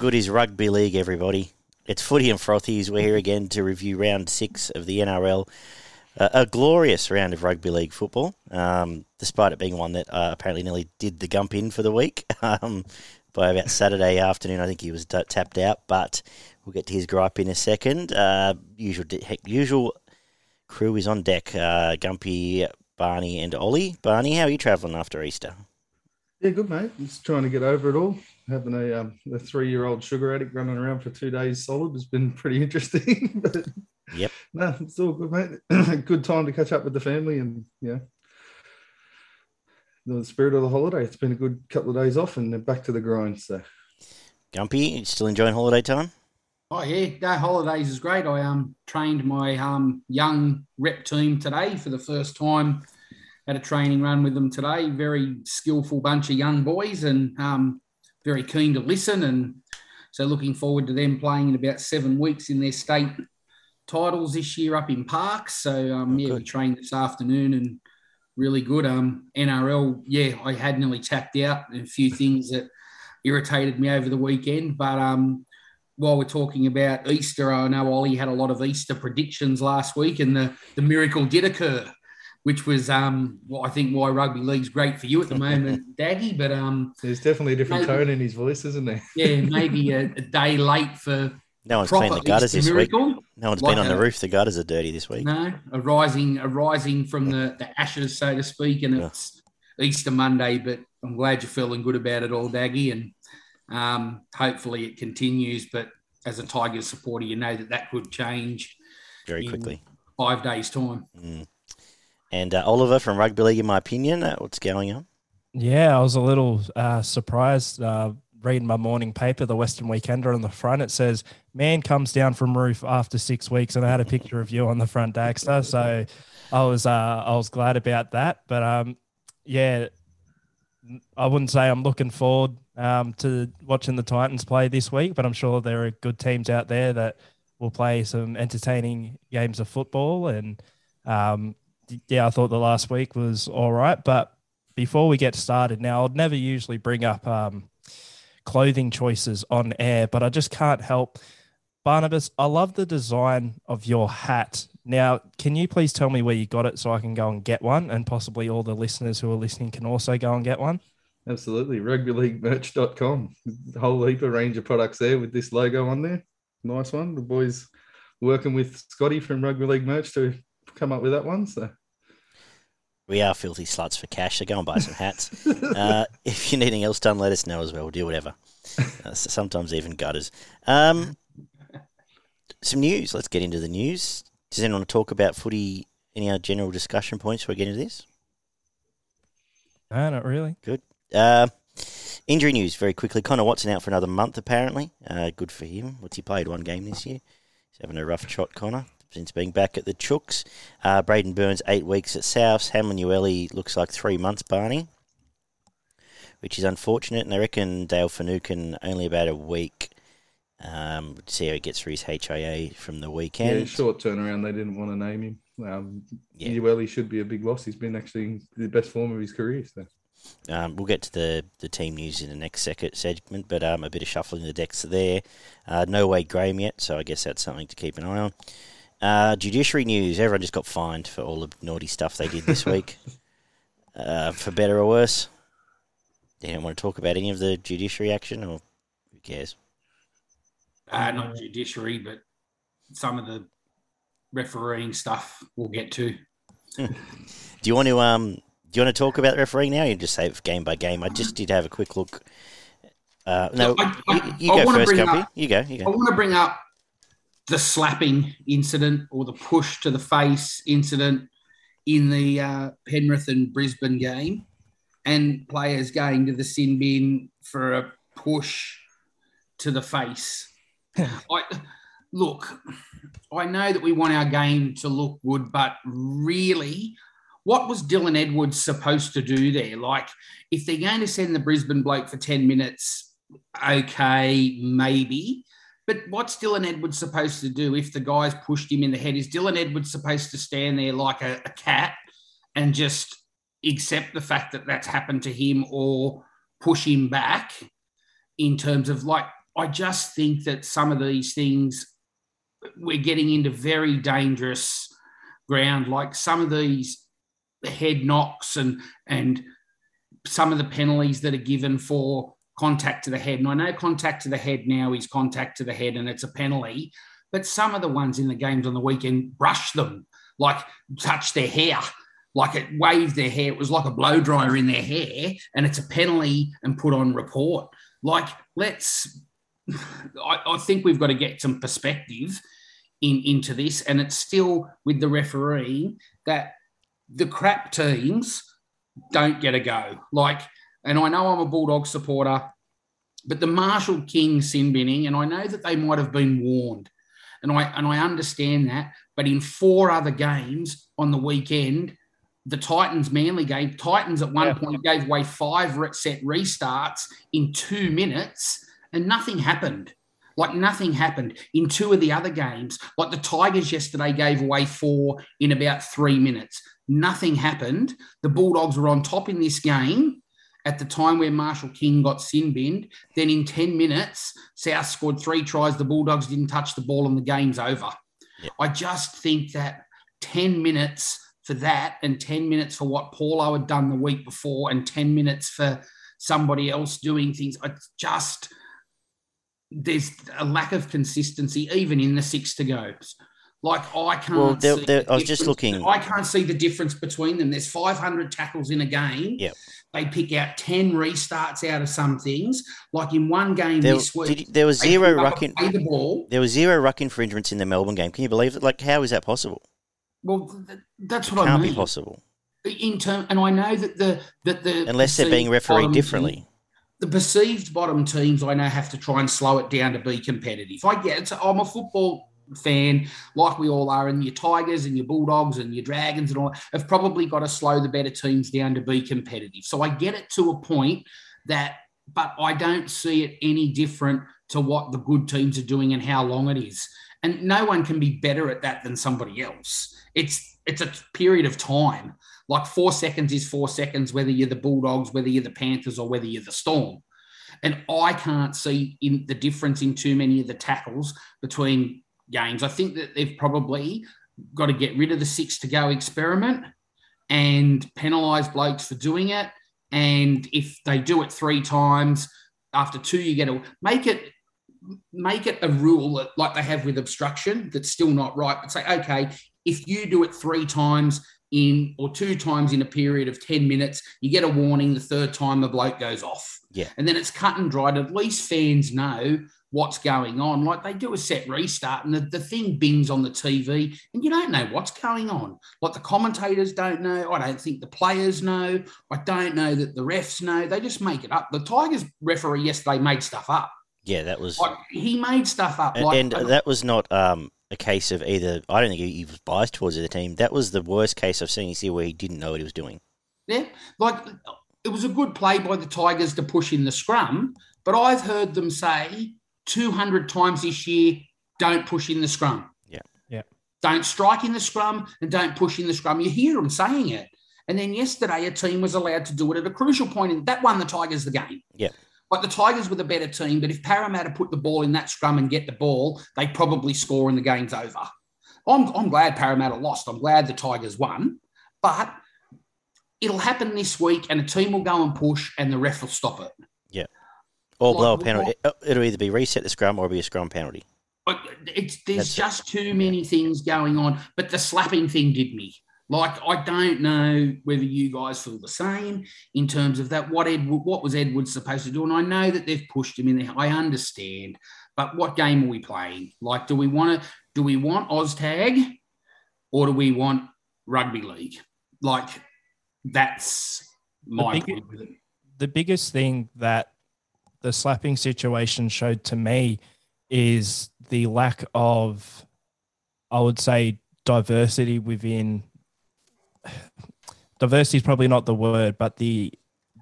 Good is rugby league, everybody? It's footy and frothies. We're here again to review round six of the NRL. Uh, a glorious round of rugby league football, um, despite it being one that uh, apparently nearly did the gump in for the week. Um, by about Saturday afternoon, I think he was t- tapped out, but we'll get to his gripe in a second. Uh, usual, usual crew is on deck. Uh, Gumpy, Barney, and Ollie. Barney, how are you travelling after Easter? Yeah, good mate. Just trying to get over it all. Having a um, a three year old sugar addict running around for two days solid has been pretty interesting. but yep. No, it's all good, mate. good time to catch up with the family and yeah. The spirit of the holiday. It's been a good couple of days off and then back to the grind. So Gumpy, still enjoying holiday time? Oh yeah, no, holidays is great. I um trained my um young rep team today for the first time had a training run with them today. Very skillful bunch of young boys and um, very keen to listen. And so looking forward to them playing in about seven weeks in their state titles this year up in Parkes. So um, oh, yeah, we trained this afternoon and really good. Um, NRL, yeah, I had nearly tapped out and a few things that irritated me over the weekend, but um, while we're talking about Easter, I know Ollie had a lot of Easter predictions last week, and the, the miracle did occur which was um, well, I think why rugby league's great for you at the moment, Daggy. But um, there's definitely a different maybe, tone in his voice, isn't there? yeah, maybe a, a, day late for. No one's cleaned the gutters this miracle. week. No one's like been on a, the roof. The gutters are dirty this week. No, arising, arising from the, the ashes, so to speak, and yeah. it's Easter Monday. But I'm glad you're feeling good about it all, Daggy, and um, hopefully it continues. But as a Tigers supporter, you know that that could change very quickly. Five days' time. Mm. And uh, Oliver from Rugby League, in my opinion, uh, what's going on? Yeah, I was a little uh, surprised uh, reading my morning paper, the Western Weekender, on the front. It says, Man comes down from roof after six weeks. And I had a picture of you on the front, Daxter. So I was, uh, I was glad about that. But um, yeah, I wouldn't say I'm looking forward um, to watching the Titans play this week, but I'm sure there are good teams out there that will play some entertaining games of football. And um, yeah, I thought the last week was all right. But before we get started, now I'd never usually bring up um, clothing choices on air, but I just can't help. Barnabas, I love the design of your hat. Now, can you please tell me where you got it so I can go and get one, and possibly all the listeners who are listening can also go and get one? Absolutely. Rugbyleaguemerch.com. Whole heap of range of products there with this logo on there. Nice one. The boys working with Scotty from Rugby League Merch to come up with that one. So we are filthy sluts for cash, so go and buy some hats. uh, if you need anything else done, let us know as well. We'll do whatever. Uh, sometimes even gutters. Um, some news. Let's get into the news. Does anyone want to talk about footy? Any other general discussion points before we get into this? No, not really. Good. Uh, injury news very quickly. Connor Watson out for another month, apparently. Uh, good for him. What's he played? One game this year. He's having a rough trot, Connor since being back at the Chooks. Uh, Braidon Burns, eight weeks at Souths. Hamlin looks like three months, Barney, which is unfortunate. And I reckon Dale Finucane only about a week. Um, see how he gets through his HIA from the weekend. Yeah, short turnaround. They didn't want to name him. Um, yeah. should be a big loss. He's been actually the best form of his career. So. Um, we'll get to the, the team news in the next second segment, but um, a bit of shuffling the decks there. Uh, no way Graham yet, so I guess that's something to keep an eye on. Uh, judiciary news. Everyone just got fined for all the naughty stuff they did this week. Uh, for better or worse. They don't want to talk about any of the judiciary action, or who cares? Uh, not judiciary, but some of the refereeing stuff we'll get to. do you want to um? Do you want to talk about the refereeing now? Or you just say it game by game. I just did have a quick look. Uh, no, I, I, you, you go first, Gumpy. You go. You go. I want to bring up the slapping incident or the push to the face incident in the uh, Penrith and Brisbane game, and players going to the sin bin for a push to the face. I, look, I know that we want our game to look good, but really, what was Dylan Edwards supposed to do there? Like, if they're going to send the Brisbane bloke for 10 minutes, okay, maybe. But what's Dylan Edwards supposed to do if the guy's pushed him in the head? Is Dylan Edwards supposed to stand there like a, a cat and just accept the fact that that's happened to him or push him back in terms of like, I just think that some of these things we're getting into very dangerous ground. Like some of these head knocks and and some of the penalties that are given for contact to the head. And I know contact to the head now is contact to the head and it's a penalty, but some of the ones in the games on the weekend brush them, like touch their hair, like it waved their hair. It was like a blow dryer in their hair, and it's a penalty and put on report. Like, let's, I, I think we've got to get some perspective in, into this. And it's still with the referee that the crap teams don't get a go. Like, and I know I'm a Bulldog supporter, but the Marshall King sin binning, and I know that they might have been warned, and I and I understand that. But in four other games on the weekend, the Titans Manly game, Titans at one yeah. point gave away five set restarts in two minutes, and nothing happened. Like nothing happened in two of the other games. Like the Tigers yesterday gave away four in about three minutes. Nothing happened. The Bulldogs were on top in this game at the time where Marshall King got sin binned. Then in 10 minutes, South scored three tries. The Bulldogs didn't touch the ball and the game's over. Yep. I just think that 10 minutes for that and 10 minutes for what Paulo had done the week before and 10 minutes for somebody else doing things. I just – there's a lack of consistency even in the six to goes. Like I can't. Well, they're, they're, I was just looking. I can't see the difference between them. There's 500 tackles in a game. Yeah. They pick out 10 restarts out of some things. Like in one game there, this week, there was zero ruck in, the ball. There was zero ruck infringements in the Melbourne game. Can you believe it? Like, how is that possible? Well, th- that's what it I can't mean. be possible. In term, and I know that the that the unless they're being refereed differently the perceived bottom teams I know have to try and slow it down to be competitive. I get it. I'm a football fan, like we all are, and your Tigers and your Bulldogs and your Dragons and all have probably got to slow the better teams down to be competitive. So I get it to a point that, but I don't see it any different to what the good teams are doing and how long it is. And no one can be better at that than somebody else. It's it's a period of time. Like four seconds is four seconds, whether you're the Bulldogs, whether you're the Panthers, or whether you're the Storm. And I can't see in the difference in too many of the tackles between games. I think that they've probably got to get rid of the six to go experiment and penalise blokes for doing it. And if they do it three times, after two, you get to make it make it a rule that, like they have with obstruction that's still not right. But say, okay, if you do it three times in or two times in a period of 10 minutes, you get a warning. The third time, the bloke goes off. Yeah. And then it's cut and dried. At least fans know what's going on. Like they do a set restart and the, the thing bings on the TV and you don't know what's going on. Like the commentators don't know. I don't think the players know. I don't know that the refs know. They just make it up. The Tigers referee yesterday made stuff up. Yeah, that was. Like, he made stuff up. And, like, and that was not um, a case of either. I don't think he was biased towards the team. That was the worst case I've seen this year where he didn't know what he was doing. Yeah, like it was a good play by the Tigers to push in the scrum, but I've heard them say 200 times this year, don't push in the scrum. Yeah. Yeah. Don't strike in the scrum and don't push in the scrum. You hear them saying it. And then yesterday, a team was allowed to do it at a crucial point, and that won the Tigers the game. Yeah. Like the Tigers were the better team, but if Parramatta put the ball in that scrum and get the ball, they probably score and the game's over. I'm, I'm glad Parramatta lost. I'm glad the Tigers won, but it'll happen this week and a team will go and push and the ref will stop it. Yeah. Or blow a penalty. Uh, it'll either be reset the scrum or be a scrum penalty. It's, there's That's just it. too many things going on. But the slapping thing did me. Like I don't know whether you guys feel the same in terms of that. What Edward, what was Edward supposed to do? And I know that they've pushed him in there. I understand, but what game are we playing? Like, do we want to? Do we want OzTag, or do we want rugby league? Like, that's my the, big, the biggest thing that the slapping situation showed to me is the lack of, I would say, diversity within diversity is probably not the word, but the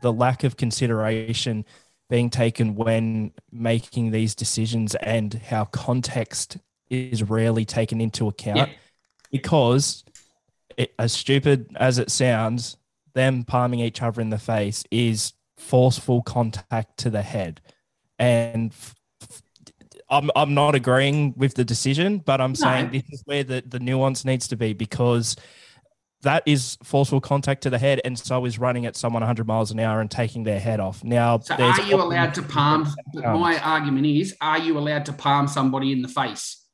the lack of consideration being taken when making these decisions and how context is rarely taken into account yeah. because it, as stupid as it sounds them palming each other in the face is forceful contact to the head and f- I'm I'm not agreeing with the decision, but I'm saying this is where the, the nuance needs to be because that is forceful contact to the head, and so is running at someone 100 miles an hour and taking their head off. Now, So are you allowed to palm? My argument is, are you allowed to palm somebody in the face?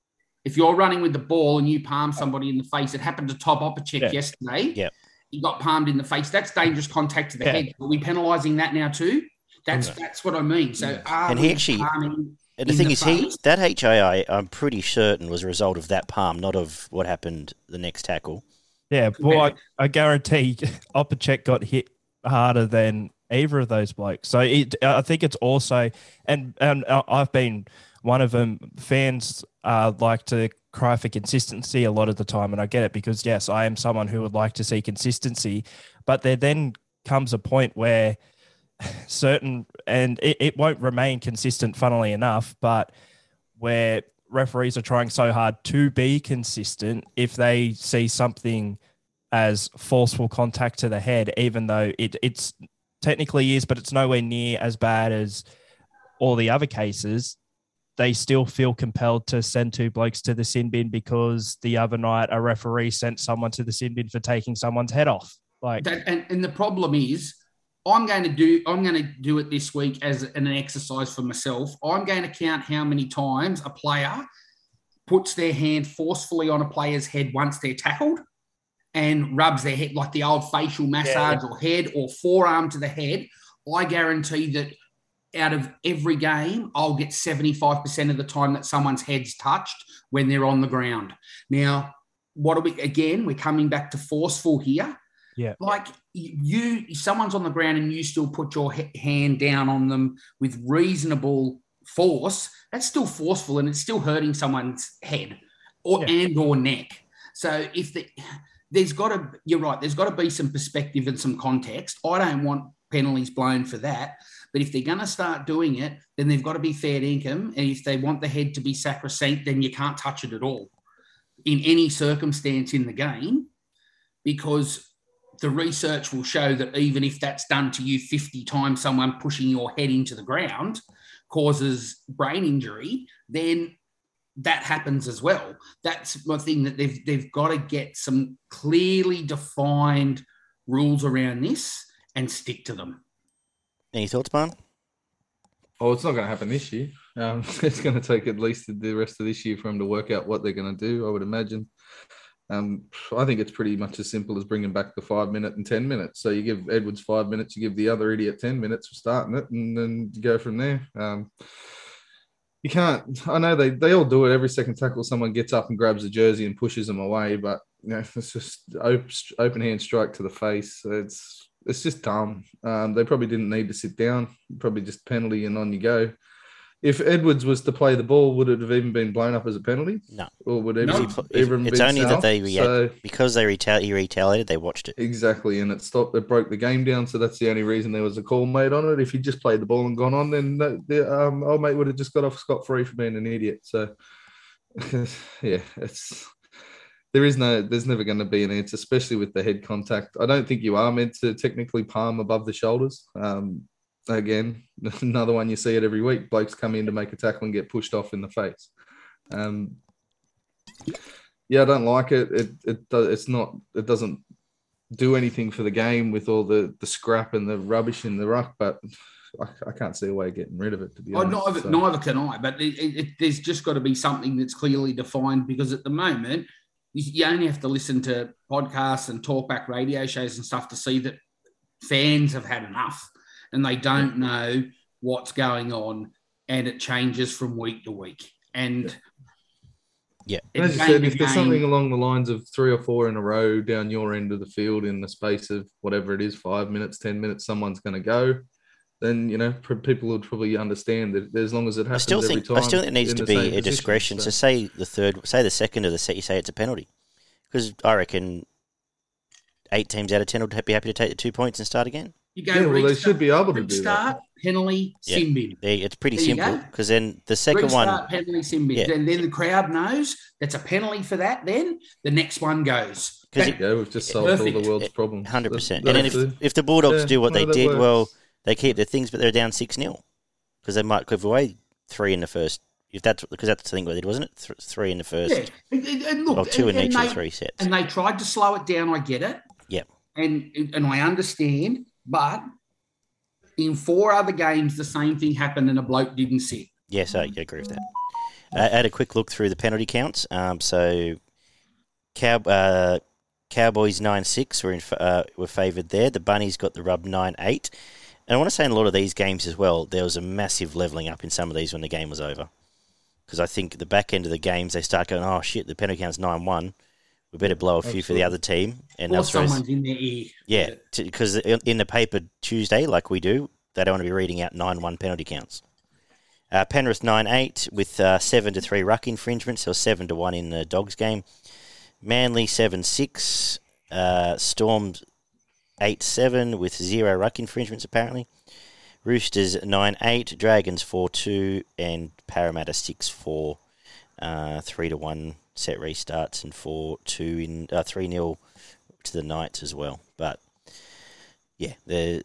If you're running with the ball and you palm somebody in the face, it happened to Tom Opacic Yeah. yesterday. Yeah. He got palmed in the face. That's dangerous contact to the Yeah. head. Are we penalising that now too? That's that's what I mean. So are And he actually- palming And the thing the is, he that HII, I'm pretty certain, was a result of that palm, not of what happened the next tackle. Yeah, well, I, I guarantee Opacic got hit harder than either of those blokes. So it, I think it's also, and and I- I've been one of them. Fans uh, like to cry for consistency a lot of the time, and I get it because yes, I am someone who would like to see consistency, but there then comes a point where certain, and it, it won't remain consistent, funnily enough, but where referees are trying so hard to be consistent if they see something as forceful contact to the head, even though it it's technically is, but it's nowhere near as bad as all the other cases. They still feel compelled to send two blokes to the sin bin because the other night a referee sent someone to the sin bin for taking someone's head off. Like, That, and, and the problem is, I'm going to do I'm going to do it this week as an exercise for myself. I'm going to count how many times a player puts their hand forcefully on a player's head once they're tackled and rubs their head like the old facial massage or head or forearm to the head. I guarantee that out of every game, I'll get 75% of the time that someone's head's touched when they're on the ground. Now, what are we again? We're coming back to forceful here. Yeah. Like you, if someone's on the ground and you still put your hand down on them with reasonable force, that's still forceful and it's still hurting someone's head or Yeah. and or neck. So if the there's got to you're right, there's got to be some perspective and some context. I don't want penalties blown for that. But if they're going to start doing it, then they've got to be fair income. And if they want the head to be sacrosanct, then you can't touch it at all in any circumstance in the game because the research will show that even if that's done to you 50 times, someone pushing your head into the ground causes brain injury, then that happens as well. That's my thing that they've they've got to get some clearly defined rules around this and stick to them. Any thoughts, Barn? Oh, it's not going to happen this year. Um, it's going to take at least the rest of this year for them to work out what they're going to do. I would imagine. Um, I think it's pretty much as simple as bringing back the five minute and ten minutes. So you give Edwards five minutes, you give the other idiot ten minutes for starting it, and then you go from there. Um, you can't. I know they they all do it every second tackle. Someone gets up and grabs a jersey and pushes them away, but you know it's just open, open hand strike to the face. It's it's just dumb. Um, they probably didn't need to sit down. Probably just penalty and on you go. If Edwards was to play the ball, would it have even been blown up as a penalty? No. Or would it If even, he even it's been only that they react So- because they reta- he retaliated. They watched it. Exactly, and it stopped. It broke the game down, so that's the only reason there was a call made on it. If he just played the ball and gone on, then the, the um, old mate would have just got off scot free for being an idiot. So, yeah, it's there is no, there's never going to be an answer, especially with the head contact. I don't think you are meant to technically palm above the shoulders. Um, again, another one you see it every week. Blokes come in to make a tackle and get pushed off in the face. Um, yeah, I don't like it. It it it's not. It doesn't do anything for the game with all the the scrap and the rubbish in the ruck. But I, I can't see a way of getting rid of it. To be Oh, honest, neither, So, neither can I. But it, it, it- there's just got to be something that's clearly defined because at the moment, you, you only have to listen to podcasts and talkback radio shows and stuff to see that fans have had enough and they don't know what's going on and it changes from week to week. And Yeah. And as you said, if there's game- something along the lines of three or four in a row down your end of the field in the space of whatever it is, five minutes, ten minutes, someone's going to go. Then you know pr- people would probably understand that as long as it I happens still every time. I still think it needs to be a position, discretion. so- So say the third, say the second of the set, you say it's a penalty, because I reckon eight teams out of ten would be happy to take the two points and start again. you go yeah, well, they should be able to do restart, that. penalty, Yeah. sin bin. It's pretty There simple because then the second Restart, one, penalty, sin bin. Yeah. And then the crowd knows that's a penalty for that. Then the next one goes. because There you go. We've just solved all the world's problems. hundred percent. And then if the- if the Bulldogs yeah, do what no, they that did, well, works. They keep their things, but they're down six 0 because they might give away three in the first, If that's because that's the thing with it, wasn't it? Th- three in the first, Yeah, and, and- and look, or two in each and of the three sets. and they tried to slow it down. I get it. Yep. And and I understand, but in four other games, the same thing happened, and a bloke didn't sit. Yes, I agree with that. Uh, I had a quick look through the penalty counts. Um, so, Cow, uh, Cowboys nine six were in, uh, were favoured there. The Bunnies got the rub nine eight, and I want to say in a lot of these games as well, there was a massive levelling up in some of these when the game was over. Because I think the back end of the games they start going, oh shit, the penalty count's nine one. We better blow a few for the other team, and or someone's in their ear. yeah, because in the paper Tuesday, like we do, they don't want to be reading out 9 1 penalty counts. Uh, Penrith 9 8 with uh, 7 to 3 ruck infringements, or 7 to 1 in the Dogs game. Manly 7 6. Uh, Storm 8 7 with 0 ruck infringements, apparently. Roosters 9 8. Dragons 4 2. And Parramatta 6 4. Uh, 3 to 1 set restarts and 4 2 in uh, 3 0 to the Knights as well. But yeah, the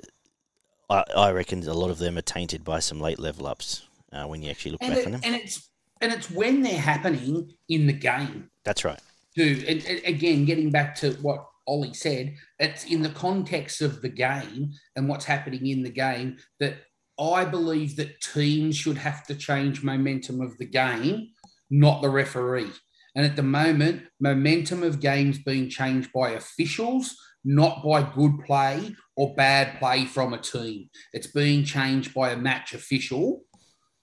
I, I reckon a lot of them are tainted by some late level ups uh, when you actually look And, back it, on them. and it's and it's when they're happening in the game. That's right. And, and again, getting back to what Ollie said, it's in the context of the game and what's happening in the game that I believe that teams should have to change momentum of the game, not the referee. And at the moment, momentum of games being changed by officials, not by good play or bad play from a team. It's being changed by a match official,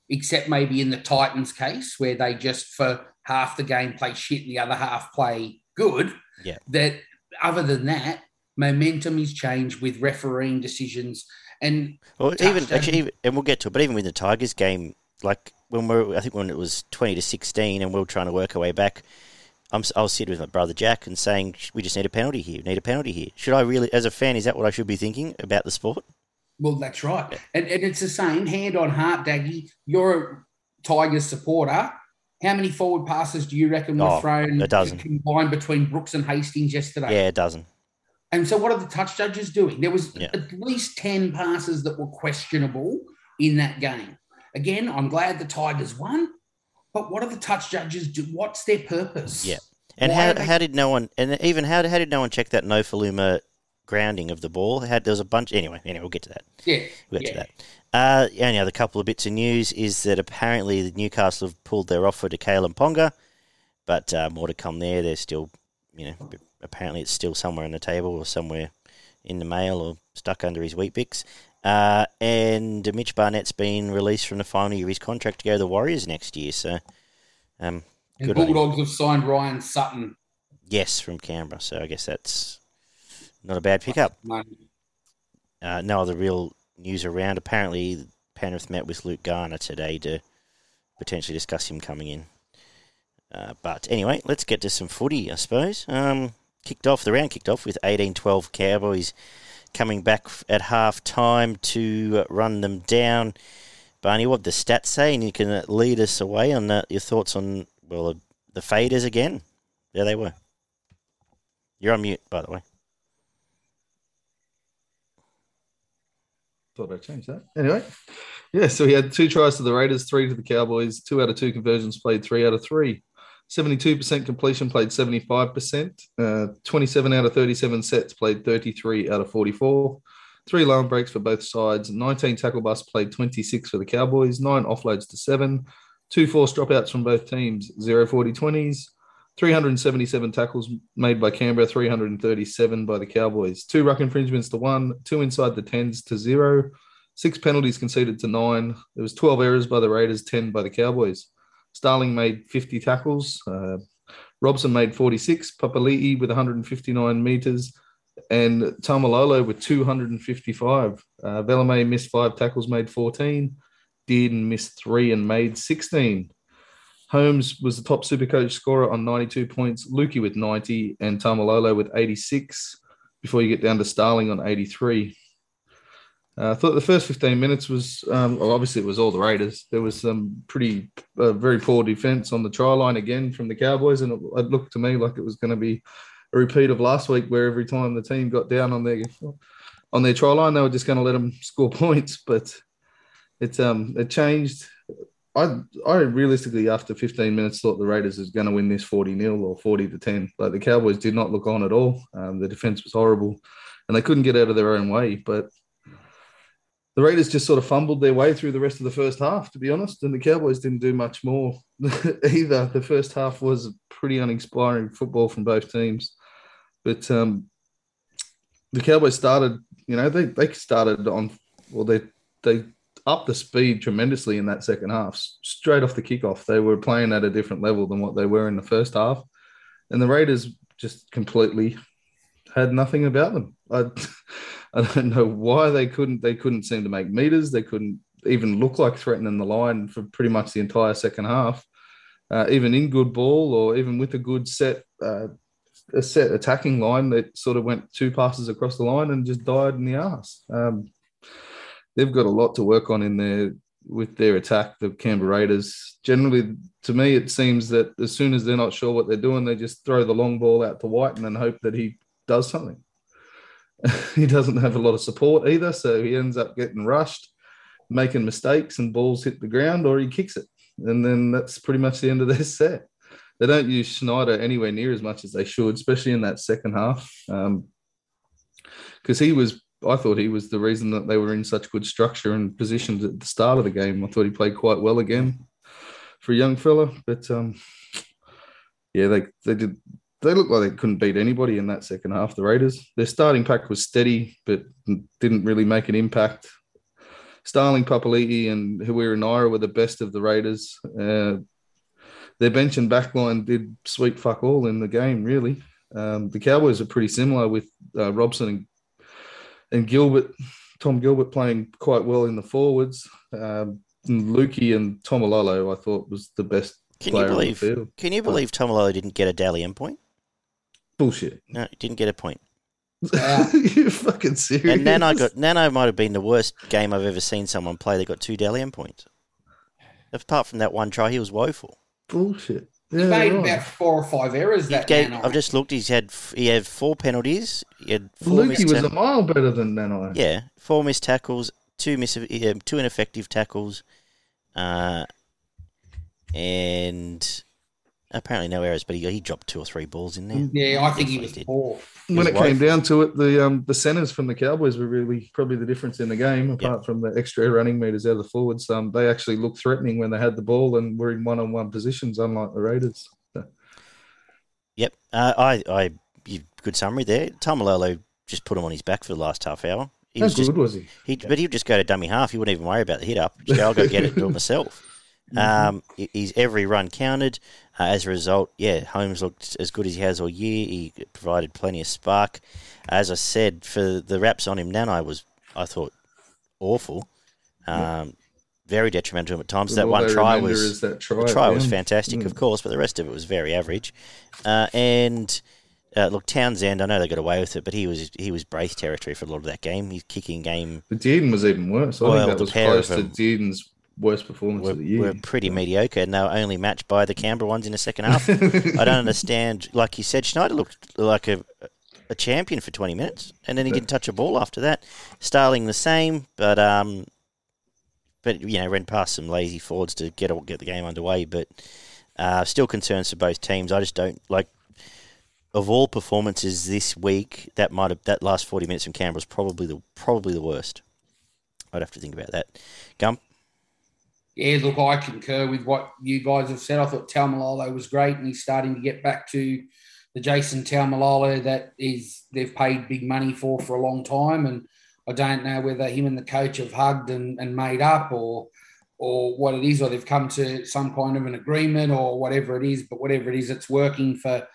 except maybe in the Titans case where they just for half the game play shit and the other half play good. Yeah. That other than that, momentum is changed with refereeing decisions. And Well, even actually, even, and we'll get to it. But even with the Tigers game, like when we're, I think when it was twenty to sixteen, and we were trying to work our way back. I'm, I was sitting with my brother Jack and saying, "We just need a penalty here. Need a penalty here." Should I really, as a fan, is that what I should be thinking about the sport? well, that's right. And, and it's the same hand on heart, Daggy. You're a Tigers supporter. How many forward passes do you reckon were Oh, thrown a dozen. combined between Brooks and Hastings yesterday? Yeah, it doesn't. And so, what are the touch judges doing? There was Yeah. at least ten passes that were questionable in that game. Again, I'm glad the Tigers won, but what are the touch judges do? What's their purpose? Yeah. And Why how, they- how did no one and even how, how did no one check that no Faluma grounding of the ball? Had there was a bunch anyway. Anyway, we'll get to that. yeah, We'll get yeah. to that. Uh, the only other couple of bits of news is that apparently the Newcastle have pulled their offer to Kalyn Ponga, but uh, more to come there. They're still, you know, apparently it's still somewhere on the table or somewhere in the mail or stuck under his Weet-Bix. Uh, and Mitch Barnett's been released from the final year of his contract to go to the Warriors next year. So, um, And. Bulldogs have signed Ryan Sutton. yes, from Canberra. So I guess that's not a bad pickup. Money. Uh, no other real news around. Apparently, Penrith met with Luke Garner today to potentially discuss him coming in. Uh, but anyway, let's get to some footy, I suppose. Um, kicked off, the round kicked off with 18 12 Cowboys coming back at half time to run them down. Barney, what the stats say, and you can uh, lead us away on uh, your thoughts on, well, the faders again. There they were. You're on mute, by the way. Thought I'd change that. Anyway, yeah, so he had two tries to the Raiders, three to the Cowboys, two out of two conversions played, three out of three. 72% completion played 75%, uh, 27 out of 37 sets played 33 out of 44. Three line breaks for both sides, 19 tackle busts played 26 for the Cowboys, nine offloads to seven, two forced dropouts from both teams, zero 40 20s, 377 tackles made by Canberra, 337 by the Cowboys. Two ruck infringements to one, two inside the tens to zero, six penalties conceded to nine. There was 12 errors by the Raiders, 10 by the Cowboys. Starling made 50 tackles. Uh, Robson made 46. Papali'i with 159 meters. And Taumalolo with 255. Uh, Valemei missed five tackles, made 14. Dearden missed three and made 16. Holmes was the top Supercoach scorer on 92 points, Luki with 90, and Taumalolo with 86, before you get down to Starling on 83. Uh, I thought the first 15 minutes was, um, well, obviously, it was all the Raiders. There was some pretty, uh, very poor defense on the try line again from the Cowboys, and it, it looked to me like it was going to be a repeat of last week, where every time the team got down on their on their try line, they were just going to let them score points. But it um it changed I I realistically after 15 minutes thought the Raiders was going to win this 40 0 or 40 to 10. Like the Cowboys did not look on at all. Um, the defense was horrible, and they couldn't get out of their own way. But the Raiders just sort of fumbled their way through the rest of the first half, to be honest. And the Cowboys didn't do much more either. The first half was pretty uninspiring football from both teams. But um, the Cowboys started, you know, they, they started on, well, they they upped the speed tremendously in that second half. Straight off the kickoff, they were playing at a different level than what they were in the first half. And the Raiders just completely had nothing about them. I, I don't know why they couldn't. They couldn't seem to make meters. They couldn't even look like threatening the line for pretty much the entire second half. Uh, even in good ball or even with a good set, uh, a set attacking line that sort of went two passes across the line and just died in the ass. Um, they've got a lot to work on in their with their attack. The Canberra Raiders generally, to me, it seems that as soon as they're not sure what they're doing, they just throw the long ball out to White and then hope that he does something. he doesn't have a lot of support either, so he ends up getting rushed, making mistakes, and balls hit the ground, or he kicks it, and then that's pretty much the end of their set. They don't use Schneider anywhere near as much as they should, especially in that second half, because um, he was. I thought he was the reason that they were in such good structure and positions at the start of the game. I thought he played quite well again for a young fella, but um, yeah, they they did they looked like they couldn't beat anybody in that second half. The Raiders, their starting pack was steady, but didn't really make an impact. Starling, Papali'i, and Harawira Naera were the best of the Raiders. Uh, their bench and backline did sweet fuck all in the game, really. Um, the Cowboys are pretty similar with uh, Robson and, and Gilbert, Tom Gilbert playing quite well in the forwards. Um, and Luki and Taumalolo, I thought, was the best can you believe? Can you believe Taumalolo didn't get a Dally M point? Bullshit. No, he didn't get a point. you fucking serious? And Nano got Nano might have been the worst game I've ever seen someone play They got two Dally M points. Apart from that one try, he was woeful. Bullshit. Yeah, made right. about four or five errors. That gave, I've just looked. He's had he had four penalties. He had four Luki was ta- a mile better than Nano. Yeah, four missed tackles, two miss, two ineffective tackles, uh, and Apparently no errors, but he, he dropped two or three balls in there. Yeah, I think he was poor. When it came down to it, the um, the centers from the Cowboys were really probably the difference in the game. Apart yep. from the extra running meters out of the forwards, um, they actually looked threatening when they had the ball and were in one on one positions, unlike the Raiders. So. Yep, uh, I I good summary there. Taumalolo just put him on his back for the last half hour. He How was good just, was he? he But he'd just go to dummy half. He wouldn't even worry about the hit up. Just go, I'll go get it and do it myself. Mm-hmm. Um, he's every run counted. Uh, as a result, yeah, Holmes looked as good as he has all year. He provided plenty of spark. As I said, for the wraps on him, Nano was, I thought, awful. Um, Very detrimental to him at times. that one try was that try, the try was fantastic, mm. of course, but the rest of it was very average. Uh, and uh, look, Townsend, I know they got away with it, but he was he was brace territory for a lot of that game. His kicking game. But Dearden was even worse. I well, think that was close to Dearden's worst performance were, of the year. Were pretty mediocre, and they were only matched by the Canberra ones in the second half. I don't understand. Like you said, Schneider looked like a a champion for 20 minutes, and then he didn't touch a ball after that. Starling the same, but um, but you know, ran past some lazy forwards to get get the game underway. But uh, still concerns for both teams. I just don't like. Of all performances this week, that might have that last 40 minutes from Canberra was probably the probably the worst. I'd have to think about that. Gump yeah, look, I concur with what you guys have said. I thought Taumalolo was great, and he's starting to get back to the Jason Taumalolo that is they've paid big money for for a long time. And I don't know whether him and the coach have hugged and, and made up, or or what it is, or they've come to some kind of an agreement, or whatever it is. But whatever it is, it's working for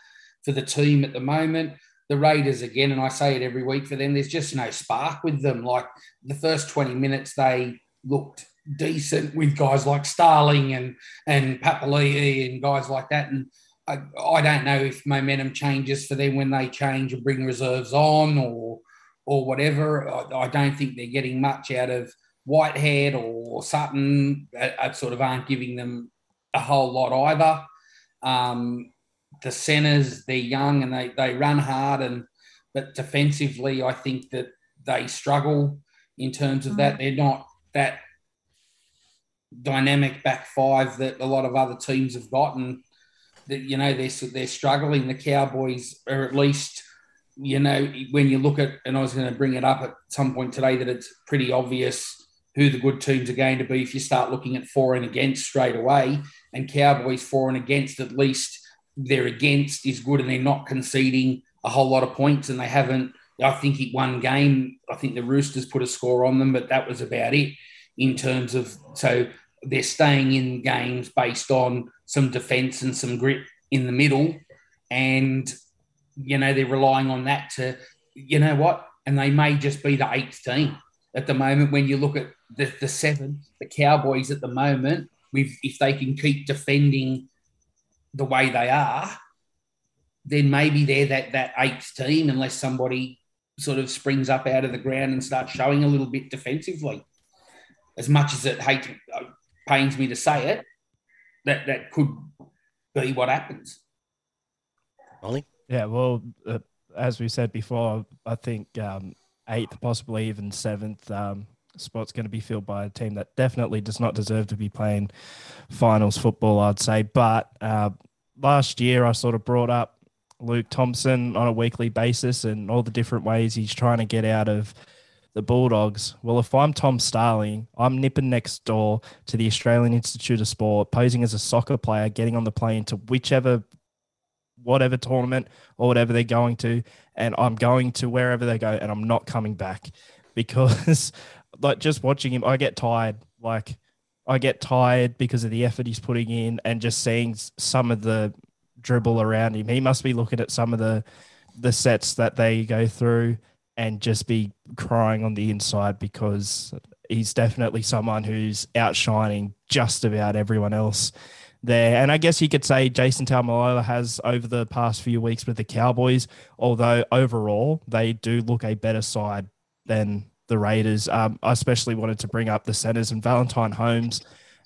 for the team at the moment. The Raiders again, and I say it every week for them. There's just no spark with them. Like the first 20 minutes, they looked decent with guys like Starling and and Papali'i and guys like that. And I, I don't know if momentum changes for them when they change and bring reserves on or or whatever. I, I don't think they're getting much out of Whitehead or Sutton. I, I, sort of aren't giving them a whole lot either. Um, the centers, they're young and they, they run hard and but defensively, I think that they struggle in terms of that. They're not that dynamic back five that a lot of other teams have gotten. That you know they're they're struggling. The Cowboys are at least you know when you look at and I was going to bring it up at some point today that it's pretty obvious who the good teams are going to be if you start looking at for and against straight away. And Cowboys for and against at least they're against is good and they're not conceding a whole lot of points and they haven't. I think it one game. I think the Roosters put a score on them, but that was about it in terms of so they're staying in games based on some defense and some grit in the middle. And, you know, they're relying on that to, you know what? And they may just be the eighth team at the moment when you look at the, the seven, the Cowboys at the moment, with if they can keep defending the way they are, then maybe they're that, that eighth team unless somebody sort of springs up out of the ground and starts showing a little bit defensively. As much as it hate, pains me to say it, that that could be what happens. Ollie? Yeah, well, uh, as we said before, I think um, eighth, possibly even seventh um, spot's going to be filled by a team that definitely does not deserve to be playing finals football, I'd say. But uh, last year, I sort of brought up Luke Thompson on a weekly basis and all the different ways he's trying to get out of the Bulldogs. Well, if I'm Tom Starling, I'm nipping next door to the Australian Institute of Sport, posing as a soccer player, getting on the plane to whichever, whatever tournament or whatever they're going to, and I'm going to wherever they go, and I'm not coming back because, like, just watching him, I get tired. Like, I get tired because of the effort he's putting in, and just seeing some of the dribble around him. He must be looking at some of the the sets that they go through and just be crying on the inside because he's definitely someone who's outshining just about everyone else there. And I guess you could say Jason Taumalolo has over the past few weeks with the Cowboys, although overall they do look a better side than the Raiders. Um, I especially wanted to bring up the centers and Valentine Holmes.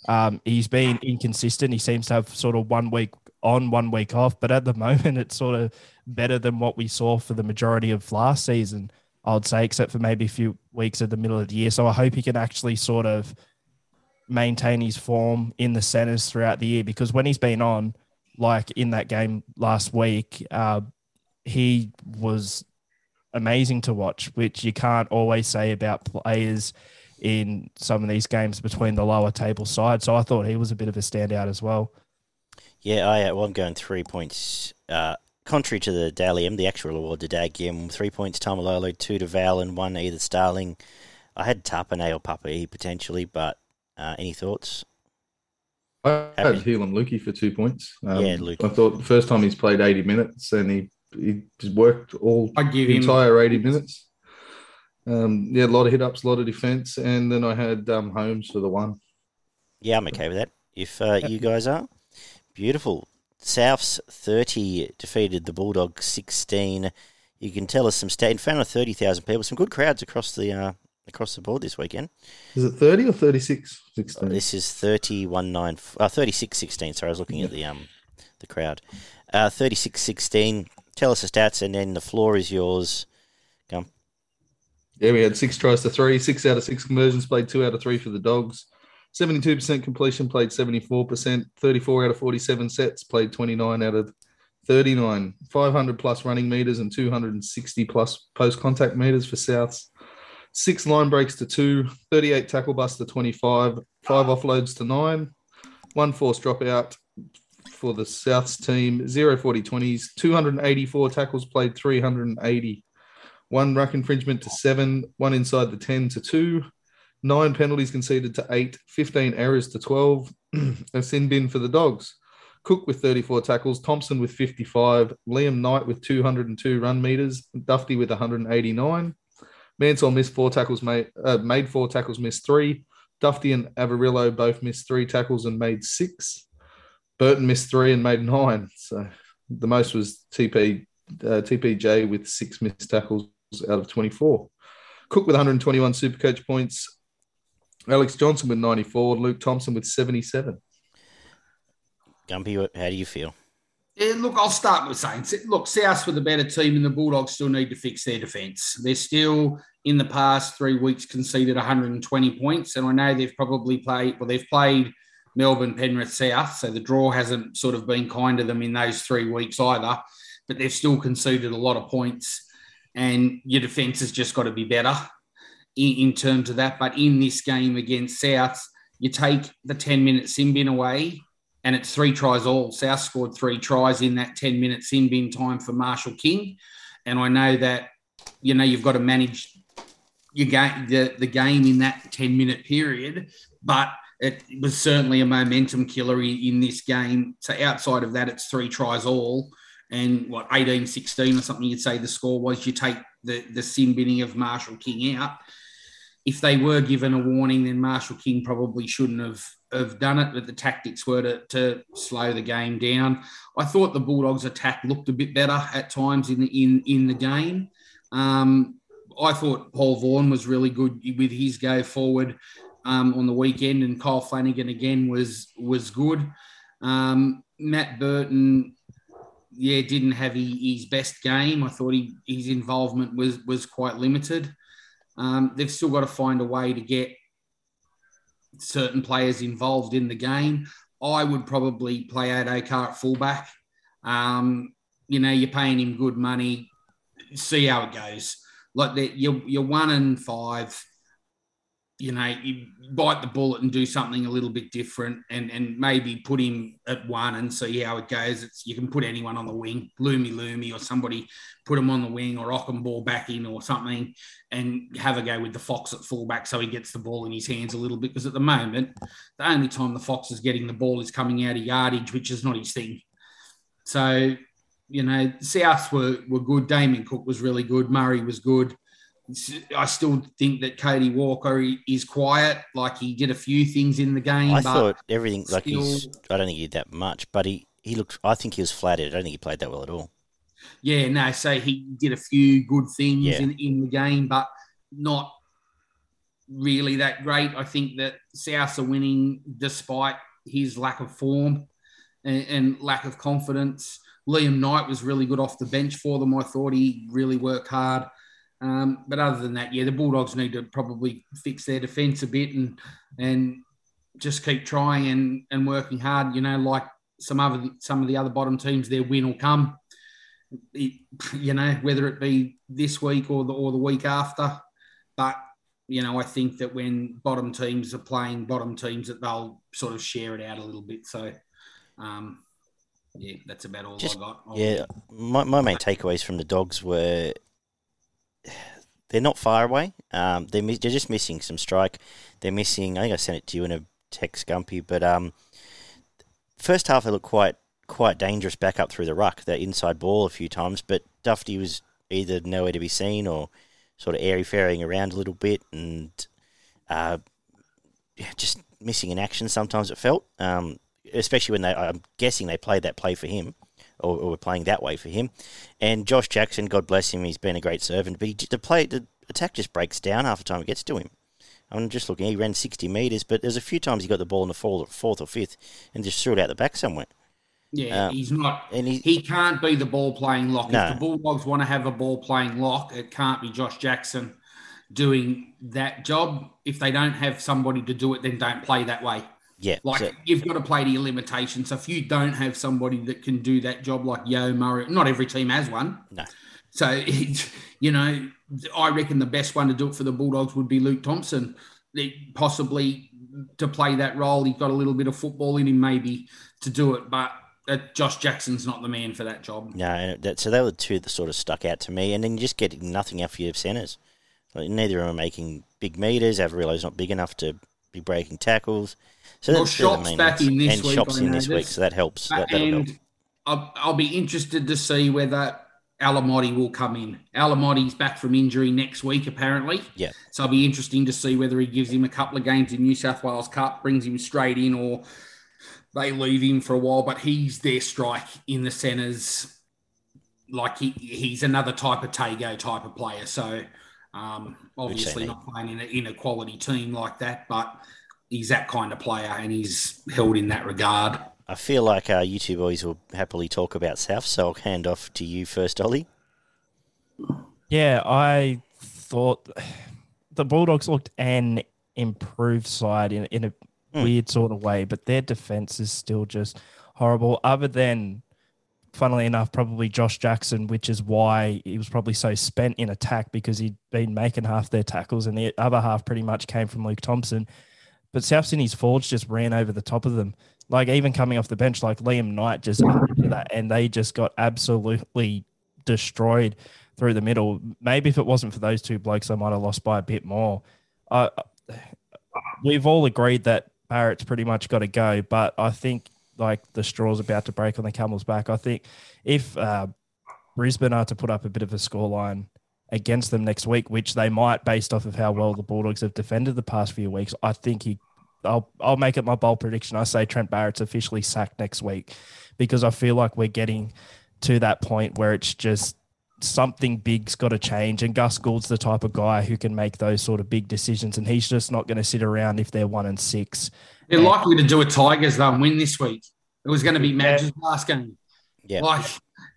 Um, he's been inconsistent. He seems to have sort of one week on, one week off, but at the moment it's sort of better than what we saw for the majority of last season, I would say, except for maybe a few weeks at the middle of the year. So I hope he can actually sort of maintain his form in the centers throughout the year because when he's been on, like in that game last week, uh, he was amazing to watch, which you can't always say about players in some of these games between the lower table side. So I thought he was a bit of a standout as well. Yeah, I, well, I'm going three points. Uh, contrary to the Dally M, the actual award to Dag three points Taumalolo, two to Val, and one either Starling. I had Tapine or Papi potentially, but uh, any thoughts? I had Heilum Luki for two points. Um, yeah, Luki. I thought the first time he's played 80 minutes and he, he worked all I give the him entire 80 minutes. Um, yeah, a lot of hit ups, a lot of defense, and then I had um, Holmes for the one. Yeah, I'm okay with that. If uh, you guys are. Beautiful. Souths 30 defeated the Bulldogs 16. You can tell us some stat in front of 30,000 people. Some good crowds across the uh, across the board this weekend. Is it 30 or 36? 16? This is 31 9 uh, 36 16. Sorry, I was looking at the um the crowd. Uh, 36 16. Tell us the stats and then the floor is yours. Come. Yeah, we had six tries to three, six out of six conversions, played two out of three for the Dogs. 72% completion, played 74%, 34 out of 47 sets, played 29 out of 39, 500 plus running meters and 260 plus post contact meters for Souths. Six line breaks to two, 38 tackle busts to 25, five offloads to nine, one forced dropout for the Souths team, zero 40 20s, 284 tackles played, 380, one ruck infringement to seven, one inside the 10 to two, nine penalties conceded to eight, 15 errors to 12, a sin bin for the Dogs. Cook with 34 tackles, Thompson with 55, Liam Knight with 202 run meters, Dufty with 189. Mansell missed four tackles, made, uh, made four tackles, missed three. Dufty and Averillo both missed three tackles and made six. Burton missed three and made nine. So the most was TP uh, TPJ with six missed tackles out of 24. Cook with 121 super coach points, Alex Johnson with 94, Luke Thompson with 77. Gumpy, how do you feel? Yeah, look, I'll start with saying, look, South were the better team, and the Bulldogs still need to fix their defence. They're still in the past three weeks conceded 120 points, and I know they've probably played. Well, they've played Melbourne, Penrith, South, so the draw hasn't sort of been kind to them in those three weeks either. But they've still conceded a lot of points, and your defence has just got to be better in, in terms of that. But in this game against South, you take the 10 minute sin bin away and it's three tries all. South scored three tries in that 10 minute sin bin time for Marshall King. And I know that, you know, you've got to manage your game, the, the game in that 10 minute period, but it was certainly a momentum killer in this game. So outside of that, it's three tries all. And what, 18 16 or something, you'd say the score was you take the, the sin binning of Marshall King out. If they were given a warning, then Marshall King probably shouldn't have have done it, but the tactics were to, to slow the game down. I thought the Bulldogs' attack looked a bit better at times in the, in, in the game. Um, I thought Paul Vaughan was really good with his go forward um, on the weekend, and Kyle Flanagan again was was good. Um, Matt Burton, yeah, didn't have his best game. I thought he, his involvement was was quite limited. Um, they've still got to find a way to get certain players involved in the game. I would probably play Addo-Carr at fullback. Um, you know, you're paying him good money. See how it goes. Like that, you're you're one and five you know, you bite the bullet and do something a little bit different and, and maybe put him at one and see how it goes. It's you can put anyone on the wing, Loomy Loomy or somebody put him on the wing or Okunbor back in or something and have a go with the Fox at fullback so he gets the ball in his hands a little bit. Because at the moment, the only time the Fox is getting the ball is coming out of yardage, which is not his thing. So, you know, Souths were, were good. Damien Cook was really good. Murray was good. I still think that Cody Walker is quiet. Like he did a few things in the game. I thought everything like he's. I don't think he did that much, but he he looked. I think he was flattered. I don't think he played that well at all. Yeah, no. So he did a few good things yeah. in in the game, but not really that great. I think that Souths are winning despite his lack of form and, and lack of confidence. Liam Knight was really good off the bench for them. I thought he really worked hard. Um, but other than that, yeah, the Bulldogs need to probably fix their defence a bit and and just keep trying and, and working hard. You know, like some other some of the other bottom teams, their win will come. It, you know, whether it be this week or the or the week after. But you know, I think that when bottom teams are playing bottom teams, that they'll sort of share it out a little bit. So, um, yeah, that's about all Just, I got. I'll yeah, my, my main takeaways from the dogs were they're not far away. Um, they're, they're just missing some strike. They're missing. I think I sent it to you in a text, Gumpy. But um, first half they looked quite quite dangerous back up through the ruck. That inside ball a few times, but Dufty was either nowhere to be seen or sort of airy fairing around a little bit and uh, just missing in action. Sometimes it felt, um, especially when they. I'm guessing they played that play for him or, or were playing that way for him. And Josh Jackson, God bless him, he's been a great servant, but he, the play, the attack just breaks down half the time it gets to him. I'm just looking, he ran 60 metres, but there's a few times he got the ball in the fourth, fourth or fifth and just threw it out the back somewhere. Yeah, um, he's not. And he, he can't be the ball playing lock. No. If the Bulldogs want to have a ball playing lock, it can't be Josh Jackson doing that job. If they don't have somebody to do it, then don't play that way. Yeah. Like so, you've got to play to your limitations. So if you don't have somebody that can do that job like Yo Murray, not every team has one. No. So it's, you know, I reckon the best one to do it for the Bulldogs would be Luke Thompson. Possibly to play that role. He's got a little bit of football in him, maybe to do it, but uh, Josh Jackson's not the man for that job. No, that, so they were the two that sort of stuck out to me, and then you just get nothing out for your centres. Like, neither of them are making big meters. Averillo's not big enough to be breaking tackles. So well, Shop's back in this and week. Shop's in this week, so that helps. That, and help. I'll, I'll, be interested to see whether Alamoti will come in. Alamoti's back from injury next week, apparently. Yeah. So it'll be interesting to see whether he gives him a couple of games in New South Wales Cup, brings him straight in, or they leave him for a while. But he's their strike in the centres. Like he, he's another type of Tago type of player. So um, obviously not playing in a, in a quality team like that, but he's that kind of player and he's held in that regard. I feel like uh, you two boys will happily talk about South, so I'll hand off to you first, Ollie. Yeah, I thought the Bulldogs looked an improved side in, in a Mm. weird sort of way, but their defense is still just horrible. Other than, funnily enough, probably Josh Jackson, which is why he was probably so spent in attack because he'd been making half their tackles, and the other half pretty much came from Luke Thompson. But South Sydney's forwards just ran over the top of them. Like even coming off the bench, like Liam Knight just that, and they just got absolutely destroyed through the middle. Maybe if it wasn't for those two blokes, they might have lost by a bit more. We've all agreed that Barrett's pretty much got to go, but I think like the straw's about to break on the camel's back. I think if uh, Brisbane are to put up a bit of a scoreline against them next week, which they might based off of how well the Bulldogs have defended the past few weeks, I think he. I'll I'll make it my bold prediction. I say Trent Barrett's officially sacked next week because I feel like we're getting to that point where it's just something big's got to change. And Gus Gould's the type of guy who can make those sort of big decisions, and he's just not going to sit around if they're one and six. They're likely to do a Tigers though and win this week. It was going to be Madge's last game. Yeah. Like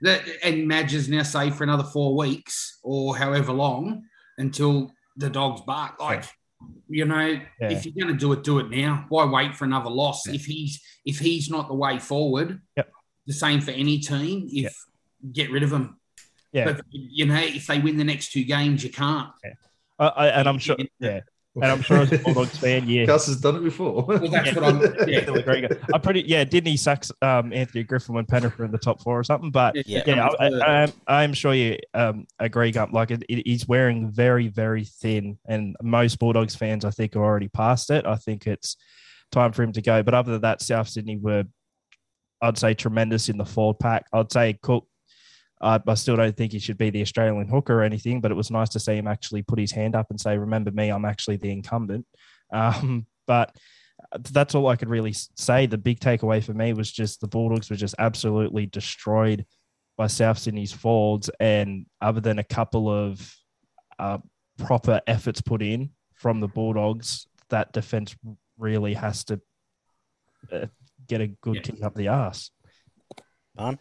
that, and Madge's now safe for another four weeks or however long until the dogs bark. Like, you know, Yeah. if you're going to do it, do it now. Why wait for another loss? If he's if he's not the way forward, Yep. the same for any team. If get rid of him. Yeah. But you know, if they win the next two games, you can't. I, I, and I'm sure, yeah, and I'm sure as a Bulldogs fan, yeah, Gus has done it before. Well, that's what I'm. Yeah. Still agree. I pretty yeah. Didn't he sack um, Anthony Griffin when Penrith were in the top four or something? But Yeah. yeah, I, I, I'm, I'm sure you um, agree, Gump. Like it, it, he's wearing very very thin, and most Bulldogs fans I think are already past it. I think it's time for him to go. But other than that, South Sydney were, I'd say, tremendous in the forward pack. I'd say Cook. I, I still don't think he should be the Australian hooker or anything, but it was nice to see him actually put his hand up and say, "Remember me? I'm actually the incumbent." Um, but that's all I could really say. The big takeaway for me was just the Bulldogs were just absolutely destroyed by South Sydney's forwards, and other than a couple of uh, proper efforts put in from the Bulldogs, that defense really has to uh, get a good Yeah. kick up the ass. Barn?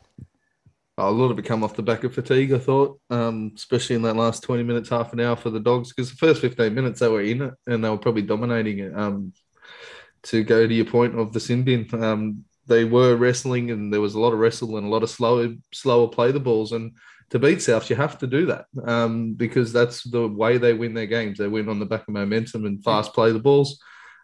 A lot of it come off the back of fatigue, I thought, um, especially in that last 20 minutes, half an hour for the dogs, because the first 15 minutes they were in it and they were probably dominating it. Um, to go to your point of the sin bin, um, they were wrestling and there was a lot of wrestle and a lot of slower, slower play the balls. And to beat South, you have to do that um, because that's the way they win their games. They win on the back of momentum and fast play the balls.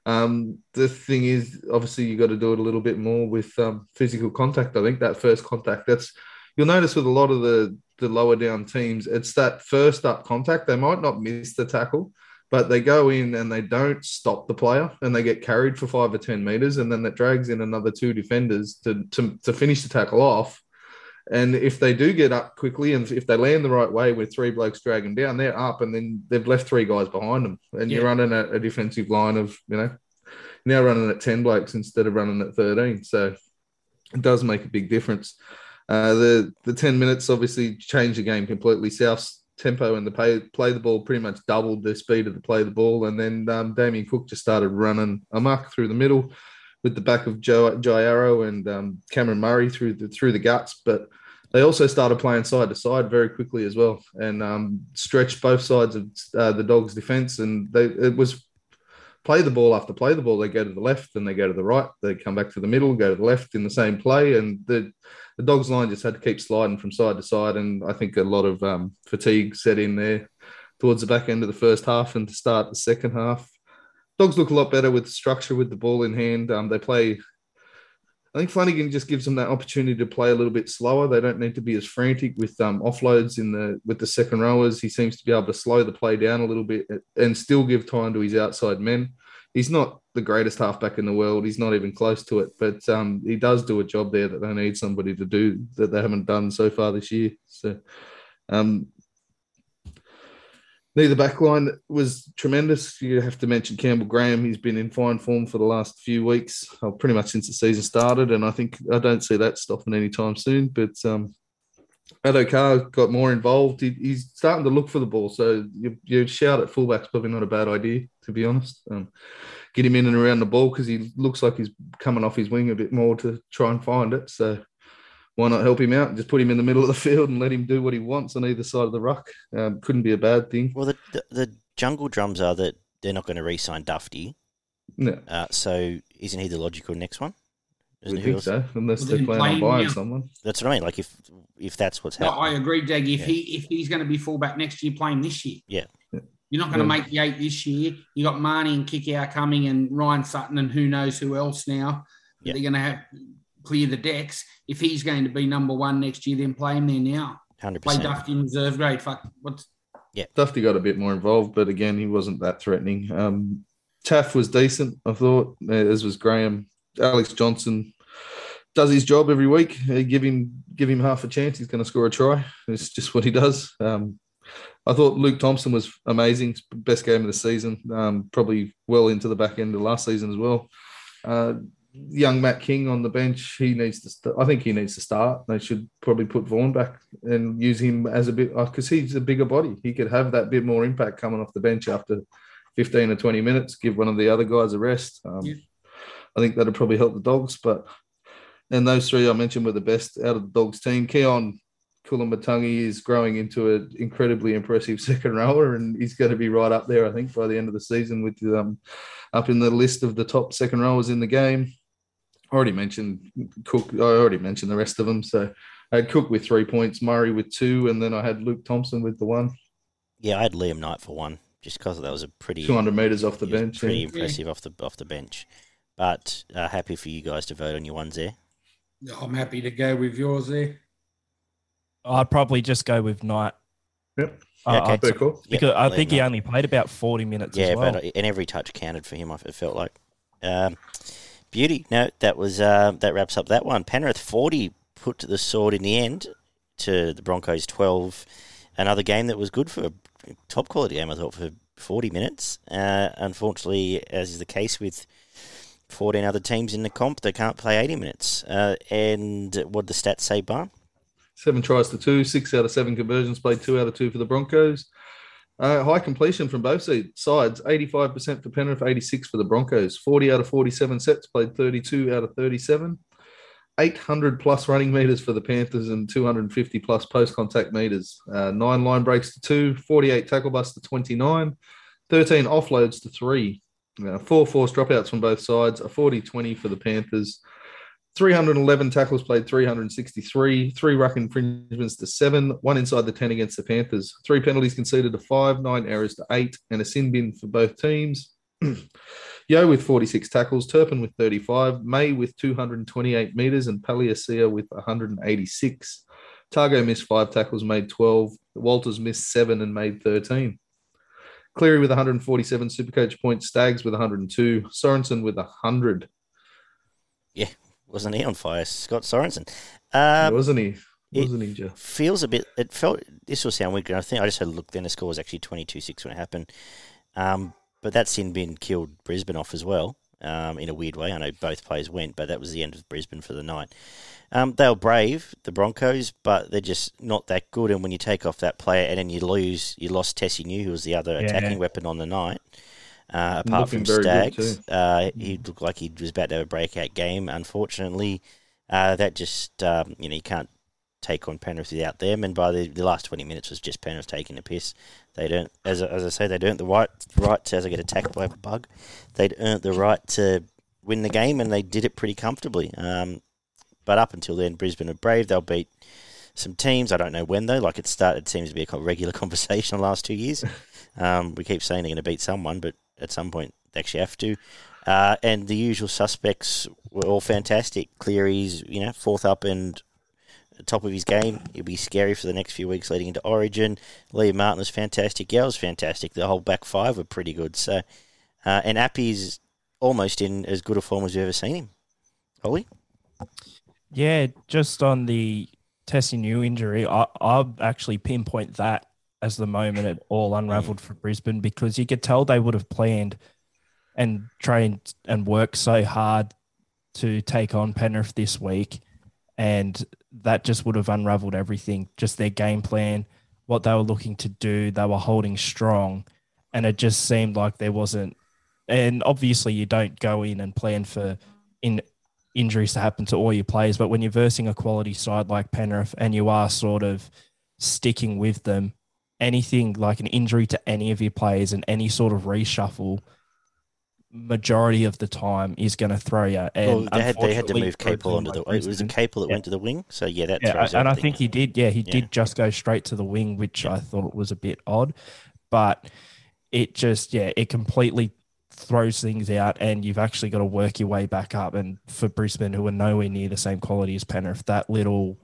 Um, the thing is, obviously, you got to do it a little bit more with um, physical contact. I think that first contact, that's you'll notice with a lot of the the lower down teams, it's that first up contact. They might not miss the tackle, but they go in and they don't stop the player and they get carried for five or 10 meters. And then that drags in another two defenders to, to, to finish the tackle off. And if they do get up quickly and if they land the right way with three blokes dragging down, they're up and then they've left three guys behind them. And you're running a, a defensive line of, you know, now running at 10 blokes instead of running at 13. So it does make a big difference. Uh, the the 10 minutes obviously changed the game completely. South's tempo and the play, play the ball pretty much doubled the speed of the play the ball. And then um, Damien Cook just started running amok through the middle with the back of Joe Jairo and um, Cameron Murray through the through the guts. But they also started playing side to side very quickly as well and um, stretched both sides of uh, the Dogs' defense. And they it was play the ball after play the ball. They go to the left, then they go to the right. They come back to the middle, go to the left in the same play, and the the dogs line just had to keep sliding from side to side. And I think a lot of um, fatigue set in there towards the back end of the first half and to start the second half. Dogs look a lot better with structure with the ball in hand. Um, they play. I think Flanagan just gives them that opportunity to play a little bit slower. They don't need to be as frantic with um, offloads in the with the second rowers. He seems to be able to slow the play down a little bit and still give time to his outside men. He's not the greatest halfback in the world. He's not even close to it, but um, he does do a job there that they need somebody to do that they haven't done so far this year. So, um, neither backline was tremendous. You have to mention Campbell Graham. He's been in fine form for the last few weeks, well, pretty much since the season started, and I think I don't see that stopping anytime soon. But um, Addo-Carr got more involved. He, he's starting to look for the ball. So you, you shout at fullback's probably not a bad idea, to be honest. Um, get him in and around the ball because he looks like he's coming off his wing a bit more to try and find it. So why not help him out? Just put him in the middle of the field and let him do what he wants on either side of the ruck. Um, couldn't be a bad thing. Well, the, the, the jungle drums are that they're not going to re-sign Dufty. No, Uh, so isn't he the logical next one? I Isn't he think also- so, unless Well, they then plan on buying now. someone. That's what I mean. Like if if that's what's No, I agree, Dag. If Yeah. he if he's going to be fullback next year, play him this year. Yeah. You're not going to Yeah. make the eight this year. You got Mahoney and Kikau coming, and Ryan Sutton, and who knows who else now. that Yeah. They're going to have clear the decks. If he's going to be number one next year, then play him there now. 100%. Play percent. Dufty in reserve grade. Fuck, what's yeah. Dufty got a bit more involved, but again, he wasn't that threatening. Um, Taaffe was decent, I thought, uh, as was Graham. Alex Johnson does his job every week. Uh, give him give him half a chance, he's going to score a try. It's just what he does. Um, I thought Luke Thompson was amazing, best game of the season. Um, probably well into the back end of last season as well. Uh, young Matt King on the bench, he needs to. St- I think he needs to start. They should probably put Vaughan back and use him as a bit because he's a bigger body. He could have that bit more impact coming off the bench after 15 or 20 minutes. Give one of the other guys a rest. Um, Yeah. I think that'd probably help the dogs. But and those three I mentioned were the best out of the dogs team. Keaon Koloamatangi is growing into an incredibly impressive second rower, and he's going to be right up there, I think, by the end of the season with um, up in the list of the top second rowers in the game. I already mentioned Cook. I already mentioned the rest of them. So I had Cook with three points, Murray with two, and then I had Luke Thompson with the one. Yeah, I had Liam Knight for one, just because that was a pretty 200 meters off the bench. pretty yeah. impressive off the off the bench. But uh, happy for you guys to vote on your ones there. I'm happy to go with yours there. I'd probably just go with Knight. Yep. Uh, Yeah, okay. I'd- Very cool. because I think he Knight. only played about 40 minutes Yeah, as well. but and every touch counted for him. I- It felt like um, beauty. No, that was uh, that wraps up that one. Penrith forty put the sword in the end to the Broncos twelve. Another game that was good for top quality game. I thought for forty minutes. Uh, unfortunately, as is the case with. 14 other teams in the comp, they can't play 80 minutes. Uh, and what the stats say, Bar? Seven tries to two, six out of seven conversions played, two out of two for the Broncos. Uh, high completion from both sides, 85% for Penrith, 86 for the Broncos. 40 out of 47 sets played, 32 out of 37. 800 plus running meters for the Panthers and 250 plus post contact meters. Uh, nine line breaks to two, 48 tackle busts to 29, 13 offloads to three, uh, four forced dropouts from both sides, a 40 20 for the Panthers. 311 tackles played, 363, three ruck infringements to seven, one inside the 10 against the Panthers, three penalties conceded to five, nine errors to eight, and a sin bin for both teams. Yeo with 46 tackles, Turpin with 35, May with 228 metres, and Palasia with 186. Targo missed five tackles, made 12. Walters missed seven and made 13. Cleary with 147 Supercoach points, Staggs with 102, Sorensen with 100. Wasn't he on fire? Scott Sorensen. Um, wasn't he? Wasn't he, Jeff? feels a bit. It felt. This will sound weird. I think I just had a look. Then the score was actually twenty two six when it happened. Um, but that sin bin killed Brisbane off as well. Um, in a weird way. I know both players went, but that was the end of Brisbane for the night. Um, they were brave, the Broncos, but they're just not that good. And when you take off that player and then you lose, you lost Tesi Niu, who was the other Yeah. attacking weapon on the night. Uh, apart Looking from Staggs, uh, he looked like he was about to have a breakout game. Unfortunately, uh, that just um, you know you can't take on Penrith without them. And by the, the last twenty minutes was just Penrith taking a piss. They don't, as I- as I say, they don't the right right to, as I get attacked by a bug. They'd earned the right to win the game, and they did it pretty comfortably. Um, but up until then, Brisbane are brave. They'll beat some teams. I don't know when though. Like it started, it seems to be a regular conversation the last two years. Um, we keep saying they're going to beat someone, but at some point they actually have to. Uh, and the usual suspects were all fantastic. Cleary's, you know, fourth up and top of his game. He'll be scary for the next few weeks leading into Origin. Liam Martin was fantastic. Yell was fantastic. The whole back five were pretty good. So, uh, and Appy's almost in as good a form as we've ever seen him. Ollie? Yeah, just on the Tesi Niu injury, I, I'll actually pinpoint that as the moment it all mm. unraveled for Brisbane because you could tell they would have planned and trained and worked so hard to take on Penrith this week. And that just would have unraveled everything. Just their game plan, what they were looking to do, they were holding strong, and it just seemed like there wasn't. And obviously, you don't go in and plan for in injuries to happen to all your players, but when you're versing a quality side like Penrith and you are sort of sticking with them, anything like an injury to any of your players and any sort of reshuffle majority of the time is going to throw you. And well, they had, they had to move Capel onto the. It was a Capel that yeah. went to the wing, so yeah, that. Yeah, and I think he did. Yeah, he yeah. did just go straight to the wing, which. I thought was a bit odd, but it just yeah, it completely throws things out, and you've actually got to work your way back up. And for Brisbane, who are nowhere near the same quality as Penrith, that little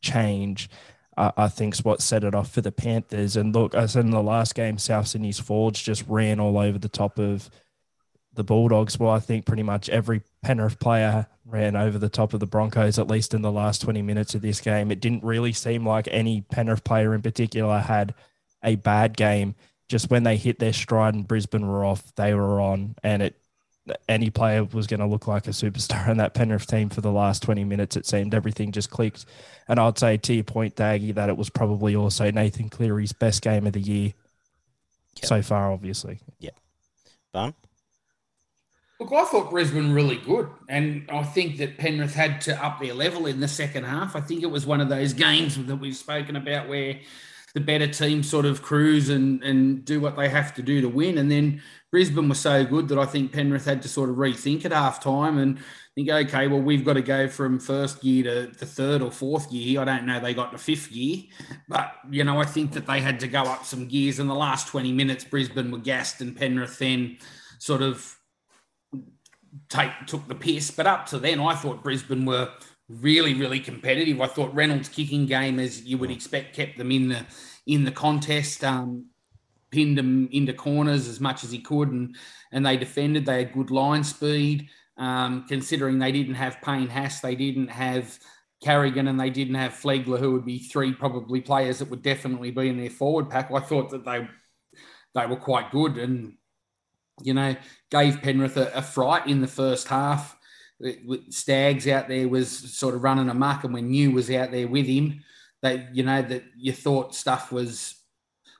change. Uh, I think's what set it off for the Panthers. And look, I in the last game, South Sydney's forwards just ran all over the top of the Bulldogs. Well, I think pretty much every Penrith player ran over the top of the Broncos, at least in the last 20 minutes of this game. It didn't really seem like any Penrith player in particular had a bad game. Just when they hit their stride and Brisbane were off, they were on. And it any player was going to look like a superstar in that Penrith team for the last 20 minutes. It seemed everything just clicked. And I'd say to your point, Daggy, that it was probably also Nathan Cleary's best game of the year yep. so far, obviously. Yeah. Bun? Look, I thought Brisbane really good, and I think that Penrith had to up their level in the second half. I think it was one of those games that we've spoken about where the better team sort of cruise and and do what they have to do to win, and then Brisbane was so good that I think Penrith had to sort of rethink at half time and think, okay, well, we've got to go from first year to the third or fourth year. I don't know, they got to fifth year, but, you know, I think that they had to go up some gears. In the last 20 minutes, Brisbane were gassed and Penrith then sort of take took the piss. But up to then, I thought Brisbane were really, really competitive. I thought Reynolds' kicking game, as you would expect, kept them in the in the contest. Um, pinned them into corners as much as he could, and and they defended. They had good line speed. Um, considering they didn't have Payne Haas, they didn't have Carrigan, and they didn't have Flegler, who would be three probably players that would definitely be in their forward pack. I thought that they they were quite good, and you know, gave Penrith a, a fright in the first half. Staggs out there was sort of running amok, and when Niu was out there with him, that you know, that you thought stuff was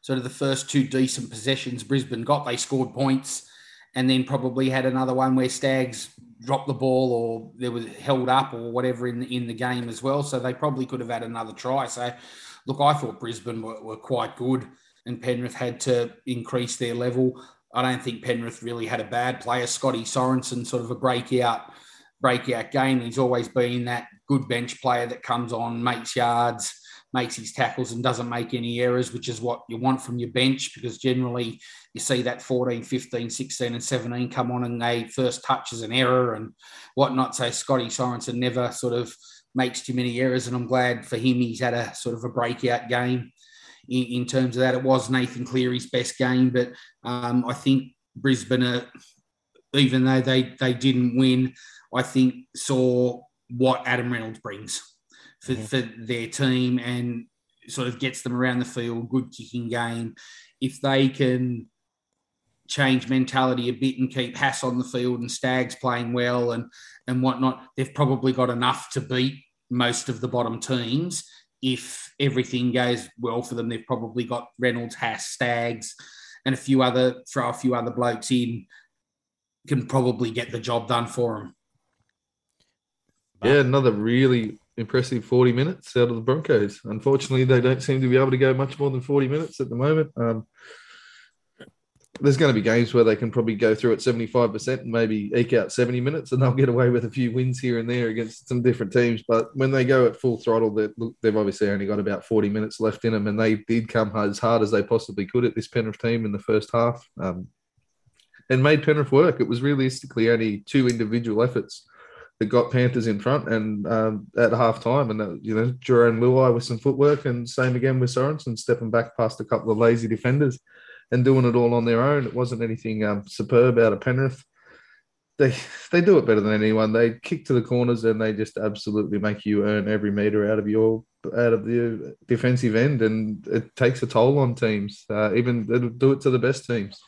sort of the first two decent possessions Brisbane got. They scored points, and then probably had another one where Staggs dropped the ball or there was held up or whatever in the, in the game as well. So they probably could have had another try. So, look, I thought Brisbane were, were quite good, and Penrith had to increase their level. I don't think Penrith really had a bad player. Scotty Sorensen, sort of a breakout breakout game. He's always been that good bench player that comes on, makes yards, makes his tackles, and doesn't make any errors, which is what you want from your bench because generally you see that 14, 15, 16, and 17 come on and they first touch as an error and whatnot. So Scotty Sorensen never sort of makes too many errors, and I'm glad for him he's had a sort of a breakout game in, in terms of that. It was Nathan Cleary's best game, but um, I think Brisbane, are, even though they, they didn't win, I think saw what Adam Reynolds brings for, mm-hmm. for their team and sort of gets them around the field, good kicking game. If they can change mentality a bit and keep Haas on the field and Staggs playing well and and whatnot, they've probably got enough to beat most of the bottom teams if everything goes well for them, they've probably got Reynolds, Haas, Staggs, and a few other throw a few other blokes in, can probably get the job done for them. Yeah, another really impressive 40 minutes out of the Broncos. Unfortunately, they don't seem to be able to go much more than 40 minutes at the moment. Um, there's going to be games where they can probably go through at 75% and maybe eke out 70 minutes and they'll get away with a few wins here and there against some different teams. But when they go at full throttle, they've obviously only got about 40 minutes left in them and they did come as hard as they possibly could at this Penrith team in the first half um, and made Penrith work. It was realistically only two individual efforts that got Panthers in front and um, at half time. And, uh, you know, Jarome Luai with some footwork and same again with Sorensen stepping back past a couple of lazy defenders and doing it all on their own. It wasn't anything um, superb out of Penrith. They they do it better than anyone. They kick to the corners and they just absolutely make you earn every meter out of your out of the defensive end, and it takes a toll on teams. Uh, even they do it to the best teams.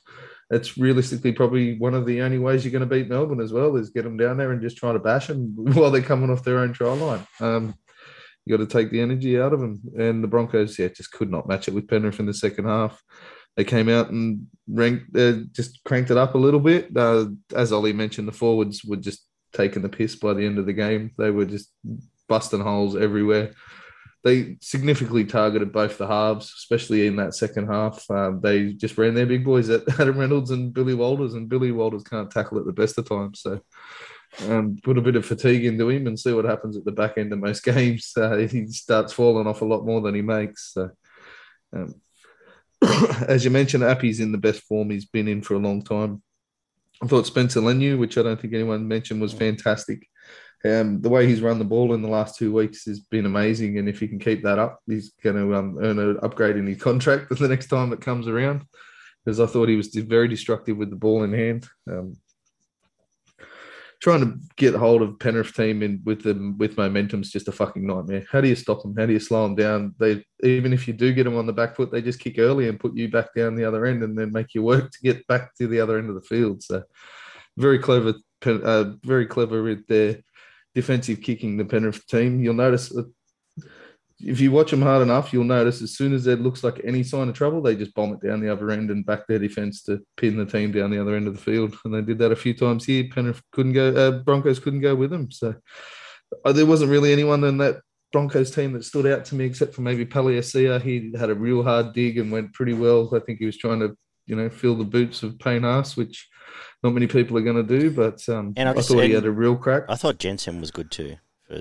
It's realistically probably one of the only ways you're going to beat Melbourne as well is get them down there and just try to bash them while they're coming off their own try line. Um, You got to take the energy out of them. And the Broncos, yeah, just could not match it with Penrith in the second half. They came out and ranked, uh, just cranked it up a little bit. Uh, as Ollie mentioned, the forwards were just taking the piss by the end of the game. They were just busting holes everywhere. They significantly targeted both the halves, especially in that second half. Um, they just ran their big boys at Adam Reynolds and Billy Walters, and Billy Walters can't tackle at the best of times. So um, put a bit of fatigue into him and see what happens at the back end of most games. Uh, he starts falling off a lot more than he makes. So, um, as you mentioned, Appy's in the best form he's been in for a long time. I thought Spencer Leniu, which I don't think anyone mentioned, was fantastic. Um, the way he's run the ball in the last two weeks has been amazing, and if he can keep that up, he's going to um, earn an upgrade in his contract the next time it comes around. Because I thought he was very destructive with the ball in hand. Um, trying to get hold of Penrith team in with them with momentum is just a fucking nightmare. How do you stop them? How do you slow them down? They even if you do get them on the back foot, they just kick early and put you back down the other end, and then make you work to get back to the other end of the field. So very clever, uh, very clever with their defensive kicking. The Penrith team. You'll notice that if you watch them hard enough, you'll notice as soon as there looks like any sign of trouble, they just bomb it down the other end and back their defense to pin the team down the other end of the field. And they did that a few times here. Penrith couldn't go, uh, Broncos couldn't go with them. So uh, there wasn't really anyone in that Broncos team that stood out to me except for maybe Palasia. He had a real hard dig and went pretty well. I think he was trying to, you know, fill the boots of Payne Haas, which not many people are going to do. But um, and I, I thought he had a real crack. I thought Jensen was good too.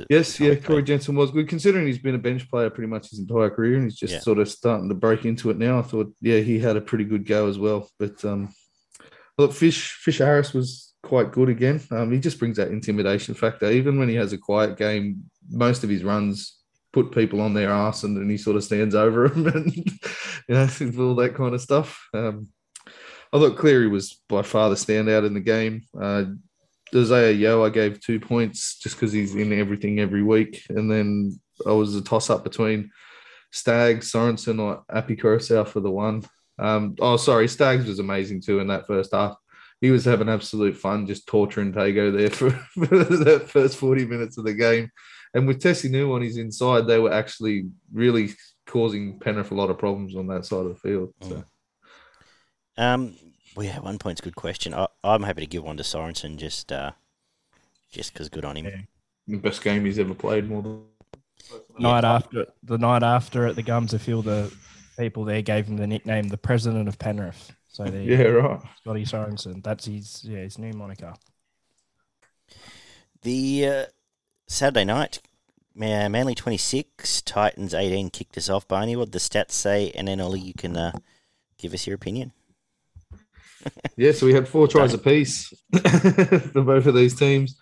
Yes, yeah, Corey Jensen was good considering he's been a bench player pretty much his entire career and he's just yeah. sort of starting to break into it now. I thought, yeah, he had a pretty good go as well. But um, look, Fish Fisher Harris was quite good again. Um, he just brings that intimidation factor. Even when he has a quiet game, most of his runs put people on their ass and then he sort of stands over them and you know all that kind of stuff. Um, I thought Cleary was by far the standout in the game. Uh, Isaiah Yeo, I gave two points just because he's in everything every week. And then I was a toss up between Staggs, Sorensen, or Koroisau for the one. Um, oh, sorry, Staggs was amazing too in that first half. He was having absolute fun just torturing Tago there for, for that first 40 minutes of the game. And with Tesi Niu on his inside, they were actually really causing Penrith a lot of problems on that side of the field. So. Um, well, yeah, one point's a good question. I, am happy to give one to Sorensen just uh, just because good on him. Yeah. The best game he's ever played. More than night after the night after at the Gums, I feel the people there gave him the nickname the President of Penrith. So there, yeah, right, Scotty Sorensen. That's his yeah his new moniker. The uh, Saturday night, Manly twenty six, Titans eighteen kicked us off. Barney, what the stats say, and then Ollie, you can uh, give us your opinion yeah, so we had four tries apiece for both of these teams.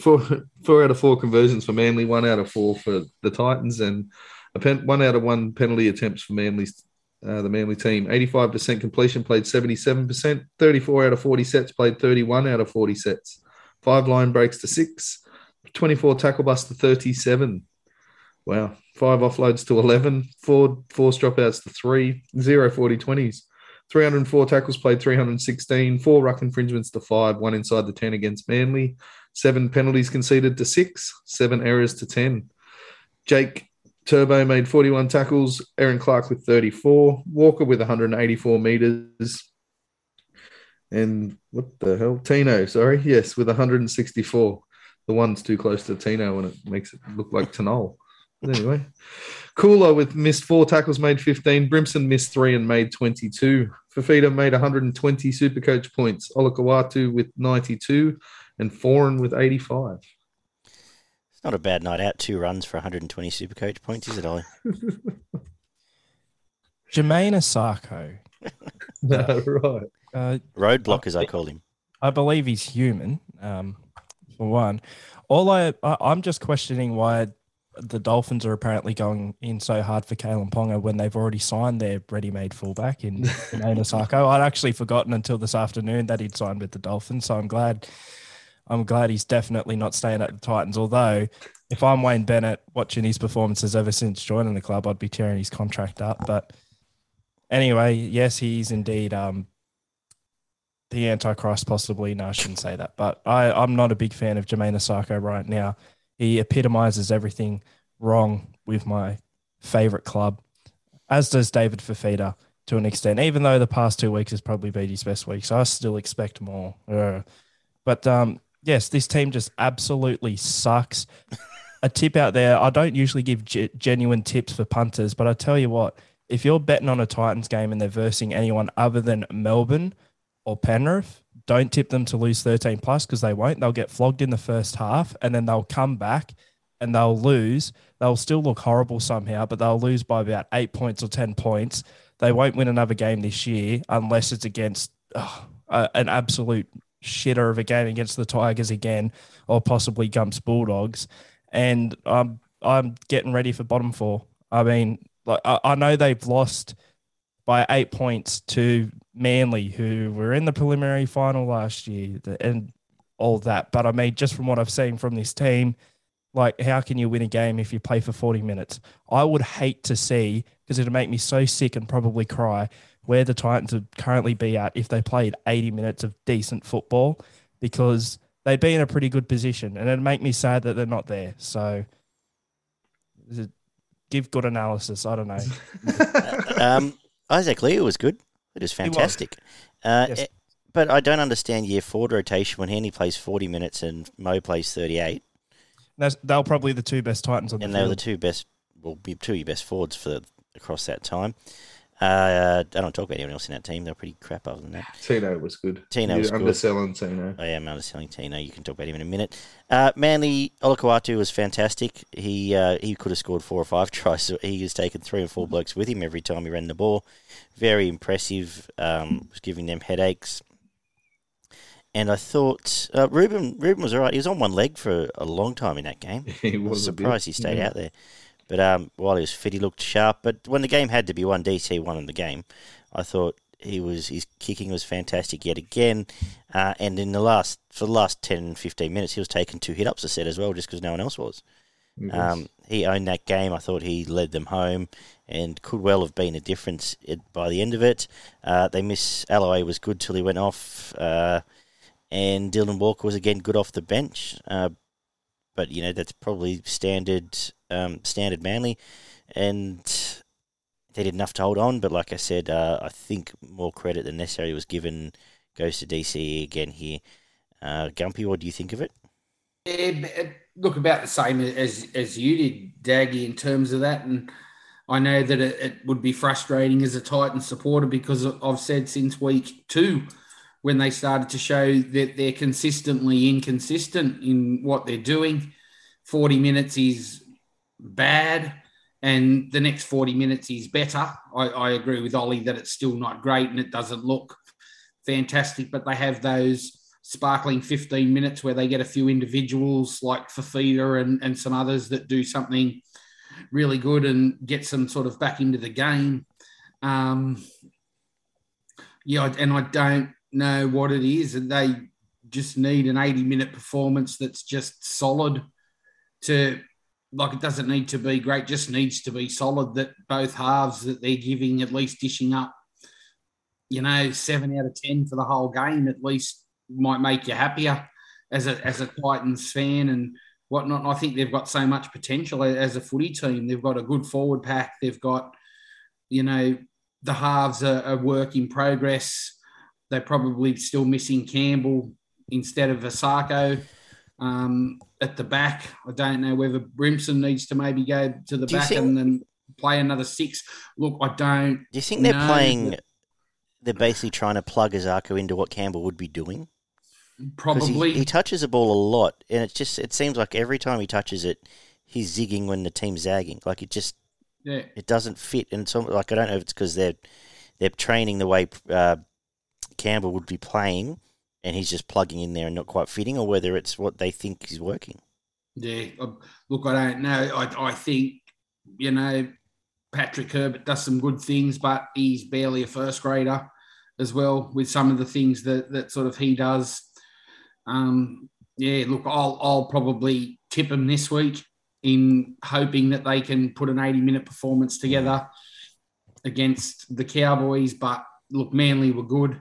Four, four out of four conversions for Manly, one out of four for the Titans, and a pen, one out of one penalty attempts for Manly's uh, the Manly team. 85% completion, played 77%. 34 out of 40 sets, played 31 out of 40 sets. Five line breaks to six. 24 tackle busts to 37. Wow. Five offloads to 11. Four force dropouts to three. Zero 40 20s. 304 tackles played, 316, four ruck infringements to five, one inside the 10 against Manly, seven penalties conceded to six, seven errors to 10. Jake Turbo made 41 tackles, Erin Clark with 34, Walker with 184 meters, and what the hell? Tino, sorry, yes, with 164. The one's too close to Tino and it makes it look like Tanol. anyway, Cooler with missed four tackles, made 15. Brimson missed three and made 22. Fifita made 120 super coach points. Olakau'atu with 92 and Foran with 85. It's not a bad night out. Two runs for 120 super coach points, is it, Ollie? Jamayne Isaako. no, right. Uh, Roadblock, as I call him. I believe he's human, um, for one. All I, I, I'm just questioning why the Dolphins are apparently going in so hard for Kalyn Ponga when they've already signed their ready-made fullback in, in Onasako. I'd actually forgotten until this afternoon that he'd signed with the Dolphins, so I'm glad. I'm glad he's definitely not staying at the Titans. Although, if I'm Wayne Bennett watching his performances ever since joining the club, I'd be tearing his contract up. But anyway, yes, he's indeed um, the Antichrist, possibly. No, I shouldn't say that. But I, I'm not a big fan of Jamayne Isaako right now. He epitomizes everything wrong with my favorite club, as does David Fifita to an extent, even though the past two weeks has probably been his best week. So I still expect more. Uh, but um, yes, this team just absolutely sucks. a tip out there I don't usually give ge- genuine tips for punters, but I tell you what, if you're betting on a Titans game and they're versing anyone other than Melbourne or Penrith, don't tip them to lose 13 plus because they won't. They'll get flogged in the first half and then they'll come back and they'll lose. They'll still look horrible somehow, but they'll lose by about eight points or 10 points. They won't win another game this year unless it's against uh, an absolute shitter of a game against the Tigers again or possibly Gumps Bulldogs. And I'm I'm getting ready for bottom four. I mean, like I, I know they've lost by eight points to Manly, who were in the preliminary final last year, and all that. But I mean, just from what I've seen from this team, like how can you win a game if you play for 40 minutes? I would hate to see because it'd make me so sick and probably cry where the Titans would currently be at if they played 80 minutes of decent football because they'd be in a pretty good position and it'd make me sad that they're not there. So give good analysis. I don't know. um, Isaac Liu was good. It was fantastic. Uh, yes. it, but I don't understand year forward rotation when Henry plays 40 minutes and Mo plays 38. That's, they're probably the two best Titans on the and field. they were the two best, will be two of your best forwards for across that time. Uh, I don't talk about anyone else in that team. They're pretty crap other than that. Tino was good. Tino was underselling good. Tino. I am underselling Tino. You can talk about him in a minute. Uh, Manly Olakau'atu was fantastic. He uh, he could have scored four or five tries. So he has taken three or four blokes with him every time he ran the ball. Very impressive. Um, was giving them headaches. And I thought uh, Ruben Ruben was all right. He was on one leg for a long time in that game. he was, was surprised he stayed yeah. out there. But um, while he was fit, he looked sharp. But when the game had to be won, DC won in the game. I thought he was his kicking was fantastic yet again. Uh, and in the last for the last 10, 15 minutes, he was taking two hit ups a set as well, just because no one else was. Yes. Um, he owned that game. I thought he led them home and could well have been a difference by the end of it. Uh, they miss Alloway was good till he went off. Uh, and Dylan Walker was again good off the bench. Uh, but you know that's probably standard um, standard Manly, and they did enough to hold on. But like I said, uh, I think more credit than necessary was given goes to DC again here. Uh, Gumpy, what do you think of it? Yeah, look about the same as as you did, Daggy, in terms of that, and. I know that it, it would be frustrating as a Titan supporter because I've said since week two when they started to show that they're consistently inconsistent in what they're doing. 40 minutes is bad, and the next 40 minutes is better. I, I agree with Ollie that it's still not great and it doesn't look fantastic, but they have those sparkling 15 minutes where they get a few individuals like Fifita and, and some others that do something really good and get some sort of back into the game. Um, yeah, and I don't know what it is, and they just need an 80 minute performance that's just solid to like it doesn't need to be great, just needs to be solid that both halves that they're giving at least dishing up, you know, seven out of ten for the whole game at least might make you happier as a as a Titans fan and whatnot. And I think they've got so much potential as a footy team. They've got a good forward pack. They've got, you know, the halves are a work in progress they're probably still missing Campbell instead of Isaako um, at the back. I don't know whether Brimson needs to maybe go to the back think, and then play another six. Look, I don't. Do you think they're playing? They're basically trying to plug Isaako into what Campbell would be doing. Probably. He, he, touches the ball a lot, and it just it seems like every time he touches it, he's zigging when the team's zagging. Like it just, yeah, it doesn't fit. And so, like I don't know if it's because they're they're training the way uh, Campbell would be playing and he's just plugging in there and not quite fitting, or whether it's what they think is working. Yeah, look, I don't know. I, I think, you know, Patrick Herbert does some good things, but he's barely a first grader as well with some of the things that, that sort of he does. Um, yeah, look, I'll, I'll probably tip him this week in hoping that they can put an 80 minute performance together against the Cowboys. But look, Manly were good.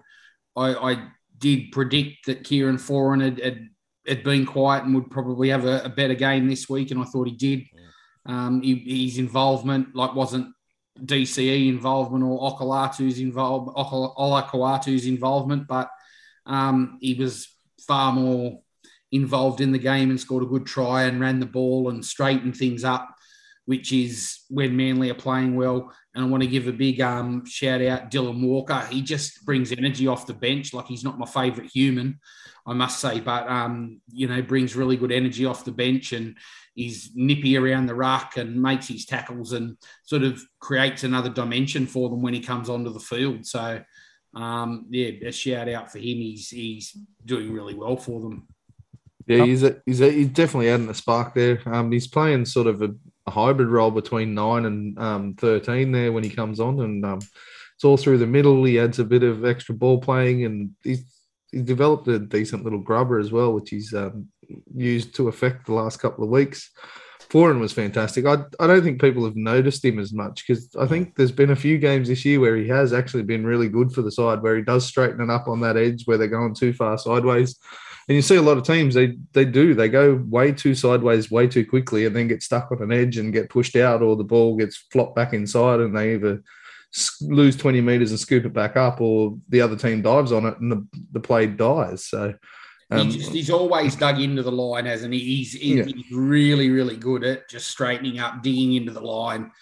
I, I did predict that Kieran Foran had, had, had, been quiet and would probably have a, a, better game this week, and I thought he did. Um, he, his involvement like wasn't DCE involvement or Okolatu's Olakau'atu's involvement, but um, he was far more involved in the game and scored a good try and ran the ball and straightened things up, which is when Manly are playing well. And I want to give a big um, shout out Dylan Walker. He just brings energy off the bench. Like he's not my favourite human, I must say, but um, you know brings really good energy off the bench and he's nippy around the ruck and makes his tackles and sort of creates another dimension for them when he comes onto the field. So um, yeah, a shout out for him. He's he's doing really well for them. Yeah, he's a, he's a, he's definitely adding a spark there. Um, he's playing sort of a, hybrid role between nine and um, thirteen there when he comes on, and um, it's all through the middle. He adds a bit of extra ball playing, and he's he's developed a decent little grubber as well, which he's um, used to effect the last couple of weeks. Foran was fantastic. I, I don't think people have noticed him as much because I think there's been a few games this year where he has actually been really good for the side, where he does straighten it up on that edge where they're going too far sideways. And you see a lot of teams, they they do, they go way too sideways way too quickly and then get stuck on an edge and get pushed out, or the ball gets flopped back inside and they either lose 20 meters and scoop it back up, or the other team dives on it and the, the play dies. So um, he just, he's always dug into the line, hasn't he? He's, he's, yeah. he's really, really good at just straightening up, digging into the line.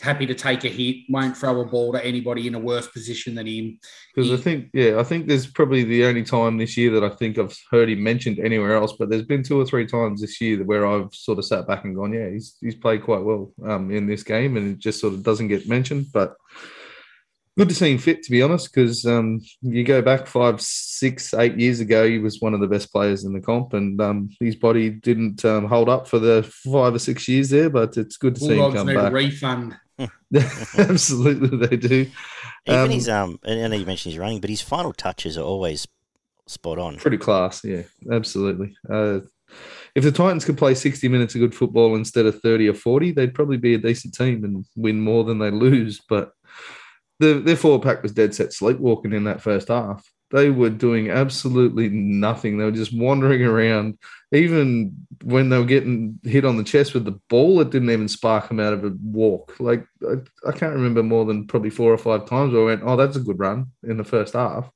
Happy to take a hit, won't throw a ball to anybody in a worse position than him. Because I think, yeah, I think there's probably the only time this year that I think I've heard him mentioned anywhere else. But there's been two or three times this year where I've sort of sat back and gone, yeah, he's he's played quite well um, in this game, and it just sort of doesn't get mentioned. But good to see him fit, to be honest, because um, you go back five, six, eight years ago, he was one of the best players in the comp, and um, his body didn't um, hold up for the five or six years there. But it's good to see him come back. refund. Absolutely, they do. Even um, his um, and I know you mentioned he's running, but his final touches are always spot on. Pretty class, yeah, absolutely. Uh, if the Titans could play 60 minutes of good football instead of 30 or 40, they'd probably be a decent team and win more than they lose. But the, their forward pack was dead set sleepwalking in that first half. They were doing absolutely nothing. They were just wandering around. Even when they were getting hit on the chest with the ball, it didn't even spark them out of a walk. Like I, I can't remember more than probably four or five times where I went, "Oh, that's a good run" in the first half.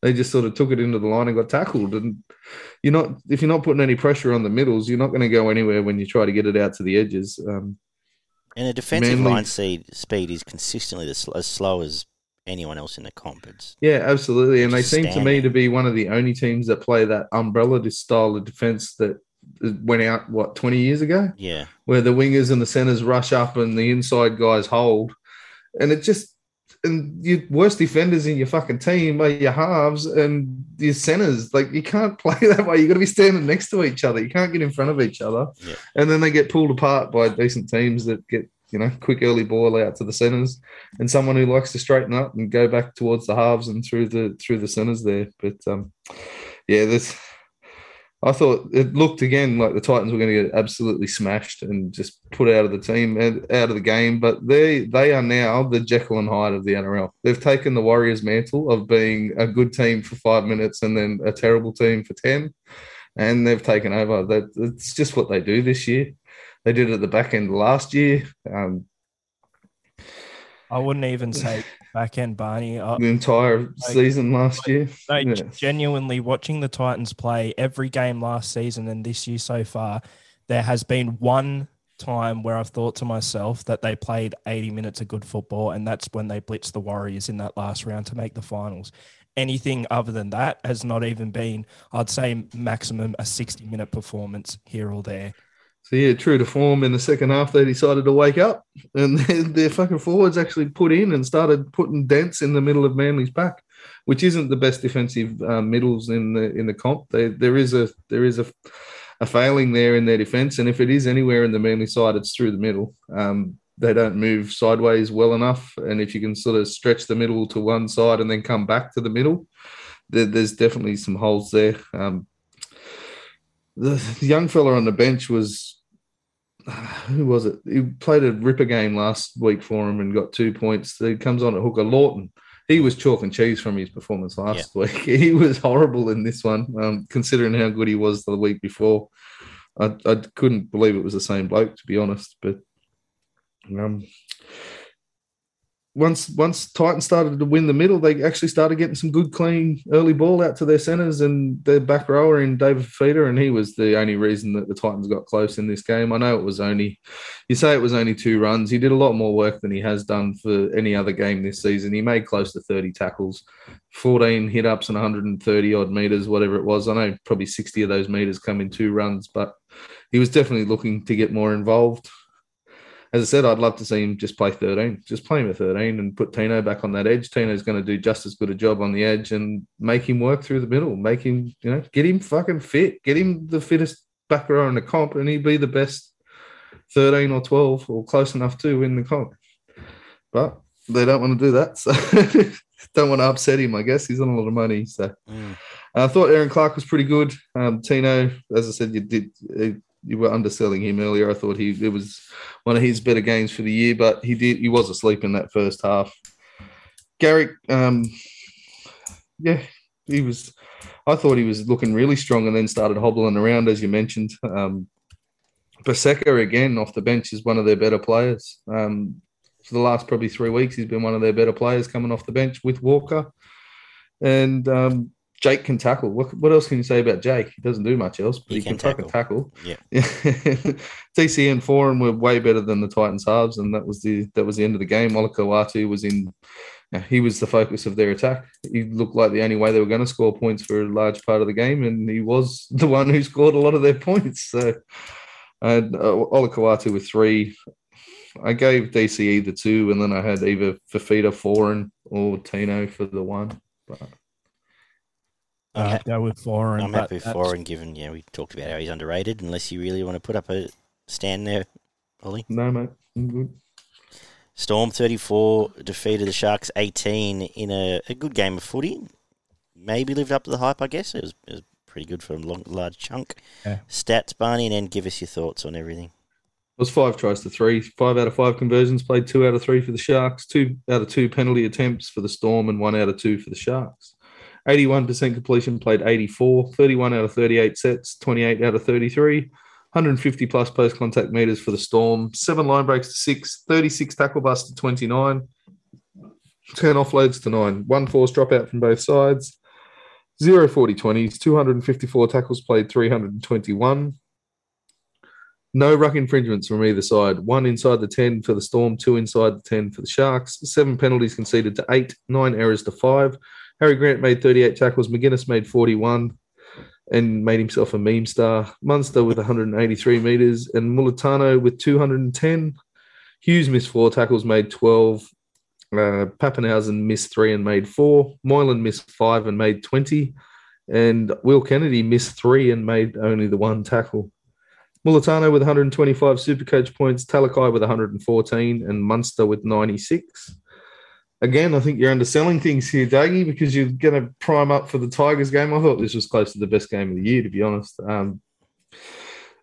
They just sort of took it into the line and got tackled. And you're not if you're not putting any pressure on the middles, you're not going to go anywhere when you try to get it out to the edges. Um, and the defensive Manly, line speed, speed is consistently as, as slow as anyone else in the comp. It's yeah, absolutely. And they seem to me to be one of the only teams that play that umbrella style of defense that went out what 20 years ago yeah where the wingers and the centers rush up and the inside guys hold and it just and your worst defenders in your fucking team are your halves and your centers. Like you can't play that way. You got to be standing next to each other. You can't get in front of each other. Yeah. And then they get pulled apart by decent teams that get you know quick early ball out to the centers and someone who likes to straighten up and go back towards the halves and through the through the centers there. But um, yeah, this I thought it looked again like the Titans were going to get absolutely smashed and just put out of the team and out of the game. But they they are now the Jekyll and Hyde of the NRL. They've taken the Warriors' mantle of being a good team for five minutes and then a terrible team for ten, and they've taken over. That it's just what they do this year. They did it at the back end last year. Um, I wouldn't even say back end Barney. The entire like, season last year. yeah. Genuinely watching the Titans play every game last season and this year so far, there has been one time where I've thought to myself that they played 80 minutes of good football, and that's when they blitzed the Warriors in that last round to make the finals. Anything other than that has not even been, I'd say, maximum a 60 minute performance here or there. So yeah, true to form in the second half, they decided to wake up, and their fucking forwards actually put in and started putting dents in the middle of Manly's pack, which isn't the best defensive um, middles in the in the comp. They, there is a there is a, a failing there in their defence, and if it is anywhere in the Manly side, it's through the middle. Um, they don't move sideways well enough, and if you can sort of stretch the middle to one side and then come back to the middle, there, there's definitely some holes there. Um, the young fella on the bench was who was it? He played a ripper game last week for him and got two points. He comes on at hooker Lawton. He was chalk and cheese from his performance last yeah. week. He was horrible in this one, um, considering how good he was the week before. I, I, couldn't believe it was the same bloke, to be honest. But Um, once once Titans started to win the middle, they actually started getting some good, clean early ball out to their centers and their back rower in David Fifita, and he was the only reason that the Titans got close in this game. I know it was only, you say it was only two runs. He did a lot more work than he has done for any other game this season. He made close to 30 tackles, 14 hit ups, and 130 odd meters, whatever it was. I know probably 60 of those meters come in two runs, but he was definitely looking to get more involved as I said, I'd love to see him just play 13. Just play him at 13 and put Tino back on that edge. Tino's going to do just as good a job on the edge and make him work through the middle. Make him, you know, get him fucking fit. Get him the fittest back row in the comp, and he'd be the best 13 or 12 or close enough to win the comp. But they don't want to do that. So don't want to upset him, I guess. He's on a lot of money. So mm. I thought Erin Clark was pretty good. Um, Tino, as I said, you did you were underselling him earlier. I thought he it was one of his better games for the year, but he did he was asleep in that first half. Garrick, um, yeah, he was. I thought he was looking really strong, and then started hobbling around as you mentioned. Um, Paseka again off the bench is one of their better players. Um, for the last probably three weeks, he's been one of their better players coming off the bench with Walker. And um, Jake can tackle. What, what else can you say about Jake? He doesn't do much else, but he, he can, can tackle. tackle. Yeah. TC and Foran were way better than the Titans halves, and that was the that was the end of the game. Olakau'atu was in. He was the focus of their attack. He looked like the only way they were going to score points for a large part of the game, and he was the one who scored a lot of their points. So, and uh, Olakau'atu with three. I gave DCE the two, and then I had either Fifita, Foran, or Tino for the one. But uh, go with four. I'm happy with Foran, given yeah, we talked about how he's underrated. Unless you really want to put up a stand there, Ollie. No, mate, I'm good. Storm 34 defeated the Sharks 18 in a, a good game of footy. Maybe lived up to the hype, I guess. It was, it was pretty good for a long, large chunk. Yeah. Stats, Barney, and then give us your thoughts on everything. It was five tries to three. Five out of five conversions, played two out of three for the Sharks, two out of two penalty attempts for the Storm, and one out of two for the Sharks. 81% completion, played 84, 31 out of 38 sets, 28 out of 33, 150 plus post contact meters for the Storm, seven line breaks to six, 36 tackle busts to 29, 10 offloads to nine, one force dropout from both sides, zero 40 20s, 254 tackles played, 321. No ruck infringements from either side. One inside the 10 for the Storm, two inside the 10 for the Sharks. Seven penalties conceded to eight, nine errors to five. Harry Grant made 38 tackles. McInnes made 41 and made himself a meme star. Munster with 183 metres and Mulitalo with 210. Hughes missed four tackles, made 12. Uh, Papenhuyzen missed three and made four. Moylan missed five and made 20. And Will Kennedy missed three and made only the one tackle. Mulitalo with 125 Supercoach points, Talakai with 114, and Munster with 96 again, I think you're underselling things here, Dougie, because you're going to prime up for the Tigers game. I thought this was close to the best game of the year, to be honest. Um,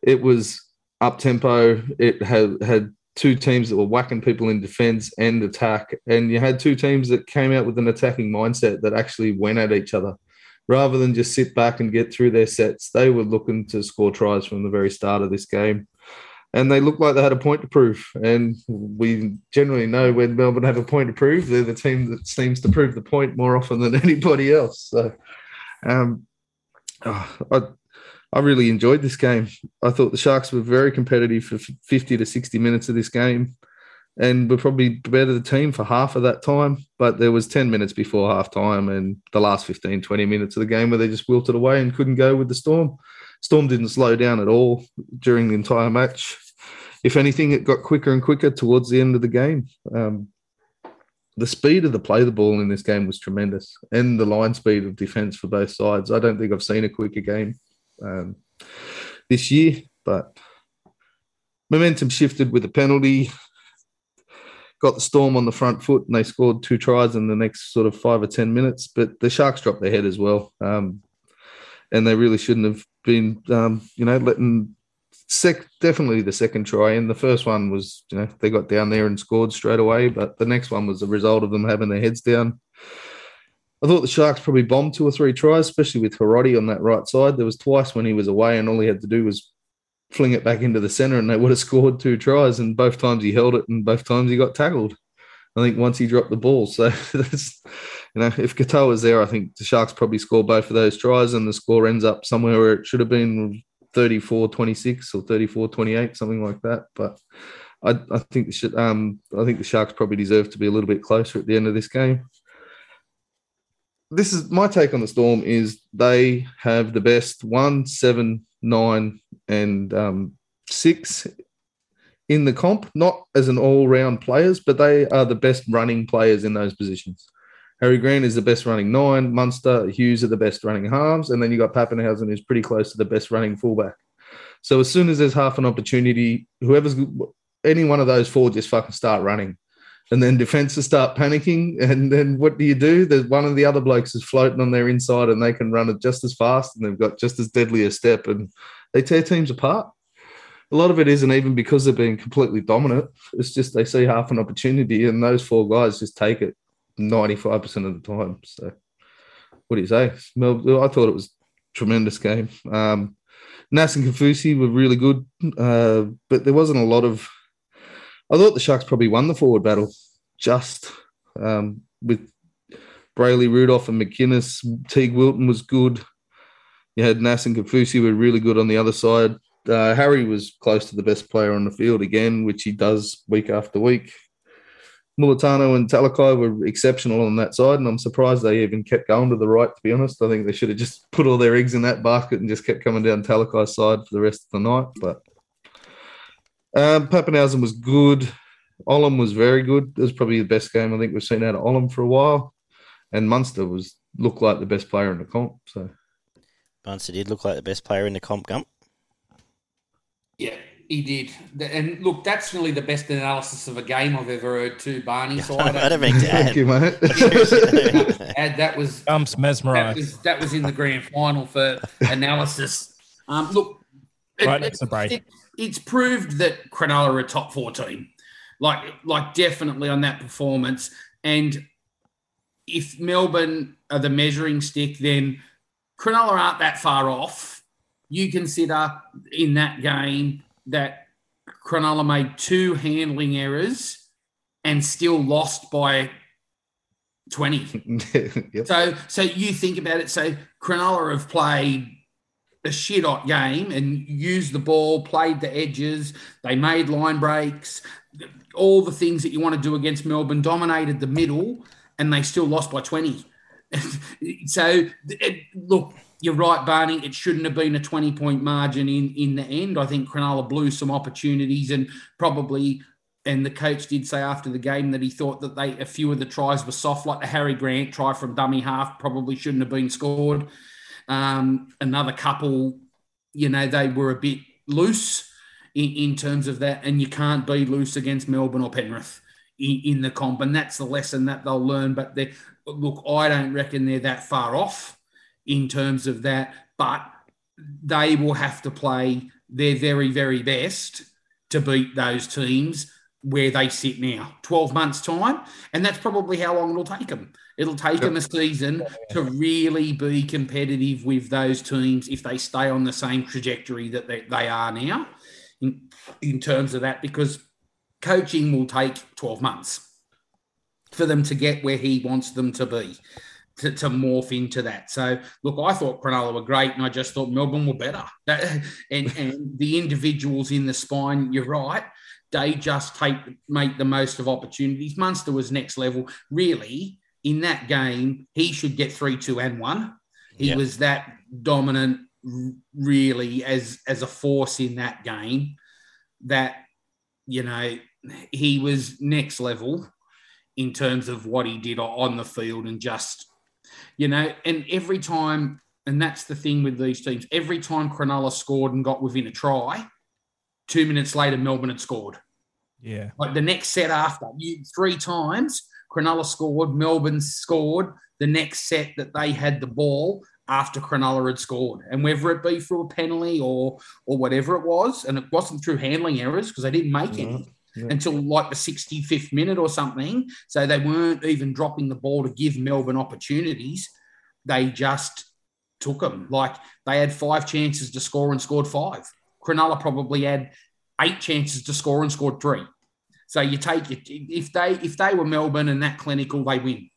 it was up tempo. It had had two teams that were whacking people in defense and attack, and you had two teams that came out with an attacking mindset that actually went at each other. Rather than just sit back and get through their sets, they were looking to score tries from the very start of this game and they looked like they had a point to prove. And we generally know when Melbourne have a point to prove, they're the team that seems to prove the point more often than anybody else. So, um, oh, I, I really enjoyed this game. I thought the Sharks were very competitive for 50 to 60 minutes of this game and were probably better the team for half of that time. But there was 10 minutes before half time and the last 15, 20 minutes of the game where they just wilted away and couldn't go with the Storm. Storm didn't slow down at all during the entire match. If anything, it got quicker and quicker towards the end of the game. Um, the speed of the play the ball in this game was tremendous, and the line speed of defense for both sides. I don't think I've seen a quicker game um, this year, but momentum shifted with a penalty. Got the Storm on the front foot, and they scored two tries in the next sort of five or ten minutes. But the Sharks dropped their head as well, um, and they really shouldn't have been, um, you know, letting sec definitely the second try. And the first one was, you know, they got down there and scored straight away. But the next one was a result of them having their heads down. I thought the Sharks probably bombed two or three tries, especially with Hiroti on that right side. There was twice when he was away, and all he had to do was fling it back into the center, and they would have scored two tries. And both times he held it, and both times he got tackled. I think once he dropped the ball. So that's, you know, if Katoa was there, I think the Sharks probably score both of those tries, and the score ends up somewhere where it should have been 34-26 or 34-28, something like that. But I, I think the um, I think the Sharks probably deserve to be a little bit closer at the end of this game. This is my take on the Storm is they have the best one, seven, nine, and um, six in the comp, not as an all-round players, but they are the best running players in those positions. Harry Grant is the best running nine, Munster, Hughes are the best running halves, and then you got Papenhuyzen who's pretty close to the best running fullback. So as soon as there's half an opportunity, whoever's any one of those four just fucking start running. And then defenses start panicking. And then what do you do? There's one of the other blokes is floating on their inside and they can run it just as fast and they've got just as deadly a step and they tear teams apart. A lot of it isn't even because they're being completely dominant. It's just they see half an opportunity and those four guys just take it 95% of the time. So what do you say? I thought it was tremendous game. Um, Nas and Kaufusi were really good, uh, but there wasn't a lot of I thought the Sharks probably won the forward battle just um, with Brailey Rudolf and McInnes. Teig Wilton was good. You had Nas and Kaufusi were really good on the other side. Uh, Harry was close to the best player on the field again, which he does week after week. Mulitalo and Talakai were exceptional on that side, and I'm surprised they even kept going to the right, to be honest. I think they should have just put all their eggs in that basket and just kept coming down Talakai's side for the rest of the night. But um, Papenhuyzen was good. Olam was very good. It was probably the best game I think we've seen out of Olam for a while. And Munster was looked like the best player in the comp. So Munster did look like the best player in the comp, Gump. Yeah, he did. And look, that's really the best analysis of a game I've ever heard too, Barney. So I don't, mean to add. Thank you, mate. add that was Gump's mesmerised. That was, that was in the grand final for analysis. Um, look, right it, next to break. It, it's proved that Cronulla are a top four team, like like definitely on that performance. And if Melbourne are the measuring stick, then Cronulla aren't that far off. You consider in that game that Cronulla made two handling errors and still lost by 20. yep. So so you think about it. So Cronulla have played a shit hot game and used the ball, played the edges. They made line breaks, all the things that you want to do against Melbourne, dominated the middle, and they still lost by 20. so, it, look, you're right, Barney. It shouldn't have been a 20 point margin in, in the end. I think Cronulla blew some opportunities and probably. And the coach did say after the game that he thought that they a few of the tries were soft, like the Harry Grant try from dummy half probably shouldn't have been scored. Um, another couple, you know, they were a bit loose in, in, terms of that, and you can't be loose against Melbourne or Penrith in, in the comp, and that's the lesson that they'll learn. But look, I don't reckon they're that far off in terms of that, but they will have to play their very, very best to beat those teams where they sit now, 12 months' time. And that's probably how long it'll take them. It'll take yep. them a season to really be competitive with those teams if they stay on the same trajectory that they, they are now in, in terms of that, because coaching will take 12 months for them to get where he wants them to be. To, to, morph into that. So, look, I thought Cronulla were great, and I just thought Melbourne were better. That, and, and the individuals in the spine, you're right, they just take make the most of opportunities. Munster was next level. Really, in that game, he should get three, two, and one. He yep. was that dominant, really, as as a force in that game. That you know he was next level in terms of what he did on the field and just you know and every time and that's the thing with these teams every time Cronulla scored and got within a try two minutes later Melbourne had scored yeah like the next set after you three times Cronulla scored, Melbourne scored the next set that they had the ball after Cronulla had scored. And whether it be through a penalty or or whatever it was, and it wasn't through handling errors because they didn't make mm-hmm. any. Yeah. Until like the 65th minute or something. So they weren't even dropping the ball to give Melbourne opportunities. They just took them. Like they had five chances to score and scored five. Cronulla probably had eight chances to score and scored three. So you take it if they if they were Melbourne and that clinical, they win.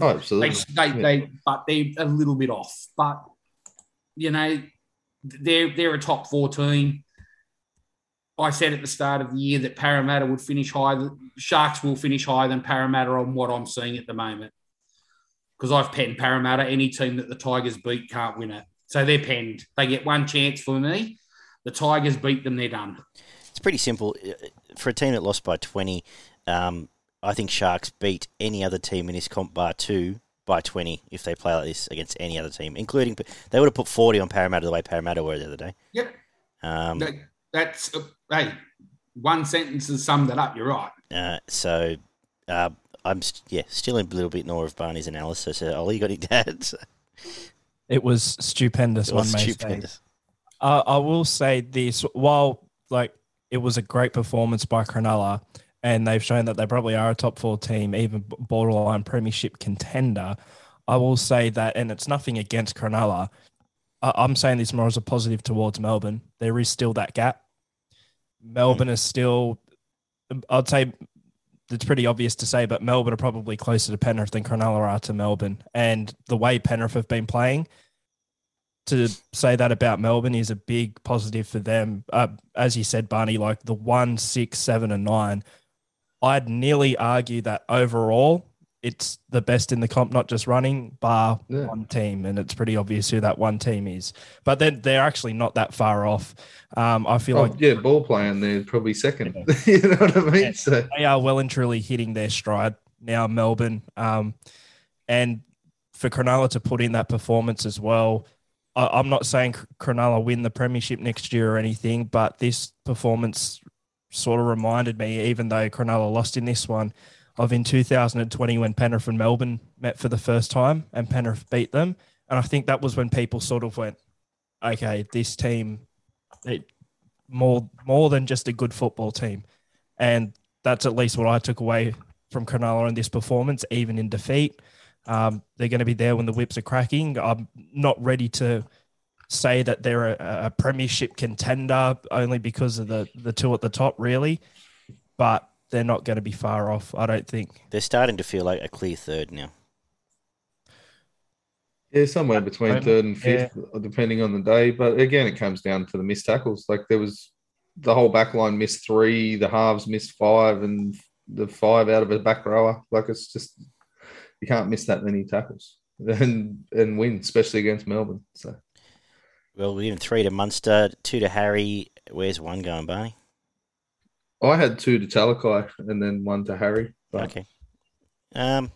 Oh, absolutely. they, they, Yeah. they, but they're a little bit off. But you know, they're they're a top four team. I said at the start of the year that Parramatta would finish higher. Sharks will finish higher than Parramatta on what I'm seeing at the moment. Because I've penned Parramatta. Any team that the Tigers beat can't win it. So they're penned. They get one chance for me. The Tigers beat them, they're done. It's pretty simple. Uh, For a team that lost by 20, um, I think Sharks beat any other team in this comp bar 2 by 20 if they play like this against any other team, including they would have put 40 on Parramatta the way Parramatta were the other day. Yep. Um, That, that's, uh, hey, one sentence has summed it up. You're right. uh, so uh, I'm st- yeah still in a little bit more of Barney's analysis. Uh, Ollie, you got any dads? It was stupendous. It one was may say. stupendous. Uh, I will say this: while like it was a great performance by Cronulla, and they've shown that they probably are a top four team, even borderline premiership contender. I will say that, and it's nothing against Cronulla. I- I'm saying this more as a positive towards Melbourne. There is still that gap. Melbourne is still, I'd say, it's pretty obvious to say, but Melbourne are probably closer to Penrith than Cronulla are to Melbourne. And the way Penrith have been playing, to say that about Melbourne is a big positive for them. Uh, as you said, Barney, like the one, six, seven, and nine, I'd nearly argue that overall it's the best in the comp, not just running, bar Yeah. one team. And it's pretty obvious who that one team is. But then they're actually not that far off. Um, I feel Oh, like yeah, ball playing they're probably second. you know what I mean? Yeah. So they are well and truly hitting their stride now, Melbourne. Um, and for Cronulla to put in that performance as well, I, I'm not saying Cronulla win the premiership next year or anything, but this performance sort of reminded me, even though Cronulla lost in this one, of in 2020 when Penrith and Melbourne met for the first time and Penrith beat them. And I think that was when people sort of went, okay, this team, more more than just a good football team. And that's at least what I took away from Cronulla in this performance, even in defeat. Um, they're going to be there when the whips are cracking. I'm not ready to say that they're a, a premiership contender only because of the, the two at the top, really. But they're not going to be far off, I don't think. They're starting to feel like a clear third now. yeah, somewhere between third and fifth, uh, depending on the day. But again, it comes down to the missed tackles. Like there was the whole back line missed three, the halves missed five, and the five out of a back rower. Like it's just you can't miss that many tackles and and win, especially against Melbourne. So Well, we're giving three to Munster, two to Harry. Where's one going, Barney? I had two to Talakai and then one to Harry. But Okay. Um,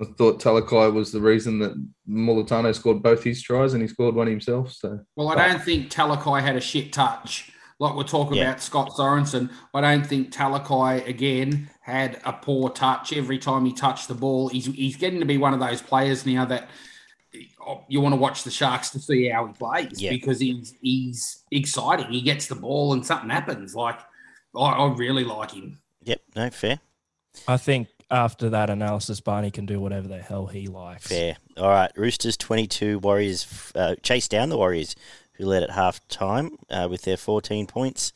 I thought Talakai was the reason that Mulitalo scored both his tries and he scored one himself. So Well, I don't think Talakai had a shit touch. Like we're talking Yeah. about Scott Sorensen, I don't think Talakai again had a poor touch every time he touched the ball. He's, he's getting to be one of those players now that you want to watch the Sharks to see how he plays Yeah. because he's he's exciting. He gets the ball and something happens. Like I, I really like him. yep, no, fair. I think after that analysis, Barney can do whatever the hell he likes. Fair. All right. Roosters 22, Warriors uh, chase down the Warriors, who led at half time uh, with their 14 points.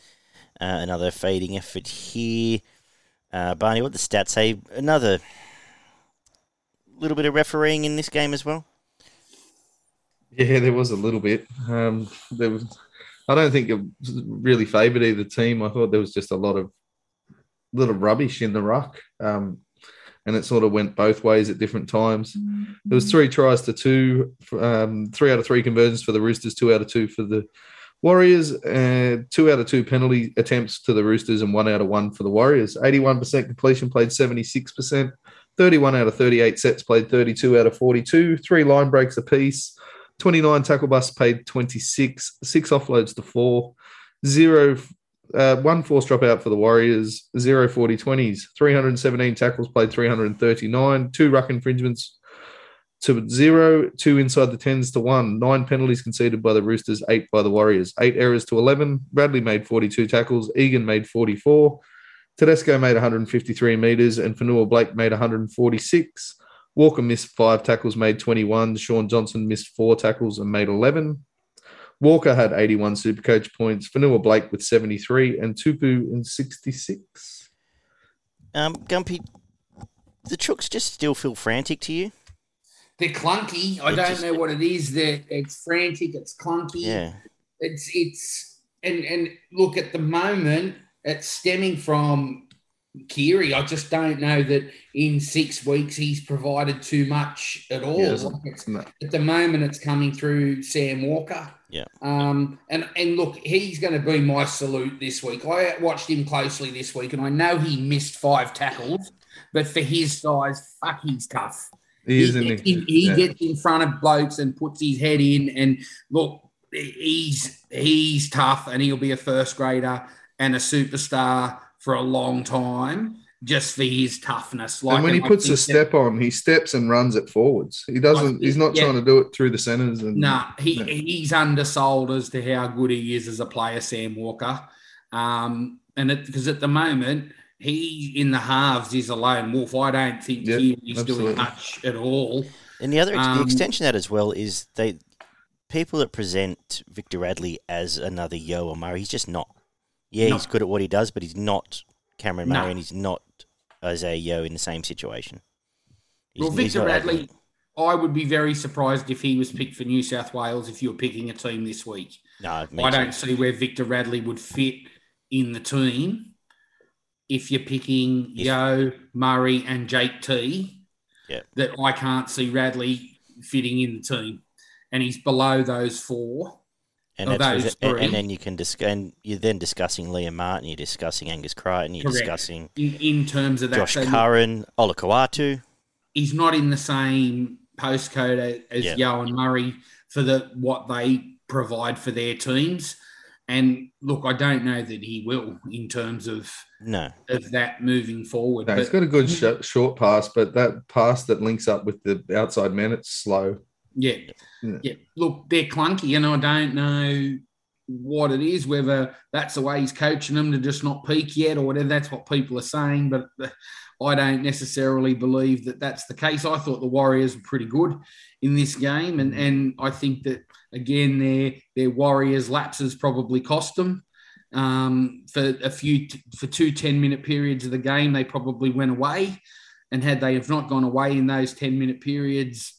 Uh, another fading effort here. Uh, Barney, what the stats say? Another little bit of refereeing in this game as well. Yeah, there was a little bit. Um, there was. I don't think it really favoured either team. I thought there was just a lot of little rubbish in the ruck, um, and it sort of went both ways at different times. There was three tries to two, um, three out of three conversions for the Roosters, two out of two for the Warriors, uh, two out of two penalty attempts to the Roosters, and one out of one for the Warriors. Eighty-one percent completion, played seventy-six percent. 31 out of 38 sets played 32 out of 42, three line breaks apiece, 29 tackle busts paid 26, six offloads to four, zero, uh, one force dropout for the Warriors, zero 40 20s, 317 tackles played 339, two ruck infringements to zero, two inside the tens to one, nine penalties conceded by the Roosters, eight by the Warriors, eight errors to 11. Bradley made 42 tackles, Egan made 44. Tedesco made 153 meters and Fonua Blake made 146. Walker missed five tackles, made 21. Shaun Johnson missed four tackles and made 11. Walker had 81 super coach points, Vanilla Blake with 73, and Tupou in 66. Um, Gumpy, the Chooks just still feel frantic to you? They're clunky. I It don't just- know what it is. They're, it's frantic. It's clunky. Yeah. It's it's and and look at the moment. It's stemming from Keary. I just don't know that in six weeks he's provided too much at all. He hasn't. Like at the moment, it's coming through Sam Walker. Yeah. Um. And and look, he's going to be my salute this week. I watched him closely this week, and I know he missed five tackles, but for his size, fuck, he's tough. He is gets in, he yeah. gets in front of blokes and puts his head in. And look, he's he's tough, and he'll be a first grader and a superstar for a long time, just for his toughness. Like and when he puts a think step on, he steps and runs it forwards. He doesn't. He's not Yeah. trying to do it through the centers. And Nah, he, No. he's undersold as to how good he is as a player, Sam Walker. Um, and because at the moment he in the halves is a lone wolf. I don't think Yeah, he's doing much at all. And the other ex- the Um, extension of that as well is they people that present Victor Radley as another Yeo or Murray, he's just not. Yeah, No. he's good at what he does, but he's not Cameron No. Murray, and he's not Isaiah Yeo in the same situation. He's- Well, Victor Radley. I would be very surprised if he was picked for New South Wales if you were picking a team this week. No, I too. don't see where Victor Radley would fit in the team if you're picking If- Yeo, Murray, and Jake T. Yeah. That I can't see Radley fitting in the team. And he's below those four. And, of that's and, and then you can discuss, and you're then discussing Liam Martin, you're discussing Angus Crichton, you're Correct. discussing In, in terms of that, Josh So Curran, Olakau'atu. he's not in the same postcode as Yeah. Yeo and Murray for the what they provide for their teams. And look, I don't know that he will in terms of No, of that moving forward. No, he's But got a good sh- short pass, but that pass that links up with the outside man, it's slow. Yeah, Yeah. yeah. Look, they're clunky, and I don't know what it is. Whether that's the way he's coaching them to just not peak yet, or whatever. That's what people are saying, but I don't necessarily believe that that's the case. I thought the Warriors were pretty good in this game, and and I think that again their their Warriors lapses probably cost them. Um, for a few for two 10 minute periods of the game, they probably went away, and had they have not gone away in those 10 minute periods,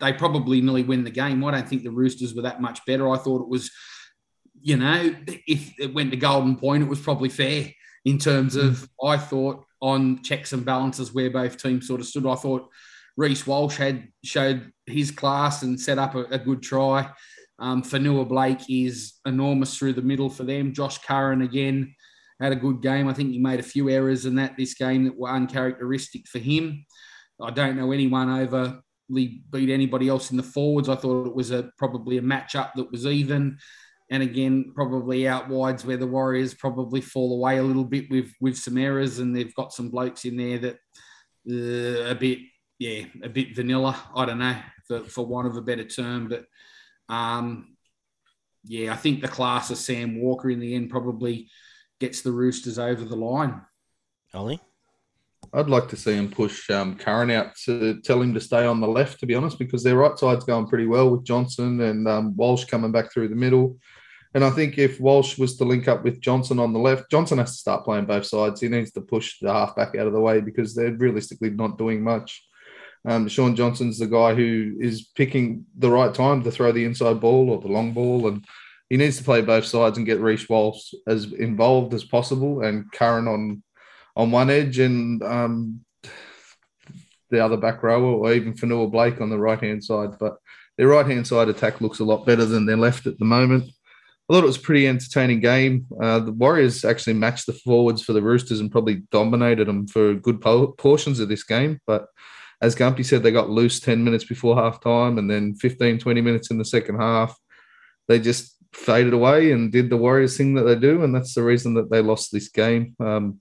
they probably nearly win the game. I don't think the Roosters were that much better. I thought it was, you know, if it went to golden point, it was probably fair in terms of, I thought on checks and balances where both teams sort of stood. I thought Reece Walsh had showed his class and set up a, a good try. Um, Fonua Blake is enormous through the middle for them. Josh Curran again had a good game. I think he made a few errors in that this game that were uncharacteristic for him. I don't know anyone over beat anybody else in the forwards. I thought it was a probably a matchup that was even, and again probably out wides where the Warriors probably fall away a little bit with with some errors, and they've got some blokes in there that uh, a bit yeah a bit vanilla. I don't know for for want of a better term, but um yeah, I think the class of Sam Walker in the end probably gets the Roosters over the line. Ollie. I'd like to see him push um, Curran out to tell him to stay on the left, to be honest, because their right side's going pretty well with Johnson and um, Walsh coming back through the middle. And I think if Walsh was to link up with Johnson on the left, Johnson has to start playing both sides. He needs to push the halfback out of the way because they're realistically not doing much. Um, Shaun Johnson's the guy who is picking the right time to throw the inside ball or the long ball, and he needs to play both sides and get Reece Walsh as involved as possible and Curran on on one edge and um, the other back row, or even Fonua Blake on the right hand side. But their right hand side attack looks a lot better than their left at the moment. I thought it was a pretty entertaining game. Uh, the Warriors actually matched the forwards for the Roosters and probably dominated them for good po- portions of this game. But as Gumpy said, they got loose 10 minutes before half time and then 15, 20 minutes in the second half. They just faded away and did the Warriors thing that they do. And that's the reason that they lost this game. Um,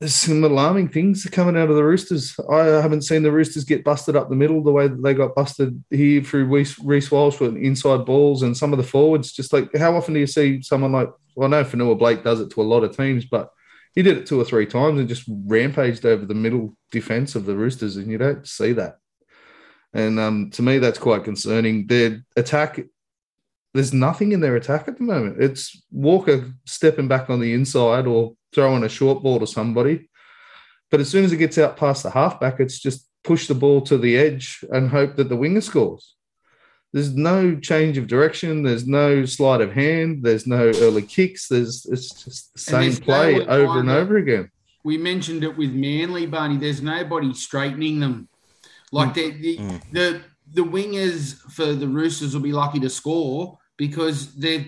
there's some alarming things coming out of the Roosters. I haven't seen the Roosters get busted up the middle the way that they got busted here through Reece Walsh with inside balls and some of the forwards. Just like how often do you see someone like, well, I know Fonua Blake does it to a lot of teams, but he did it two or three times and just rampaged over the middle defense of the Roosters, and you don't see that. And um, to me, that's quite concerning. Their attack there's nothing in their attack at the moment. It's Walker stepping back on the inside or throwing a short ball to somebody. But as soon as it gets out past the halfback, it's just push the ball to the edge and hope that the winger scores. There's no change of direction. There's no sleight of hand. There's no early kicks. There's it's just the same play no over and over again. we mentioned it with Manly, Barney. There's nobody straightening them. Like the the, Mm. the the wingers for the Roosters will be lucky to score because they're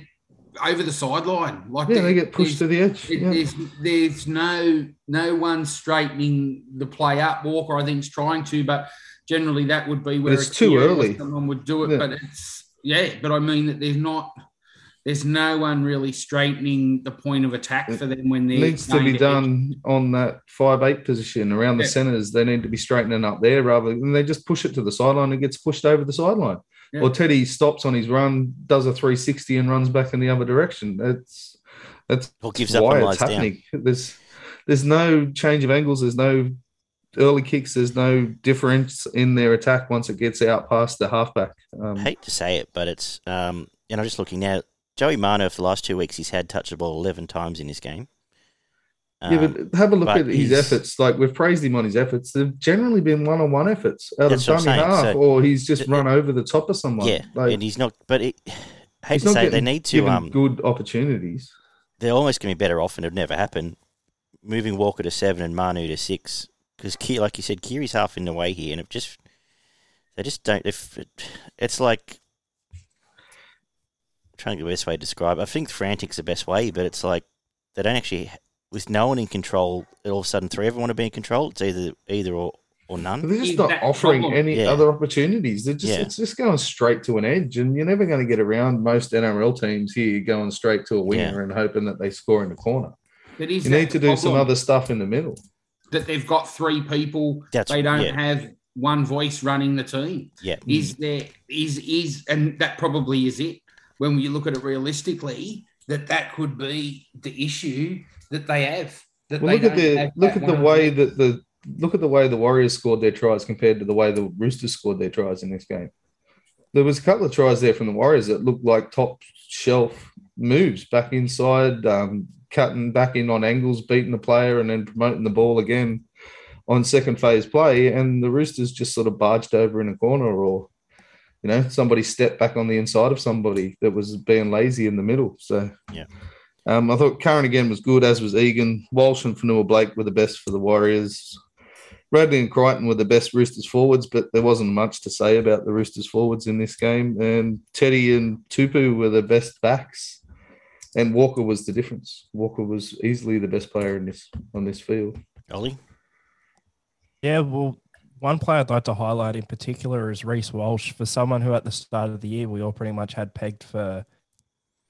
over the sideline. Like Yeah, they get pushed to the edge. it- Yeah. There's, there's no no one straightening the play up. Walker, I think, is trying to, but generally that would be where it's too early. Someone would do it, Yeah. but it's yeah. But I mean that there's not. There's no one really straightening the point of attack for them when they're needs to be done on that five eight position around the centres. They need to be straightening up there rather than they just push it to the sideline and gets pushed over the sideline. Yeah. Or Teddy stops on his run, does a 360 and runs back in the other direction. That's that's Or gives up why and it's lies down. happening. There's there's no change of angles. There's no early kicks. There's no difference in their attack once it gets out past the halfback. Um, I hate to say it, but it's um, and I'm just looking now. Joey Manu for the last two weeks, he's had touch the ball eleven times in this game. Yeah, Um, but have a look at his efforts. Like we've praised him on his efforts. They've generally been one-on-one efforts out of dummy half, So- or he's just it- run over the top of someone. yeah, like, and he's not. But it, hate to say, they need to. given Um, good opportunities. they're almost going to be better off, and it'd never happen. Moving Walker to seven and Manu to six, because like you said, Keary's half in the way here, and it just they just don't. If it, it's like trying to get the best way to describe. it. I think frantic's the best way, but it's like they don't actually, with no one in control. All of a sudden, three of them want to be in control. It's either either or or none. They're just Is not offering problem? any Yeah. other opportunities. They're just Yeah. it's just going straight to an edge, and you're never going to get around most NRL teams here going straight to a winger and hoping that they score in the corner. But is You need to do some other stuff in the middle. that they've got three people. That's they don't yeah, have one voice running the team. yeah. Is there is is and that probably is it when you look at it realistically that that could be the issue that they have. That Well, they look at the look at the way that the look at the way the Warriors scored their tries compared to the way the Roosters scored their tries in this game. There was a couple of tries there from the Warriors that looked like top shelf moves back inside, um, cutting back in on angles, beating the player, and then promoting the ball again on second phase play. And the Roosters just sort of barged over in a corner, or you know, somebody stepped back on the inside of somebody that was being lazy in the middle. So Yeah. Um, I thought Curran again was good, as was Egan. Walsh and Fonua Blake were the best for the Warriors. Radley and Crichton were the best Roosters forwards, but there wasn't much to say about the Roosters forwards in this game. And Teddy and Tupou were the best backs. And Walker was the difference. Walker was easily the best player in this on this field. Ollie, Yeah, well, one player I'd like to highlight in particular is Reece Walsh. For someone who at the start of the year we all pretty much had pegged for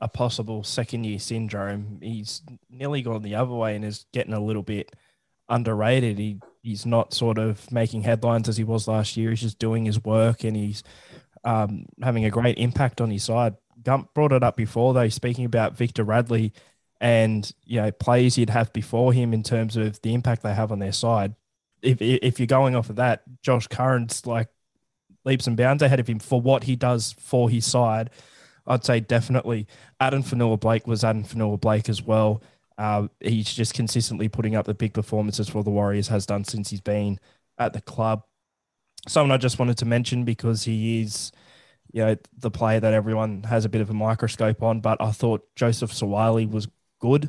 a possible second year syndrome, he's nearly gone the other way and is getting a little bit underrated. He he's not sort of making headlines as he was last year. He's just doing his work and he's um, having a great impact on his side. Gump brought it up before though, speaking about Victor Radley and you know players he'd have before him in terms of the impact they have on their side if if you're going off of that, Josh Curran's like leaps and bounds ahead of him for what he does for his side. I'd say definitely Addin Fonua Blake was Addin Fonua Blake as well. Uh, he's just consistently putting up the big performances for the Warriors has done since he's been at the club. Someone I just wanted to mention because he is, you know, the player that everyone has a bit of a microscope on. But I thought Joseph Suaalii was good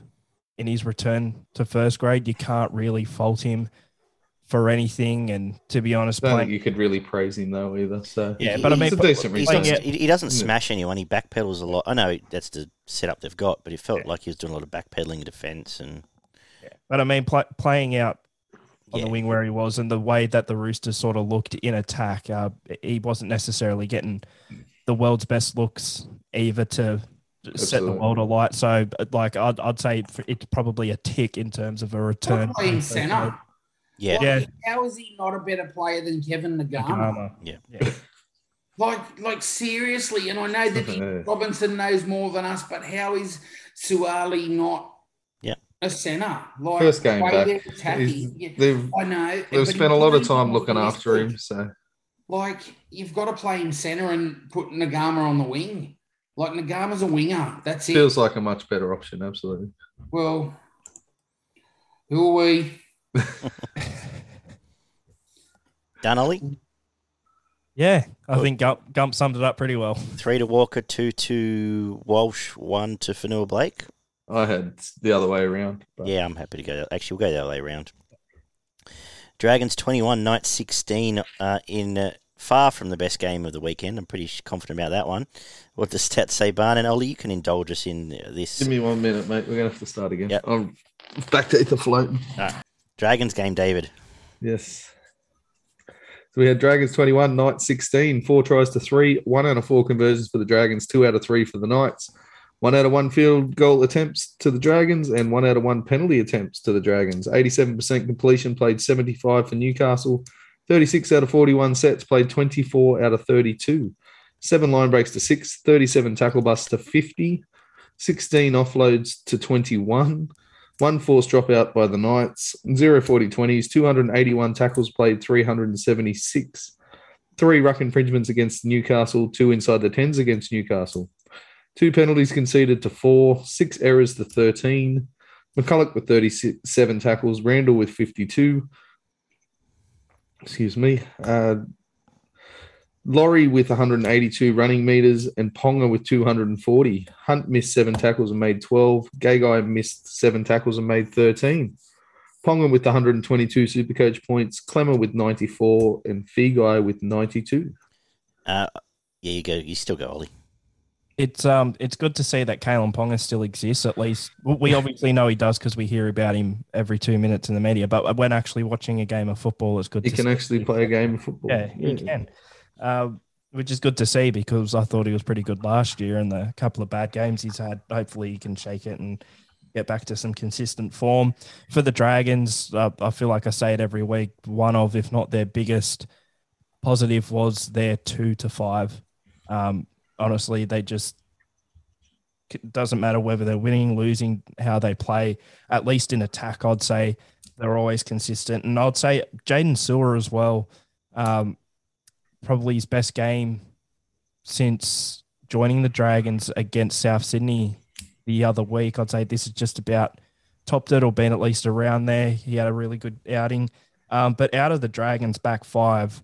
in his return to first grade. You can't really fault him for anything. And to be honest, I don't playing, think you could really praise him though either. So Yeah, but I mean, it's a decent he's result. not, he, he doesn't Yeah. smash anyone. He backpedals a lot. I know that's the setup they've got, but it felt like he was doing a lot of backpedaling in defence and but I mean, pl- playing out on yeah, the wing where he was and the way that the Roosters sort of looked in attack, uh, he wasn't necessarily getting the world's best looks either to set the world alight. So, like, I'd, I'd say it's probably a tick in terms of a return. Playing centre. Yeah. Why- Yeah. How is he not a better player than Kevin Naiqama? Gama. Yeah. yeah. Like, like seriously, and I know that he, Robinson knows more than us, but how is Suaalii not Yeah. a centre? Like First game back. they're He's- attacking. Yeah, They've I know. they've spent a lot of time looking after him. So Like you've got to play him centre and put Naiqama on the wing. Like Naiqama's a winger. That's it. Feels like a much better option, absolutely. well, who are we? Done, Ollie? Yeah, I think Gump, Gump summed it up pretty well. Three to Walker, two to Walsh, one to Fonua Blake. I had the other way around. But Yeah, I'm happy to go. Actually, we'll go the other way around. Dragons 21, Knights 16 uh, in uh, far from the best game of the weekend. I'm pretty confident about that one. What does stats say, Barn? And Ollie, you can indulge us in this. Give me one minute, mate. We're going to have to start again. Yep. I'm back to ether floating. Dragons game, David. Yes. So we had Dragons 21, Knights 16, four tries to three, one out of four conversions for the Dragons, two out of three for the Knights, one out of one field goal attempts to the Dragons, and one out of one penalty attempts to the Dragons. 87% completion, played 75 for Newcastle, 36 out of 41 sets, played 24 out of 32, seven line breaks to six, 37 tackle busts to 50, 16 offloads to 21, one forced dropout by the Knights, zero 40 20s, 281 tackles played, 376. Three ruck infringements against Newcastle, two inside the 10s against Newcastle. Two penalties conceded to four, six errors to 13. McCullough with 37 tackles, Randall with 52. Excuse me. Uh, Lawrie with 182 running meters and Ponga with 240. Hunt missed seven tackles and made 12. Gagai missed seven tackles and made 13. Ponga with 122 Supercoach points. Klemmer with 94 and Feagai with 92. Uh, yeah, you go. You still go, Ollie. It's um, it's good to see that Kalyn Ponga still exists. At least we obviously know he does because we hear about him every two minutes in the media. But when actually watching a game of football, it's good. He to can see. actually play a game of football. Yeah, he can. Uh, which is good to see because I thought he was pretty good last year and the couple of bad games he's had. Hopefully, he can shake it and get back to some consistent form. For the Dragons, uh, I feel like I say it every week. One of, if not their biggest positive, was their two to five. Um, honestly, they just it doesn't matter whether they're winning, losing, how they play. At least in attack, I'd say they're always consistent. And I'd say Jaydn Su'A as well. Um, probably his best game since joining the Dragons against South Sydney the other week. I'd say this is just about topped it or been at least around there. He had a really good outing. Um, but out of the Dragons back five,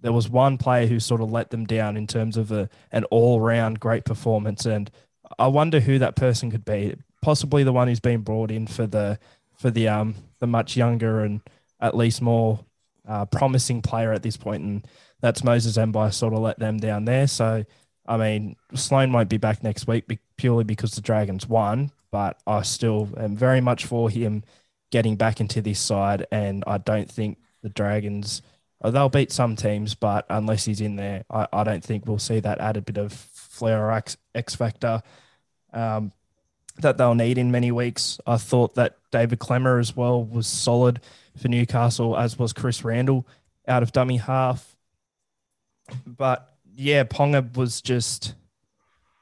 there was one player who sort of let them down in terms of a, an all round great performance. And I wonder who that person could be. Possibly the one who's been brought in for the for the um the much younger and at least more uh, promising player at this point, and that's Moses Mbye sort of let them down there. So, I mean, Sloan won't be back next week be- purely because the Dragons won, but I still am very much for him getting back into this side, and I don't think the Dragons. uh, They'll beat some teams, but unless he's in there, I, I don't think we'll see that added bit of flair or X, X factor um, that they'll need in many weeks. I thought that David Klemmer as well was solid for Newcastle, as was Chris Randall out of dummy half. But yeah, Ponga was just,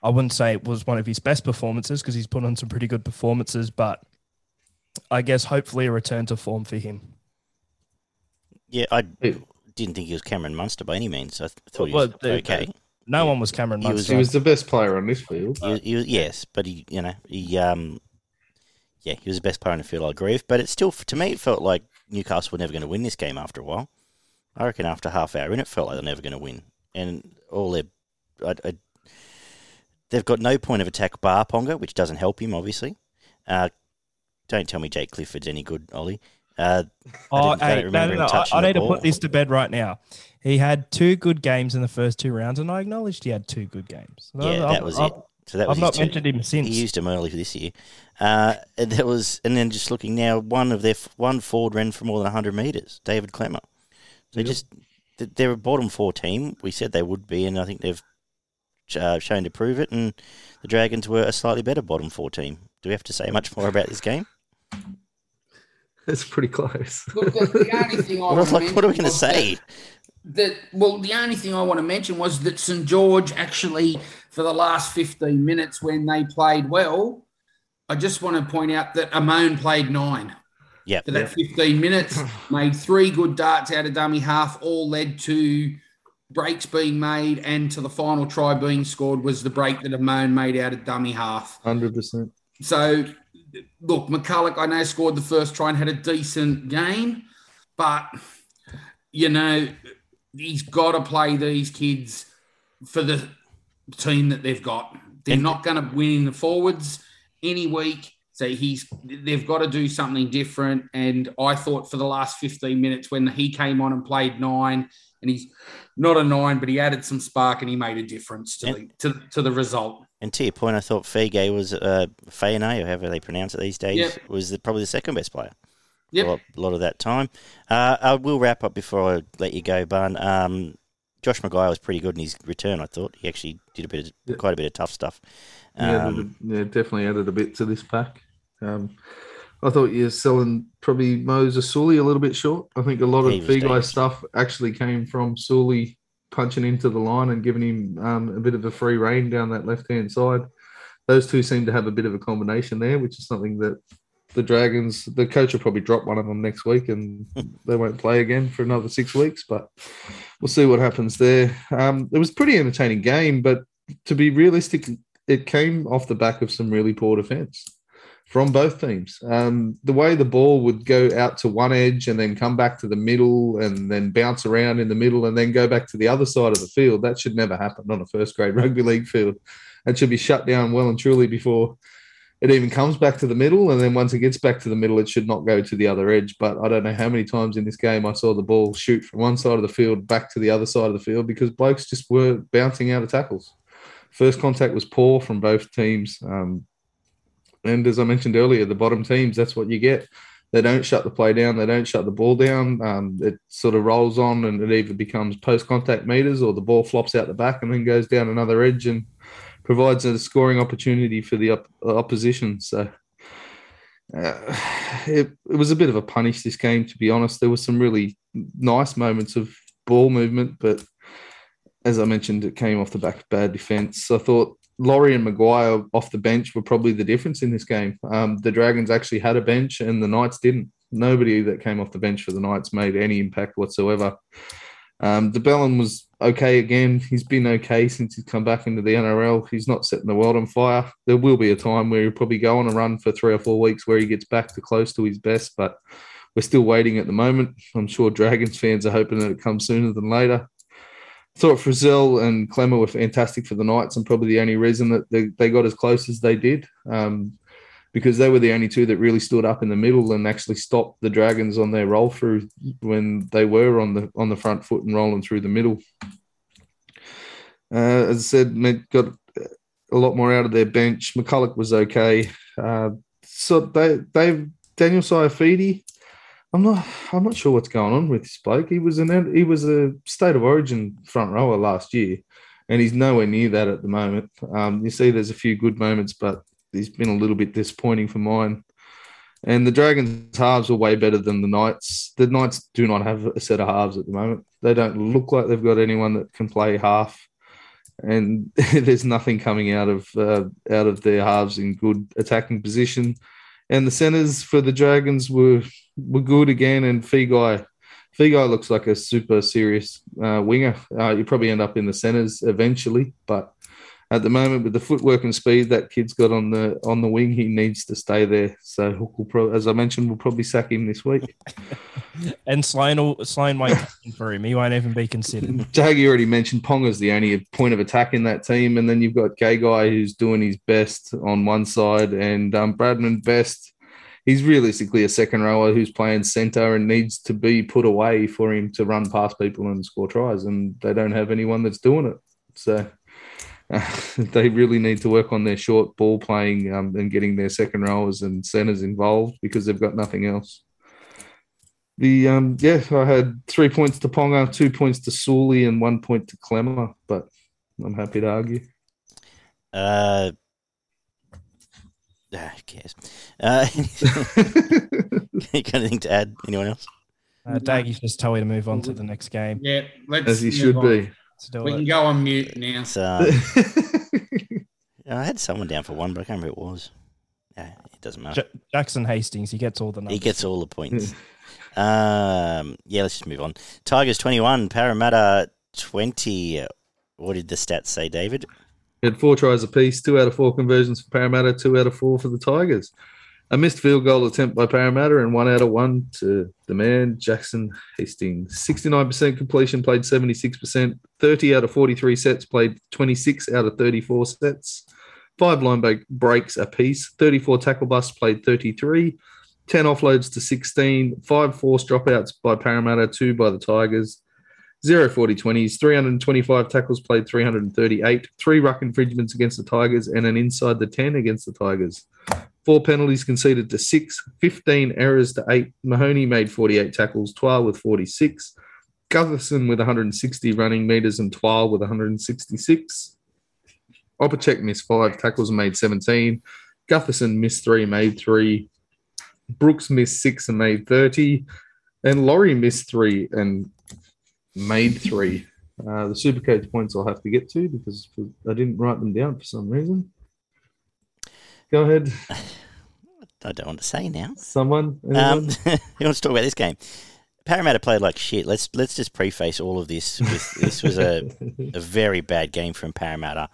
I wouldn't say it was one of his best performances because he's put on some pretty good performances, but I guess hopefully a return to form for him. Yeah, I didn't think he was Cameron Munster by any means. I th- thought he Well, was the- okay. No one was Cameron He was- Munster. He was the best player on this field. He, he was, yes, but he, you know, he, um, yeah, he was the best player on the field. I agree with, but it still, to me, it felt like Newcastle were never going to win this game after a while. I reckon after half hour in, it felt like they're never going to win, and all their, I, I, they've got no point of attack bar Ponga, which doesn't help him, obviously. Uh, don't tell me Jake Clifford's any good, Ollie. Uh, Oh, I hey, no, no, no. I, I need to put this to bed right now. He had two good games in the first two rounds, and I acknowledged he had two good games. yeah, that was it. So that was I've not two. mentioned him since. He used him early for this year. Uh, and that was, and then just looking now, one of their one forward ran for more than hundred meters. David Klemmer. They Yep. just th- they're a bottom four team. We said they would be, and I think they've uh, shown to prove it. And the Dragons were a slightly better bottom four team. Do we have to say much more about this game? It's pretty close. Look, the, the only thing I What, like, what are we going to say? That well, the only thing I want to mention was that St George actually, for the last fifteen minutes when they played well, I just want to point out that Amone played nine. Yep. For that fifteen minutes, made three good darts out of dummy half, all led to breaks being made and to the final try being scored was the break that Amone made out of dummy half. Hundred percent. So, look, McCullough, I know scored the first try and had a decent game, but you know he's got to play these kids for the team that they've got. They're And- not going to win in the forwards any week. So he's they've got to do something different. And I thought for the last 15 minutes when he came on and played nine, and he's not a nine, but he added some spark and he made a difference to the to, to the result. And to your point, I thought Fige was uh, Fayane, or however they pronounce it these days, Yep. was the, probably the second best player. Yep. a lot, a lot of that time. Uh, I will wrap up before I let you go, Bun. Um, Josh McGuire was pretty good in his return. I thought he actually did a bit, of, Yeah. quite a bit of tough stuff. yeah, Um, yeah, definitely added a bit to this pack. Um, I thought you're selling probably Moses Suli a little bit short. I think a lot of He was big guy stuff actually came from Suli punching into the line and giving him um, a bit of a free rein down that left hand side. Those two seem to have a bit of a combination there, which is something that the Dragons, the coach will probably drop one of them next week and they won't play again for another six weeks. But we'll see what happens there. Um, it was a pretty entertaining game, but to be realistic, it came off the back of some really poor defense from both teams. Um, the way the ball would go out to one edge and then come back to the middle and then bounce around in the middle and then go back to the other side of the field, that should never happen on a first grade rugby league field. That should be shut down well and truly before it even comes back to the middle. And then once it gets back to the middle, it should not go to the other edge. But I don't know how many times in this game I saw the ball shoot from one side of the field back to the other side of the field because blokes just were bouncing out of tackles. First contact was poor from both teams. Um, and as I mentioned earlier, the bottom teams, that's what you get. They don't shut the play down. They don't shut the ball down. Um, it sort of rolls on and it either becomes post contact meters or the ball flops out the back and then goes down another edge and provides a scoring opportunity for the op- opposition. So uh, it, it was a bit of a punish this game, to be honest. There were some really nice moments of ball movement, but as I mentioned, it came off the back of bad defense. I thought Lawrie and McGuire off the bench were probably the difference in this game. Um, the Dragons actually had a bench and the Knights didn't. Nobody that came off the bench for the Knights made any impact whatsoever. Um, de Belin was okay again. He's been okay since he's come back into the NRL. He's not setting the world on fire. There will be a time where he'll probably go on a run for three or four weeks where he gets back to close to his best, but we're still waiting at the moment. I'm sure Dragons fans are hoping that it comes sooner than later thought Frizell and Klemmer were fantastic for the Knights and probably the only reason that they, they got as close as they did um, because they were the only two that really stood up in the middle and actually stopped the Dragons on their roll through when they were on the on the front foot and rolling through the middle. Uh, as I said, got a lot more out of their bench. McCullough was okay. Uh, so they they Daniel Saifiti, I'm not. I'm not sure what's going on with this bloke. He was an. He was a state of origin front rower last year, and he's nowhere near that at the moment. Um, you see, there's a few good moments, but he's been a little bit disappointing for mine. And the Dragons' halves are way better than the Knights. The Knights do not have a set of halves at the moment. They don't look like they've got anyone that can play half, and there's nothing coming out of uh, out of their halves in good attacking position. And the centers for the Dragons were were good again. And Feagai, Feagai looks like a super serious uh, winger. Uh, you probably end up in the centers eventually, but at the moment with the footwork and speed that kid's got on the on the wing, he needs to stay there. So Hook will, pro- as I mentioned, we'll probably sack him this week. And Sloan, will, Sloan won't for him. He won't even be considered. Jaggy already mentioned Ponga's the only point of attack in that team, and then you've got Gagai who's doing his best on one side, and um, Bradman Best. He's realistically a second rower who's playing centre and needs to be put away for him to run past people and score tries, and they don't have anyone that's doing it. So uh, they really need to work on their short ball playing um, and getting their second rowers and centres involved because they've got nothing else. The um yeah, I had three points to Ponga, two points to Suli, and one point to Klemmer, but I'm happy to argue. Uh, ah, who cares? Uh, you got anything to add? Anyone else? Uh, Daggy's just told me to move on to the next game. Yeah, let's As he should on. be. Let's do We it. can go on mute now. It's, um, I had someone down for one, but I can't remember who it was. Yeah, it doesn't matter. Ja- Jackson Hastings, he gets all the numbers. He gets all the points. um, yeah, let's just move on. Tigers 21, Parramatta 20. Uh, What did the stats say, David? Had four tries apiece, two out of four conversions for Parramatta, two out of four for the Tigers. A missed field goal attempt by Parramatta and one out of one to the man, Jackson Hastings. 69% completion, played 76%. 30 out of 43 sets, played 26 out of 34 sets. Five line break- breaks apiece. 34 tackle busts, played 33. 10 offloads to 16. Five forced dropouts by Parramatta, two by the Tigers. Zero 40 20s, 325 tackles played, 338, three ruck infringements against the Tigers, and an inside the 10 against the Tigers. Four penalties conceded to six, 15 errors to eight. Mahoney made 48 tackles, Twal with 46. Gutherson with 160 running meters, and Twal with 166. Opacic missed five tackles and made 17. Gutherson missed three, made three. Brooks missed six and made 30. And Laurie missed three and made three. Uh, the Supercoach points I'll have to get to because I didn't write them down for some reason. Go ahead, I don't want to say now. someone. Um, Anyone? you want to talk about this game? Parramatta played like shit. Let's let's just preface all of this. With, this was a, a very bad game from Parramatta.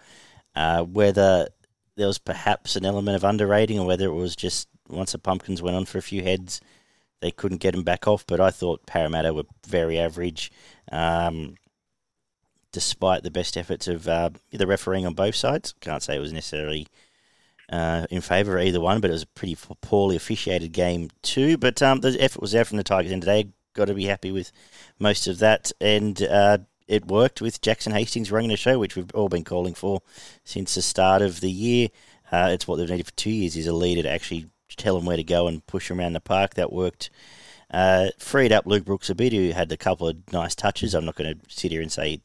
Uh, whether there was perhaps an element of underrating, or whether it was just once the Pumpkins went on for a few heads, they couldn't get them back off. But I thought Parramatta were very average, um, despite the best efforts of uh, the refereeing on both sides. Can't say it was necessarily uh, in favour of either one, but it was a pretty poorly officiated game too. But um, the effort was there from the Tigers, and today got to be happy with most of that, and uh, it worked with Jackson Hastings running the show, which we've all been calling for since the start of the year. Uh, it's what they've needed for two years is a leader to actually tell them where to go and push them around the park. That worked. Uh, freed up Luke Brooks a bit, who had a couple of nice touches. I'm not going to sit here and say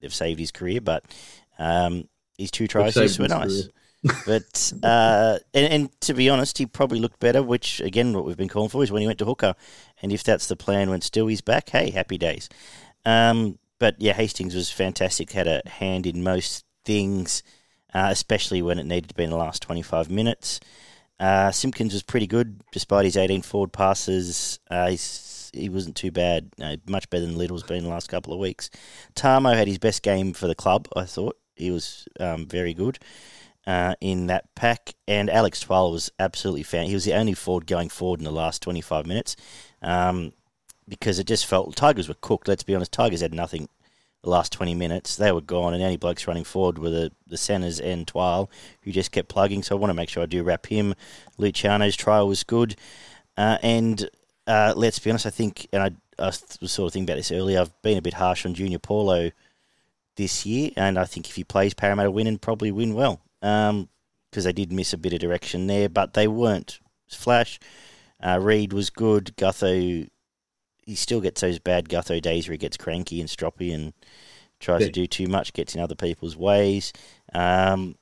they've saved his career, but um, his two tries were nice. But uh, and, and to be honest, he probably looked better. Which again, what we've been calling for is when he went to hooker. And if that's the plan when still he's back, hey, happy days. Um, but yeah, Hastings was fantastic. Had a hand in most things, uh, especially when it needed to be in the last 25 minutes. Uh, Simpkins was pretty good despite his 18 forward passes. Uh, he wasn't too bad, no, much better than Little's been the last couple of weeks. Tamo had his best game for the club, I thought. He was um, very good uh, in that pack. And Alex Twal was absolutely fan. He was the only forward going forward in the last 25 minutes um, because it just felt Tigers were cooked. Let's be honest, Tigers had nothing the last 20 minutes. They were gone, and only blokes running forward were the, the centres and Twal, who just kept plugging. So I want to make sure I do wrap him. Luciano's trial was good. Uh, and uh, let's be honest, I think, and I, I was sort of thinking about this earlier, I've been a bit harsh on Junior Paulo this year, and I think if he plays Parramatta win and probably win well, because they did miss a bit of direction there, but they weren't flash. Uh, Reed was good. Gutho, he still gets those bad Gutho days where he gets cranky and stroppy and tries Yeah. to do too much, gets in other people's ways. Um,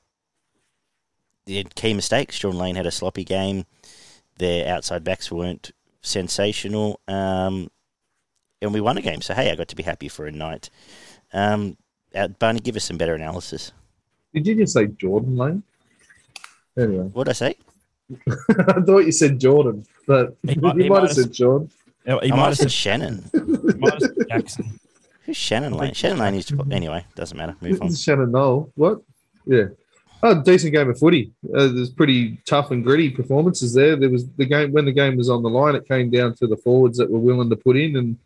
they had key mistakes. Shaun Lane had a sloppy game. Their outside backs weren't sensational. Um, and we won a game. So, hey, I got to be happy for a night. Um, uh, Barney, give us some better analysis. Did you just say Jordan Lane? Anyway, What did I say? I thought you said Jordan, but He you might- might, might have have said Jordan. He I might might have have said, said Shannon. he might have said Jackson. Who's Shannon Lane? Shannon Lane used to. Anyway, doesn't matter. Move on. Shannon Knoll. What? Yeah. Oh, decent game of footy. Uh, there's pretty tough and gritty performances there. There was the game when the game was on the line. It came down to the forwards that were willing to put in, and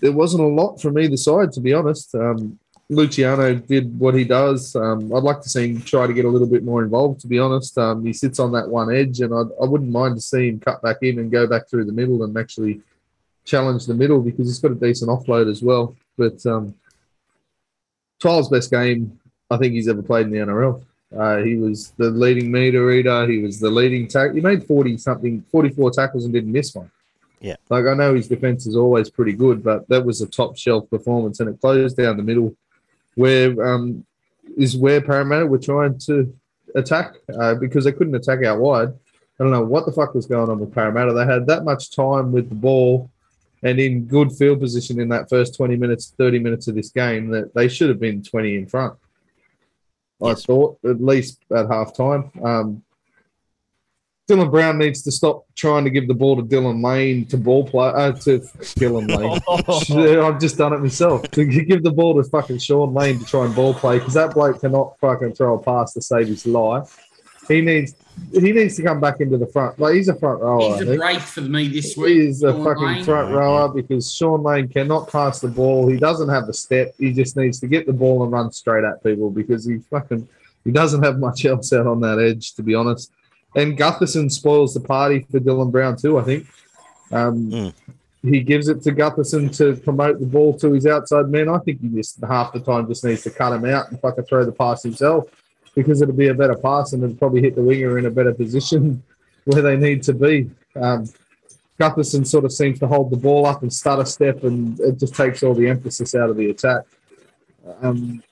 there wasn't a lot from either side, to be honest. Um, Luciano did what he does. Um, I'd like to see him try to get a little bit more involved. To be honest, um, he sits on that one edge, and I, I wouldn't mind to see him cut back in and go back through the middle and actually challenge the middle because he's got a decent offload as well. But um, Tyler's best game I think he's ever played in the NRL. Uh, he was the leading meter reader. He was the leading tack. He made forty something, forty-four tackles and didn't miss one. Yeah. like I know his defense is always pretty good, but that was a top shelf performance, and it closed down the middle, where um, is where Parramatta were trying to attack uh, because they couldn't attack out wide. I don't know what the fuck was going on with Parramatta. They had that much time with the ball and in good field position in that first 20 minutes, 30 minutes of this game that they should have been 20 in front. I thought, at least at half time. Um, Dylan Brown needs to stop trying to give the ball to Dylan Lane to ball play uh, to Dylan Lane. I've just done it myself. To give the ball to fucking Shaun Lane to try and ball play because that bloke cannot fucking throw a pass to save his life. He needs he needs to come back into the front. Like he's a front rower. He's a brace for me this week. He is a fucking Lane. front rower because Shaun Lane cannot pass the ball. He doesn't have the step. He just needs to get the ball and run straight at people because he fucking he doesn't have much else out on that edge, to be honest. And Gutherson spoils the party for Dylan Brown too. I think um, mm. he gives it to Gutherson to promote the ball to his outside man. I think he just half the time just needs to cut him out and fucking throw the pass himself because it'll be a better pass and it'll probably hit the winger in a better position where they need to be. Um, Gutherson sort of seems to hold the ball up and stutter step, and it just takes all the emphasis out of the attack. Um,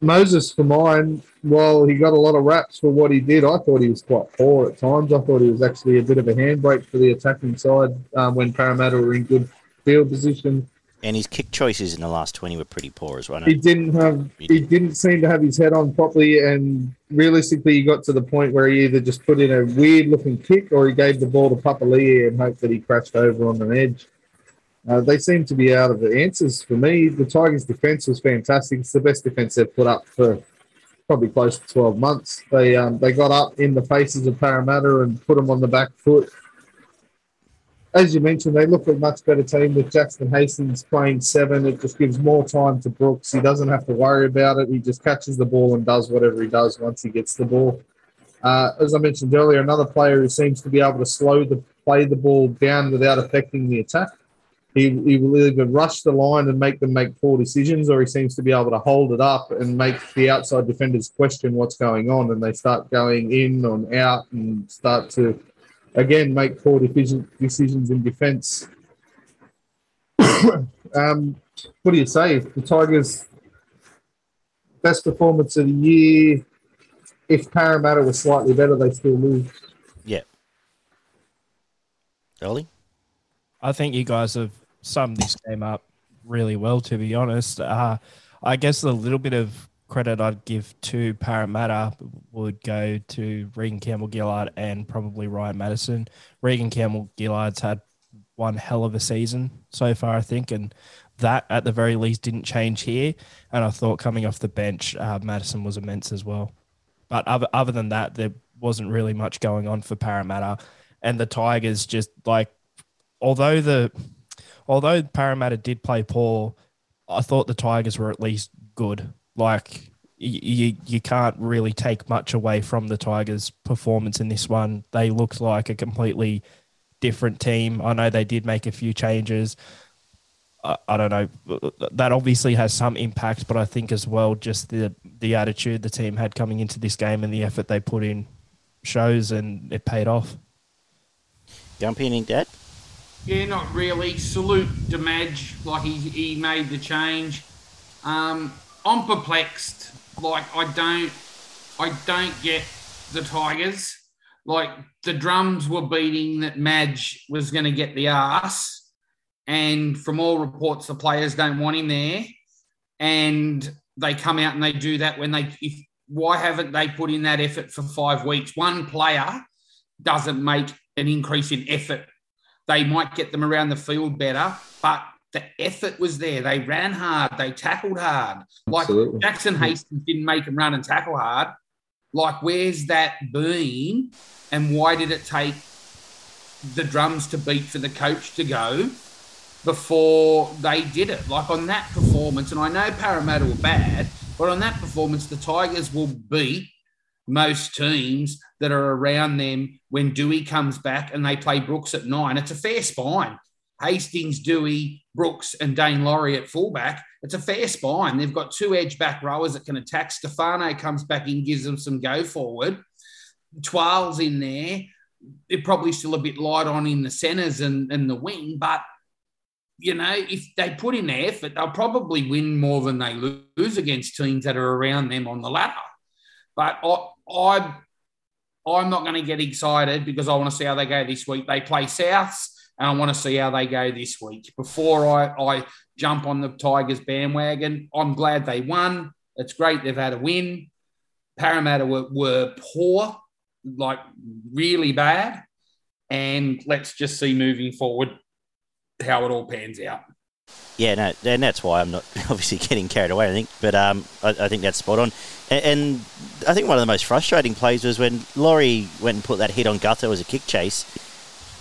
Moses, for mine, while he got a lot of raps for what he did, I thought he was quite poor at times. I thought he was actually a bit of a handbrake for the attacking side um, when Parramatta were in good field position. And his kick choices in the last twenty were pretty poor as well. He didn't have. He didn't seem to have his head on properly, and realistically, he got to the point where he either just put in a weird-looking kick or he gave the ball to Papali'i and hoped that he crashed over on an edge. Uh, they seem to be out of the answers for me. The Tigers' defense was fantastic. It's the best defense they've put up for probably close to 12 months. They um, they got up in the faces of Parramatta and put them on the back foot. As you mentioned, they look a much better team with Jackson Hastings playing seven. It just gives more time to Brooks. He doesn't have to worry about it. He just catches the ball and does whatever he does once he gets the ball. Uh, as I mentioned earlier, another player who seems to be able to slow the play the ball down without affecting the attack. He, he will either rush the line and make them make poor decisions, or he seems to be able to hold it up and make the outside defenders question what's going on, and they start going in and out and start to again make poor decisions in defence. um, what do you say? The Tigers' best performance of the year. If Parramatta was slightly better, they still lose. Yeah. Ollie? I think you guys have summed this game up really well, to be honest. Uh, I guess a little bit of credit I'd give to Parramatta would go to Reagan Campbell Gillard and probably Ryan Matterson. Reagan Campbell Gillard's had one hell of a season so far, I think, and that at the very least didn't change here. And I thought coming off the bench, uh, Matterson was immense as well. But other, other than that, there wasn't really much going on for Parramatta. And the Tigers just like although the although Parramatta did play poor, I thought the Tigers were at least good. Like you, you can't really take much away from the Tigers' performance in this one. They looked like a completely different team. I know they did make a few changes. I, I don't know. That obviously has some impact, but I think as well, just the the attitude the team had coming into this game and the effort they put in shows, and it paid off. Jump in, Dad. Yeah, not really. Salute Damage, like he, he made the change. Um, I'm perplexed. Like I don't, I don't get the Tigers. Like the drums were beating that Madge was going to get the ass, and from all reports, the players don't want him there, and they come out and they do that when they. If, why haven't they put in that effort for five weeks? One player doesn't make an increase in effort they might get them around the field better, but the effort was there. They ran hard. They tackled hard. Like Absolutely. Jackson Hastings didn't make them run and tackle hard. Like, where's that been? And why did it take the drums to beat for the coach to go before they did it? Like, on that performance, and I know Parramatta were bad, but on that performance, the Tigers will beat most teams that are around them when Dewey comes back and they play Brooks at nine. It's a fair spine. Hastings, Dewey, Brooks, and Daine Laurie at fullback. It's a fair spine. They've got two edge back rowers that can attack. Stefano comes back in, gives them some go forward. Twelve's in there. They're probably still a bit light on in the centres and, and the wing, but you know, if they put in their effort, they'll probably win more than they lose against teams that are around them on the ladder. But I, I I'm not going to get excited because I want to see how they go this week. They play Souths, and I want to see how they go this week before I, I jump on the Tigers bandwagon. I'm glad they won. It's great they've had a win. Parramatta were, were poor. like really bad. And let's just see moving forward how it all pans out. Yeah, no, and that's why I'm not obviously getting carried away. I think, but um, I, I think that's spot on. And, and I think one of the most frustrating plays was when Laurie went and put that hit on Gutho as a kick chase.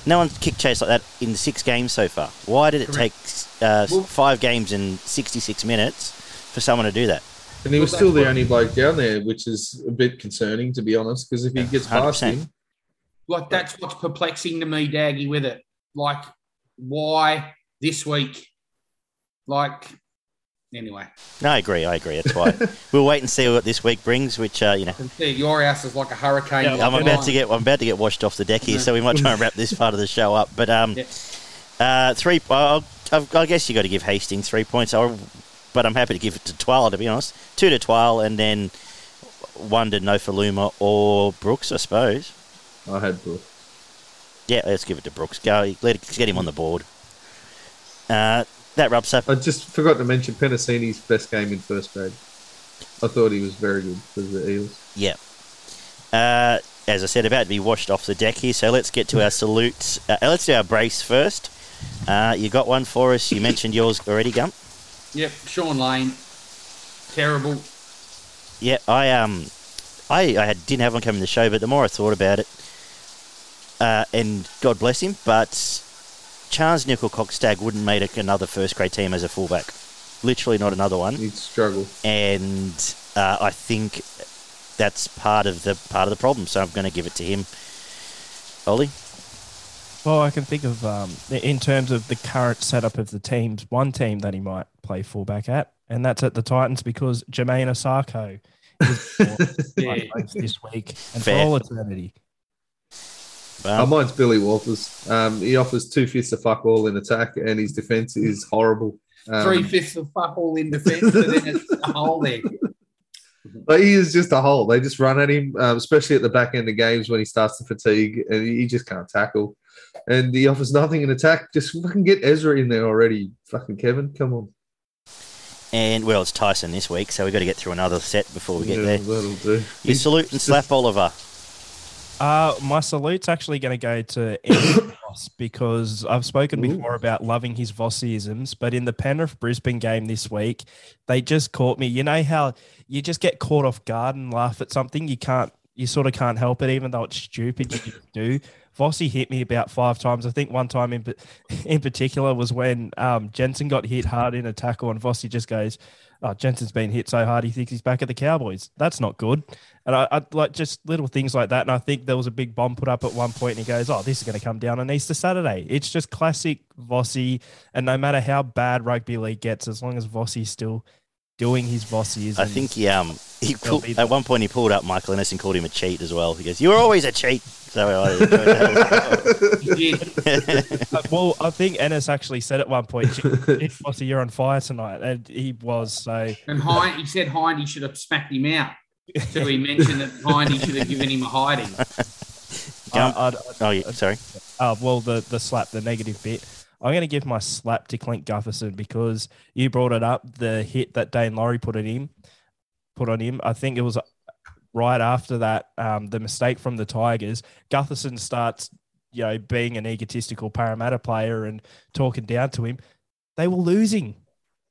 No one's kick chase like that in six games so far. Why did it Correct. take uh, Well- five games in 66 minutes for someone to do that? And he was still the only bloke down there, which is a bit concerning, to be honest, because if he gets past 100%. him, Like that's what's perplexing to me, Daggy, with it. Like, why this week? Like, anyway, No, I agree. I agree. That's why we'll wait and see what this week brings. Which uh, you know, I see your house is like a hurricane. Yeah, I'm mine. about to get I'm about to get washed off the deck here, Yeah. so we might try and wrap this part of the show up. But um, Yeah. uh, three. I'll, I've- I guess you got to give Hastings three points. i but I'm happy to give it to Twal. To be honest, two to Twal, and then one to Nofoaluma or Brooks, I suppose. I had Brooke. Yeah, let's give it to Brooks. Go, let let's get him on the board. Uh, that wraps up. I just forgot to mention Penisini's best game in first grade. I thought he was very good for the Eels. Yeah. Uh, as I said, about to be washed off the deck here, so let's get to our salutes. Uh, let's do our brace first. Uh, you got one for us. You mentioned yours already, Gump. Yep, Shaun Lane, terrible. Yeah, I um, I I had, didn't have one coming to the show, but the more I thought about it, uh, and God bless him, but Charnze Nicoll-Klokstad wouldn't make another first grade team as a fullback. Literally not another one, He'd struggle. and uh, I think that's part of the part of the problem. So I'm going to give it to him. Ollie. Well, I can think of um, in terms of the current setup of the teams, one team that he might play fullback at, and that's at the Titans because Jamayne Isaako is Yeah. this week and Fair. for all eternity. Oh, Well, mine's Billy Walters. Um, he offers two fifths of fuck all in attack, and his defense is horrible. Um, Three fifths of fuck all in defence, and then it's a hole there. But he is just a hole. They just run at him, um, especially at the back end of games when he starts to fatigue and he he just can't tackle. And he offers nothing in attack. Just fucking get Ezra in there already. Fucking Kevin, come on. and well, it's Tyson this week, so we've got to get through another set before we get Yeah, there. That'll do. You salute and just- slap Oliver. Uh, my salute's actually going to go to Andy Voss because I've spoken Ooh. before about loving his Vossisms, but in the Penrith Brisbane game this week, they just caught me. You know how you just get caught off guard and laugh at something you can't, you sort of can't help it, even though it's stupid. You do. Vossi hit me about five times. I think one time in in particular was when um, Jensen got hit hard in a tackle, and Vossi just goes, "Oh, Jensen's been hit so hard he thinks he's back at the Cowboys. That's not good." And I, I like just little things like that. And I think there was a big bomb put up at one point, and he goes, "Oh, this is going to come down on Easter Saturday." It's just classic Vossi, and no matter how bad rugby league gets, as long as Vossi's still doing his Vossiisms, I think he um he pulled, at one point he pulled up Michael Ennis and called him a cheat as well. He goes, "You were always a cheat." So I enjoyed that. He did. Uh, well, I think Ennis actually said at one point, "Gee, Vossi, you're on fire tonight," and he was so. And Hind, he said Hindy should have smacked him out. So he mentioned that Hindy should have given him a hiding. Gump. I- I'd- oh yeah, sorry. Uh, well, the the slap, the negative bit. I'm going to give my slap to Clint Gutherson because you brought it up. The hit that Daine Laurie put it in, put on him. I think it was right after that. Um, the mistake from the Tigers. Gutherson starts, you know, being an egotistical Parramatta player and talking down to him. They were losing.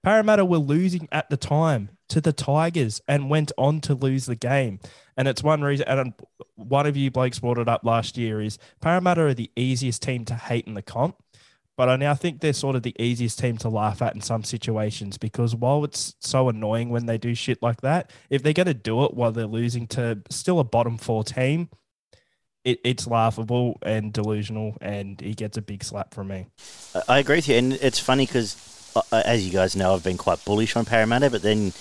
Parramatta were losing at the time to the Tigers and went on to lose the game. And it's one reason. And one of you blokes brought it up last year is Parramatta are the easiest team to hate in the comp. But I now think they're sort of the easiest team to laugh at in some situations because while it's so annoying when they do shit like that, if they're going to do it while they're losing to still a bottom four team, it, it's laughable and delusional, and he gets a big slap from me. I- I agree with you, and it's funny because, uh, as you guys know, I've been quite bullish on Parramatta, but then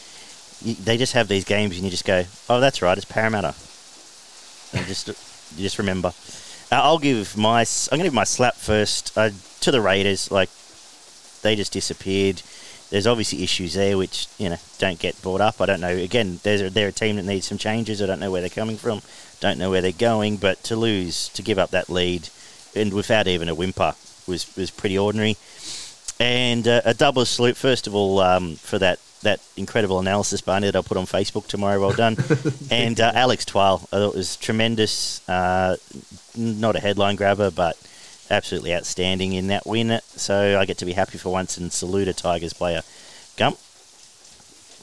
you, they just have these games, and you just go, "Oh, that's right, it's Parramatta." And just just remember. Uh, I'll give my I'm going to give my slap first uh, to the Raiders. Like they just disappeared. There's obviously issues there which you know don't get brought up. I don't know. Again, there's a, they're a team that needs some changes. I don't know where they're coming from. Don't know where they're going. But to lose, to give up that lead, and without even a whimper, was was pretty ordinary. And uh, a double salute, first of all, um, for that that incredible analysis, Barney, that I'll put on Facebook tomorrow. Well done. and uh, Alex Twal, I thought was tremendous. Uh, not a headline grabber, but absolutely outstanding in that win. So I get to be happy for once and salute a Tigers player. Gump.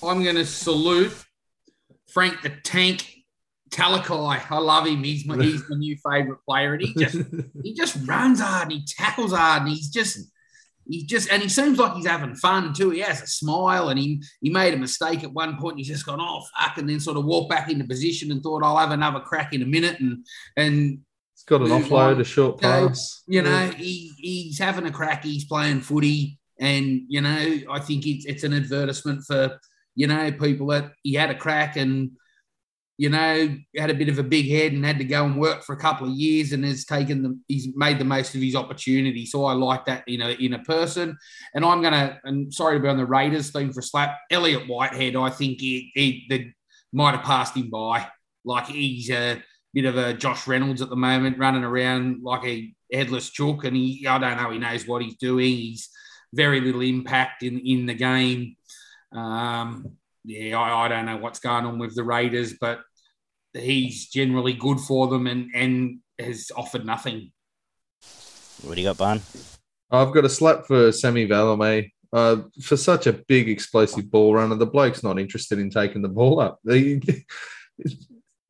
I'm going to salute Frank the Tank Talakai. I love him. He's my he's my new favourite player, and he just he just runs hard and he tackles hard, and he's just he just and he seems like he's having fun too. He has a smile, and he he made a mistake at one point. He's just gone oh fuck, and then sort of walked back into position and thought I'll have another crack in a minute, and and got an offload, on. a short You know, pass. you know, he, he's having a crack. He's playing footy, and you know, I think it's it's an advertisement for you know people that he had a crack and you know had a bit of a big head and had to go and work for a couple of years and has taken the he's made the most of his opportunity. So I like that in a in a person. And I'm gonna and sorry to be on the Raiders thing for slap Elliott Whitehead. I think he, he the, might have passed him by. Like he's a bit of a Josh Reynolds at the moment, running around like a headless chook, and he I don't know he knows what he's doing. He's very little impact in in the game. Um, yeah, I, I don't know what's going on with the Raiders, but he's generally good for them and and has offered nothing. What do you got, Barn? I've got a slap for Semi Valemei. Uh, for such a big explosive ball runner, the bloke's not interested in taking the ball up. He,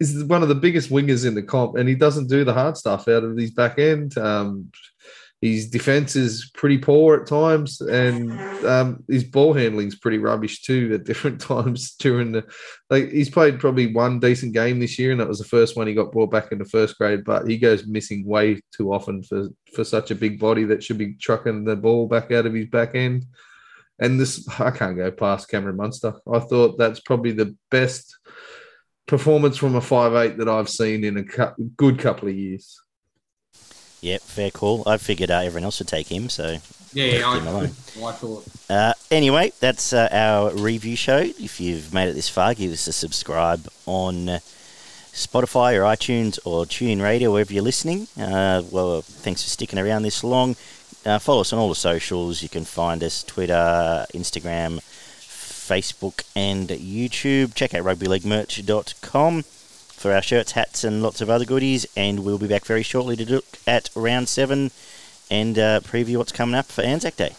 he's one of the biggest wingers in the comp, and he doesn't do the hard stuff out of his back end. Um, his defense is pretty poor at times, and um, his ball handling is pretty rubbish too at different times during the. Like he's played probably one decent game this year, and that was the first one he got brought back into first grade. But he goes missing way too often for for such a big body that should be trucking the ball back out of his back end. And this, I can't go past Cameron Munster. I thought that's probably the best performance from a five eight that I've seen in a cou- good couple of years. Yep, fair call. I figured uh, everyone else would take him, so Yeah, Leave him I. I thought. Uh, anyway, that's uh, our review show. If you've made it this far, give us a subscribe on uh, Spotify or iTunes or TuneIn Radio, wherever you're listening. Uh, well, thanks for sticking around this long. Uh, follow us on all the socials. You can find us Twitter, Instagram, Facebook, and YouTube. Check out rugbyleaguemerch.com for our shirts, hats, and lots of other goodies. And we'll be back very shortly to look at round seven and uh, preview what's coming up for Anzac Day.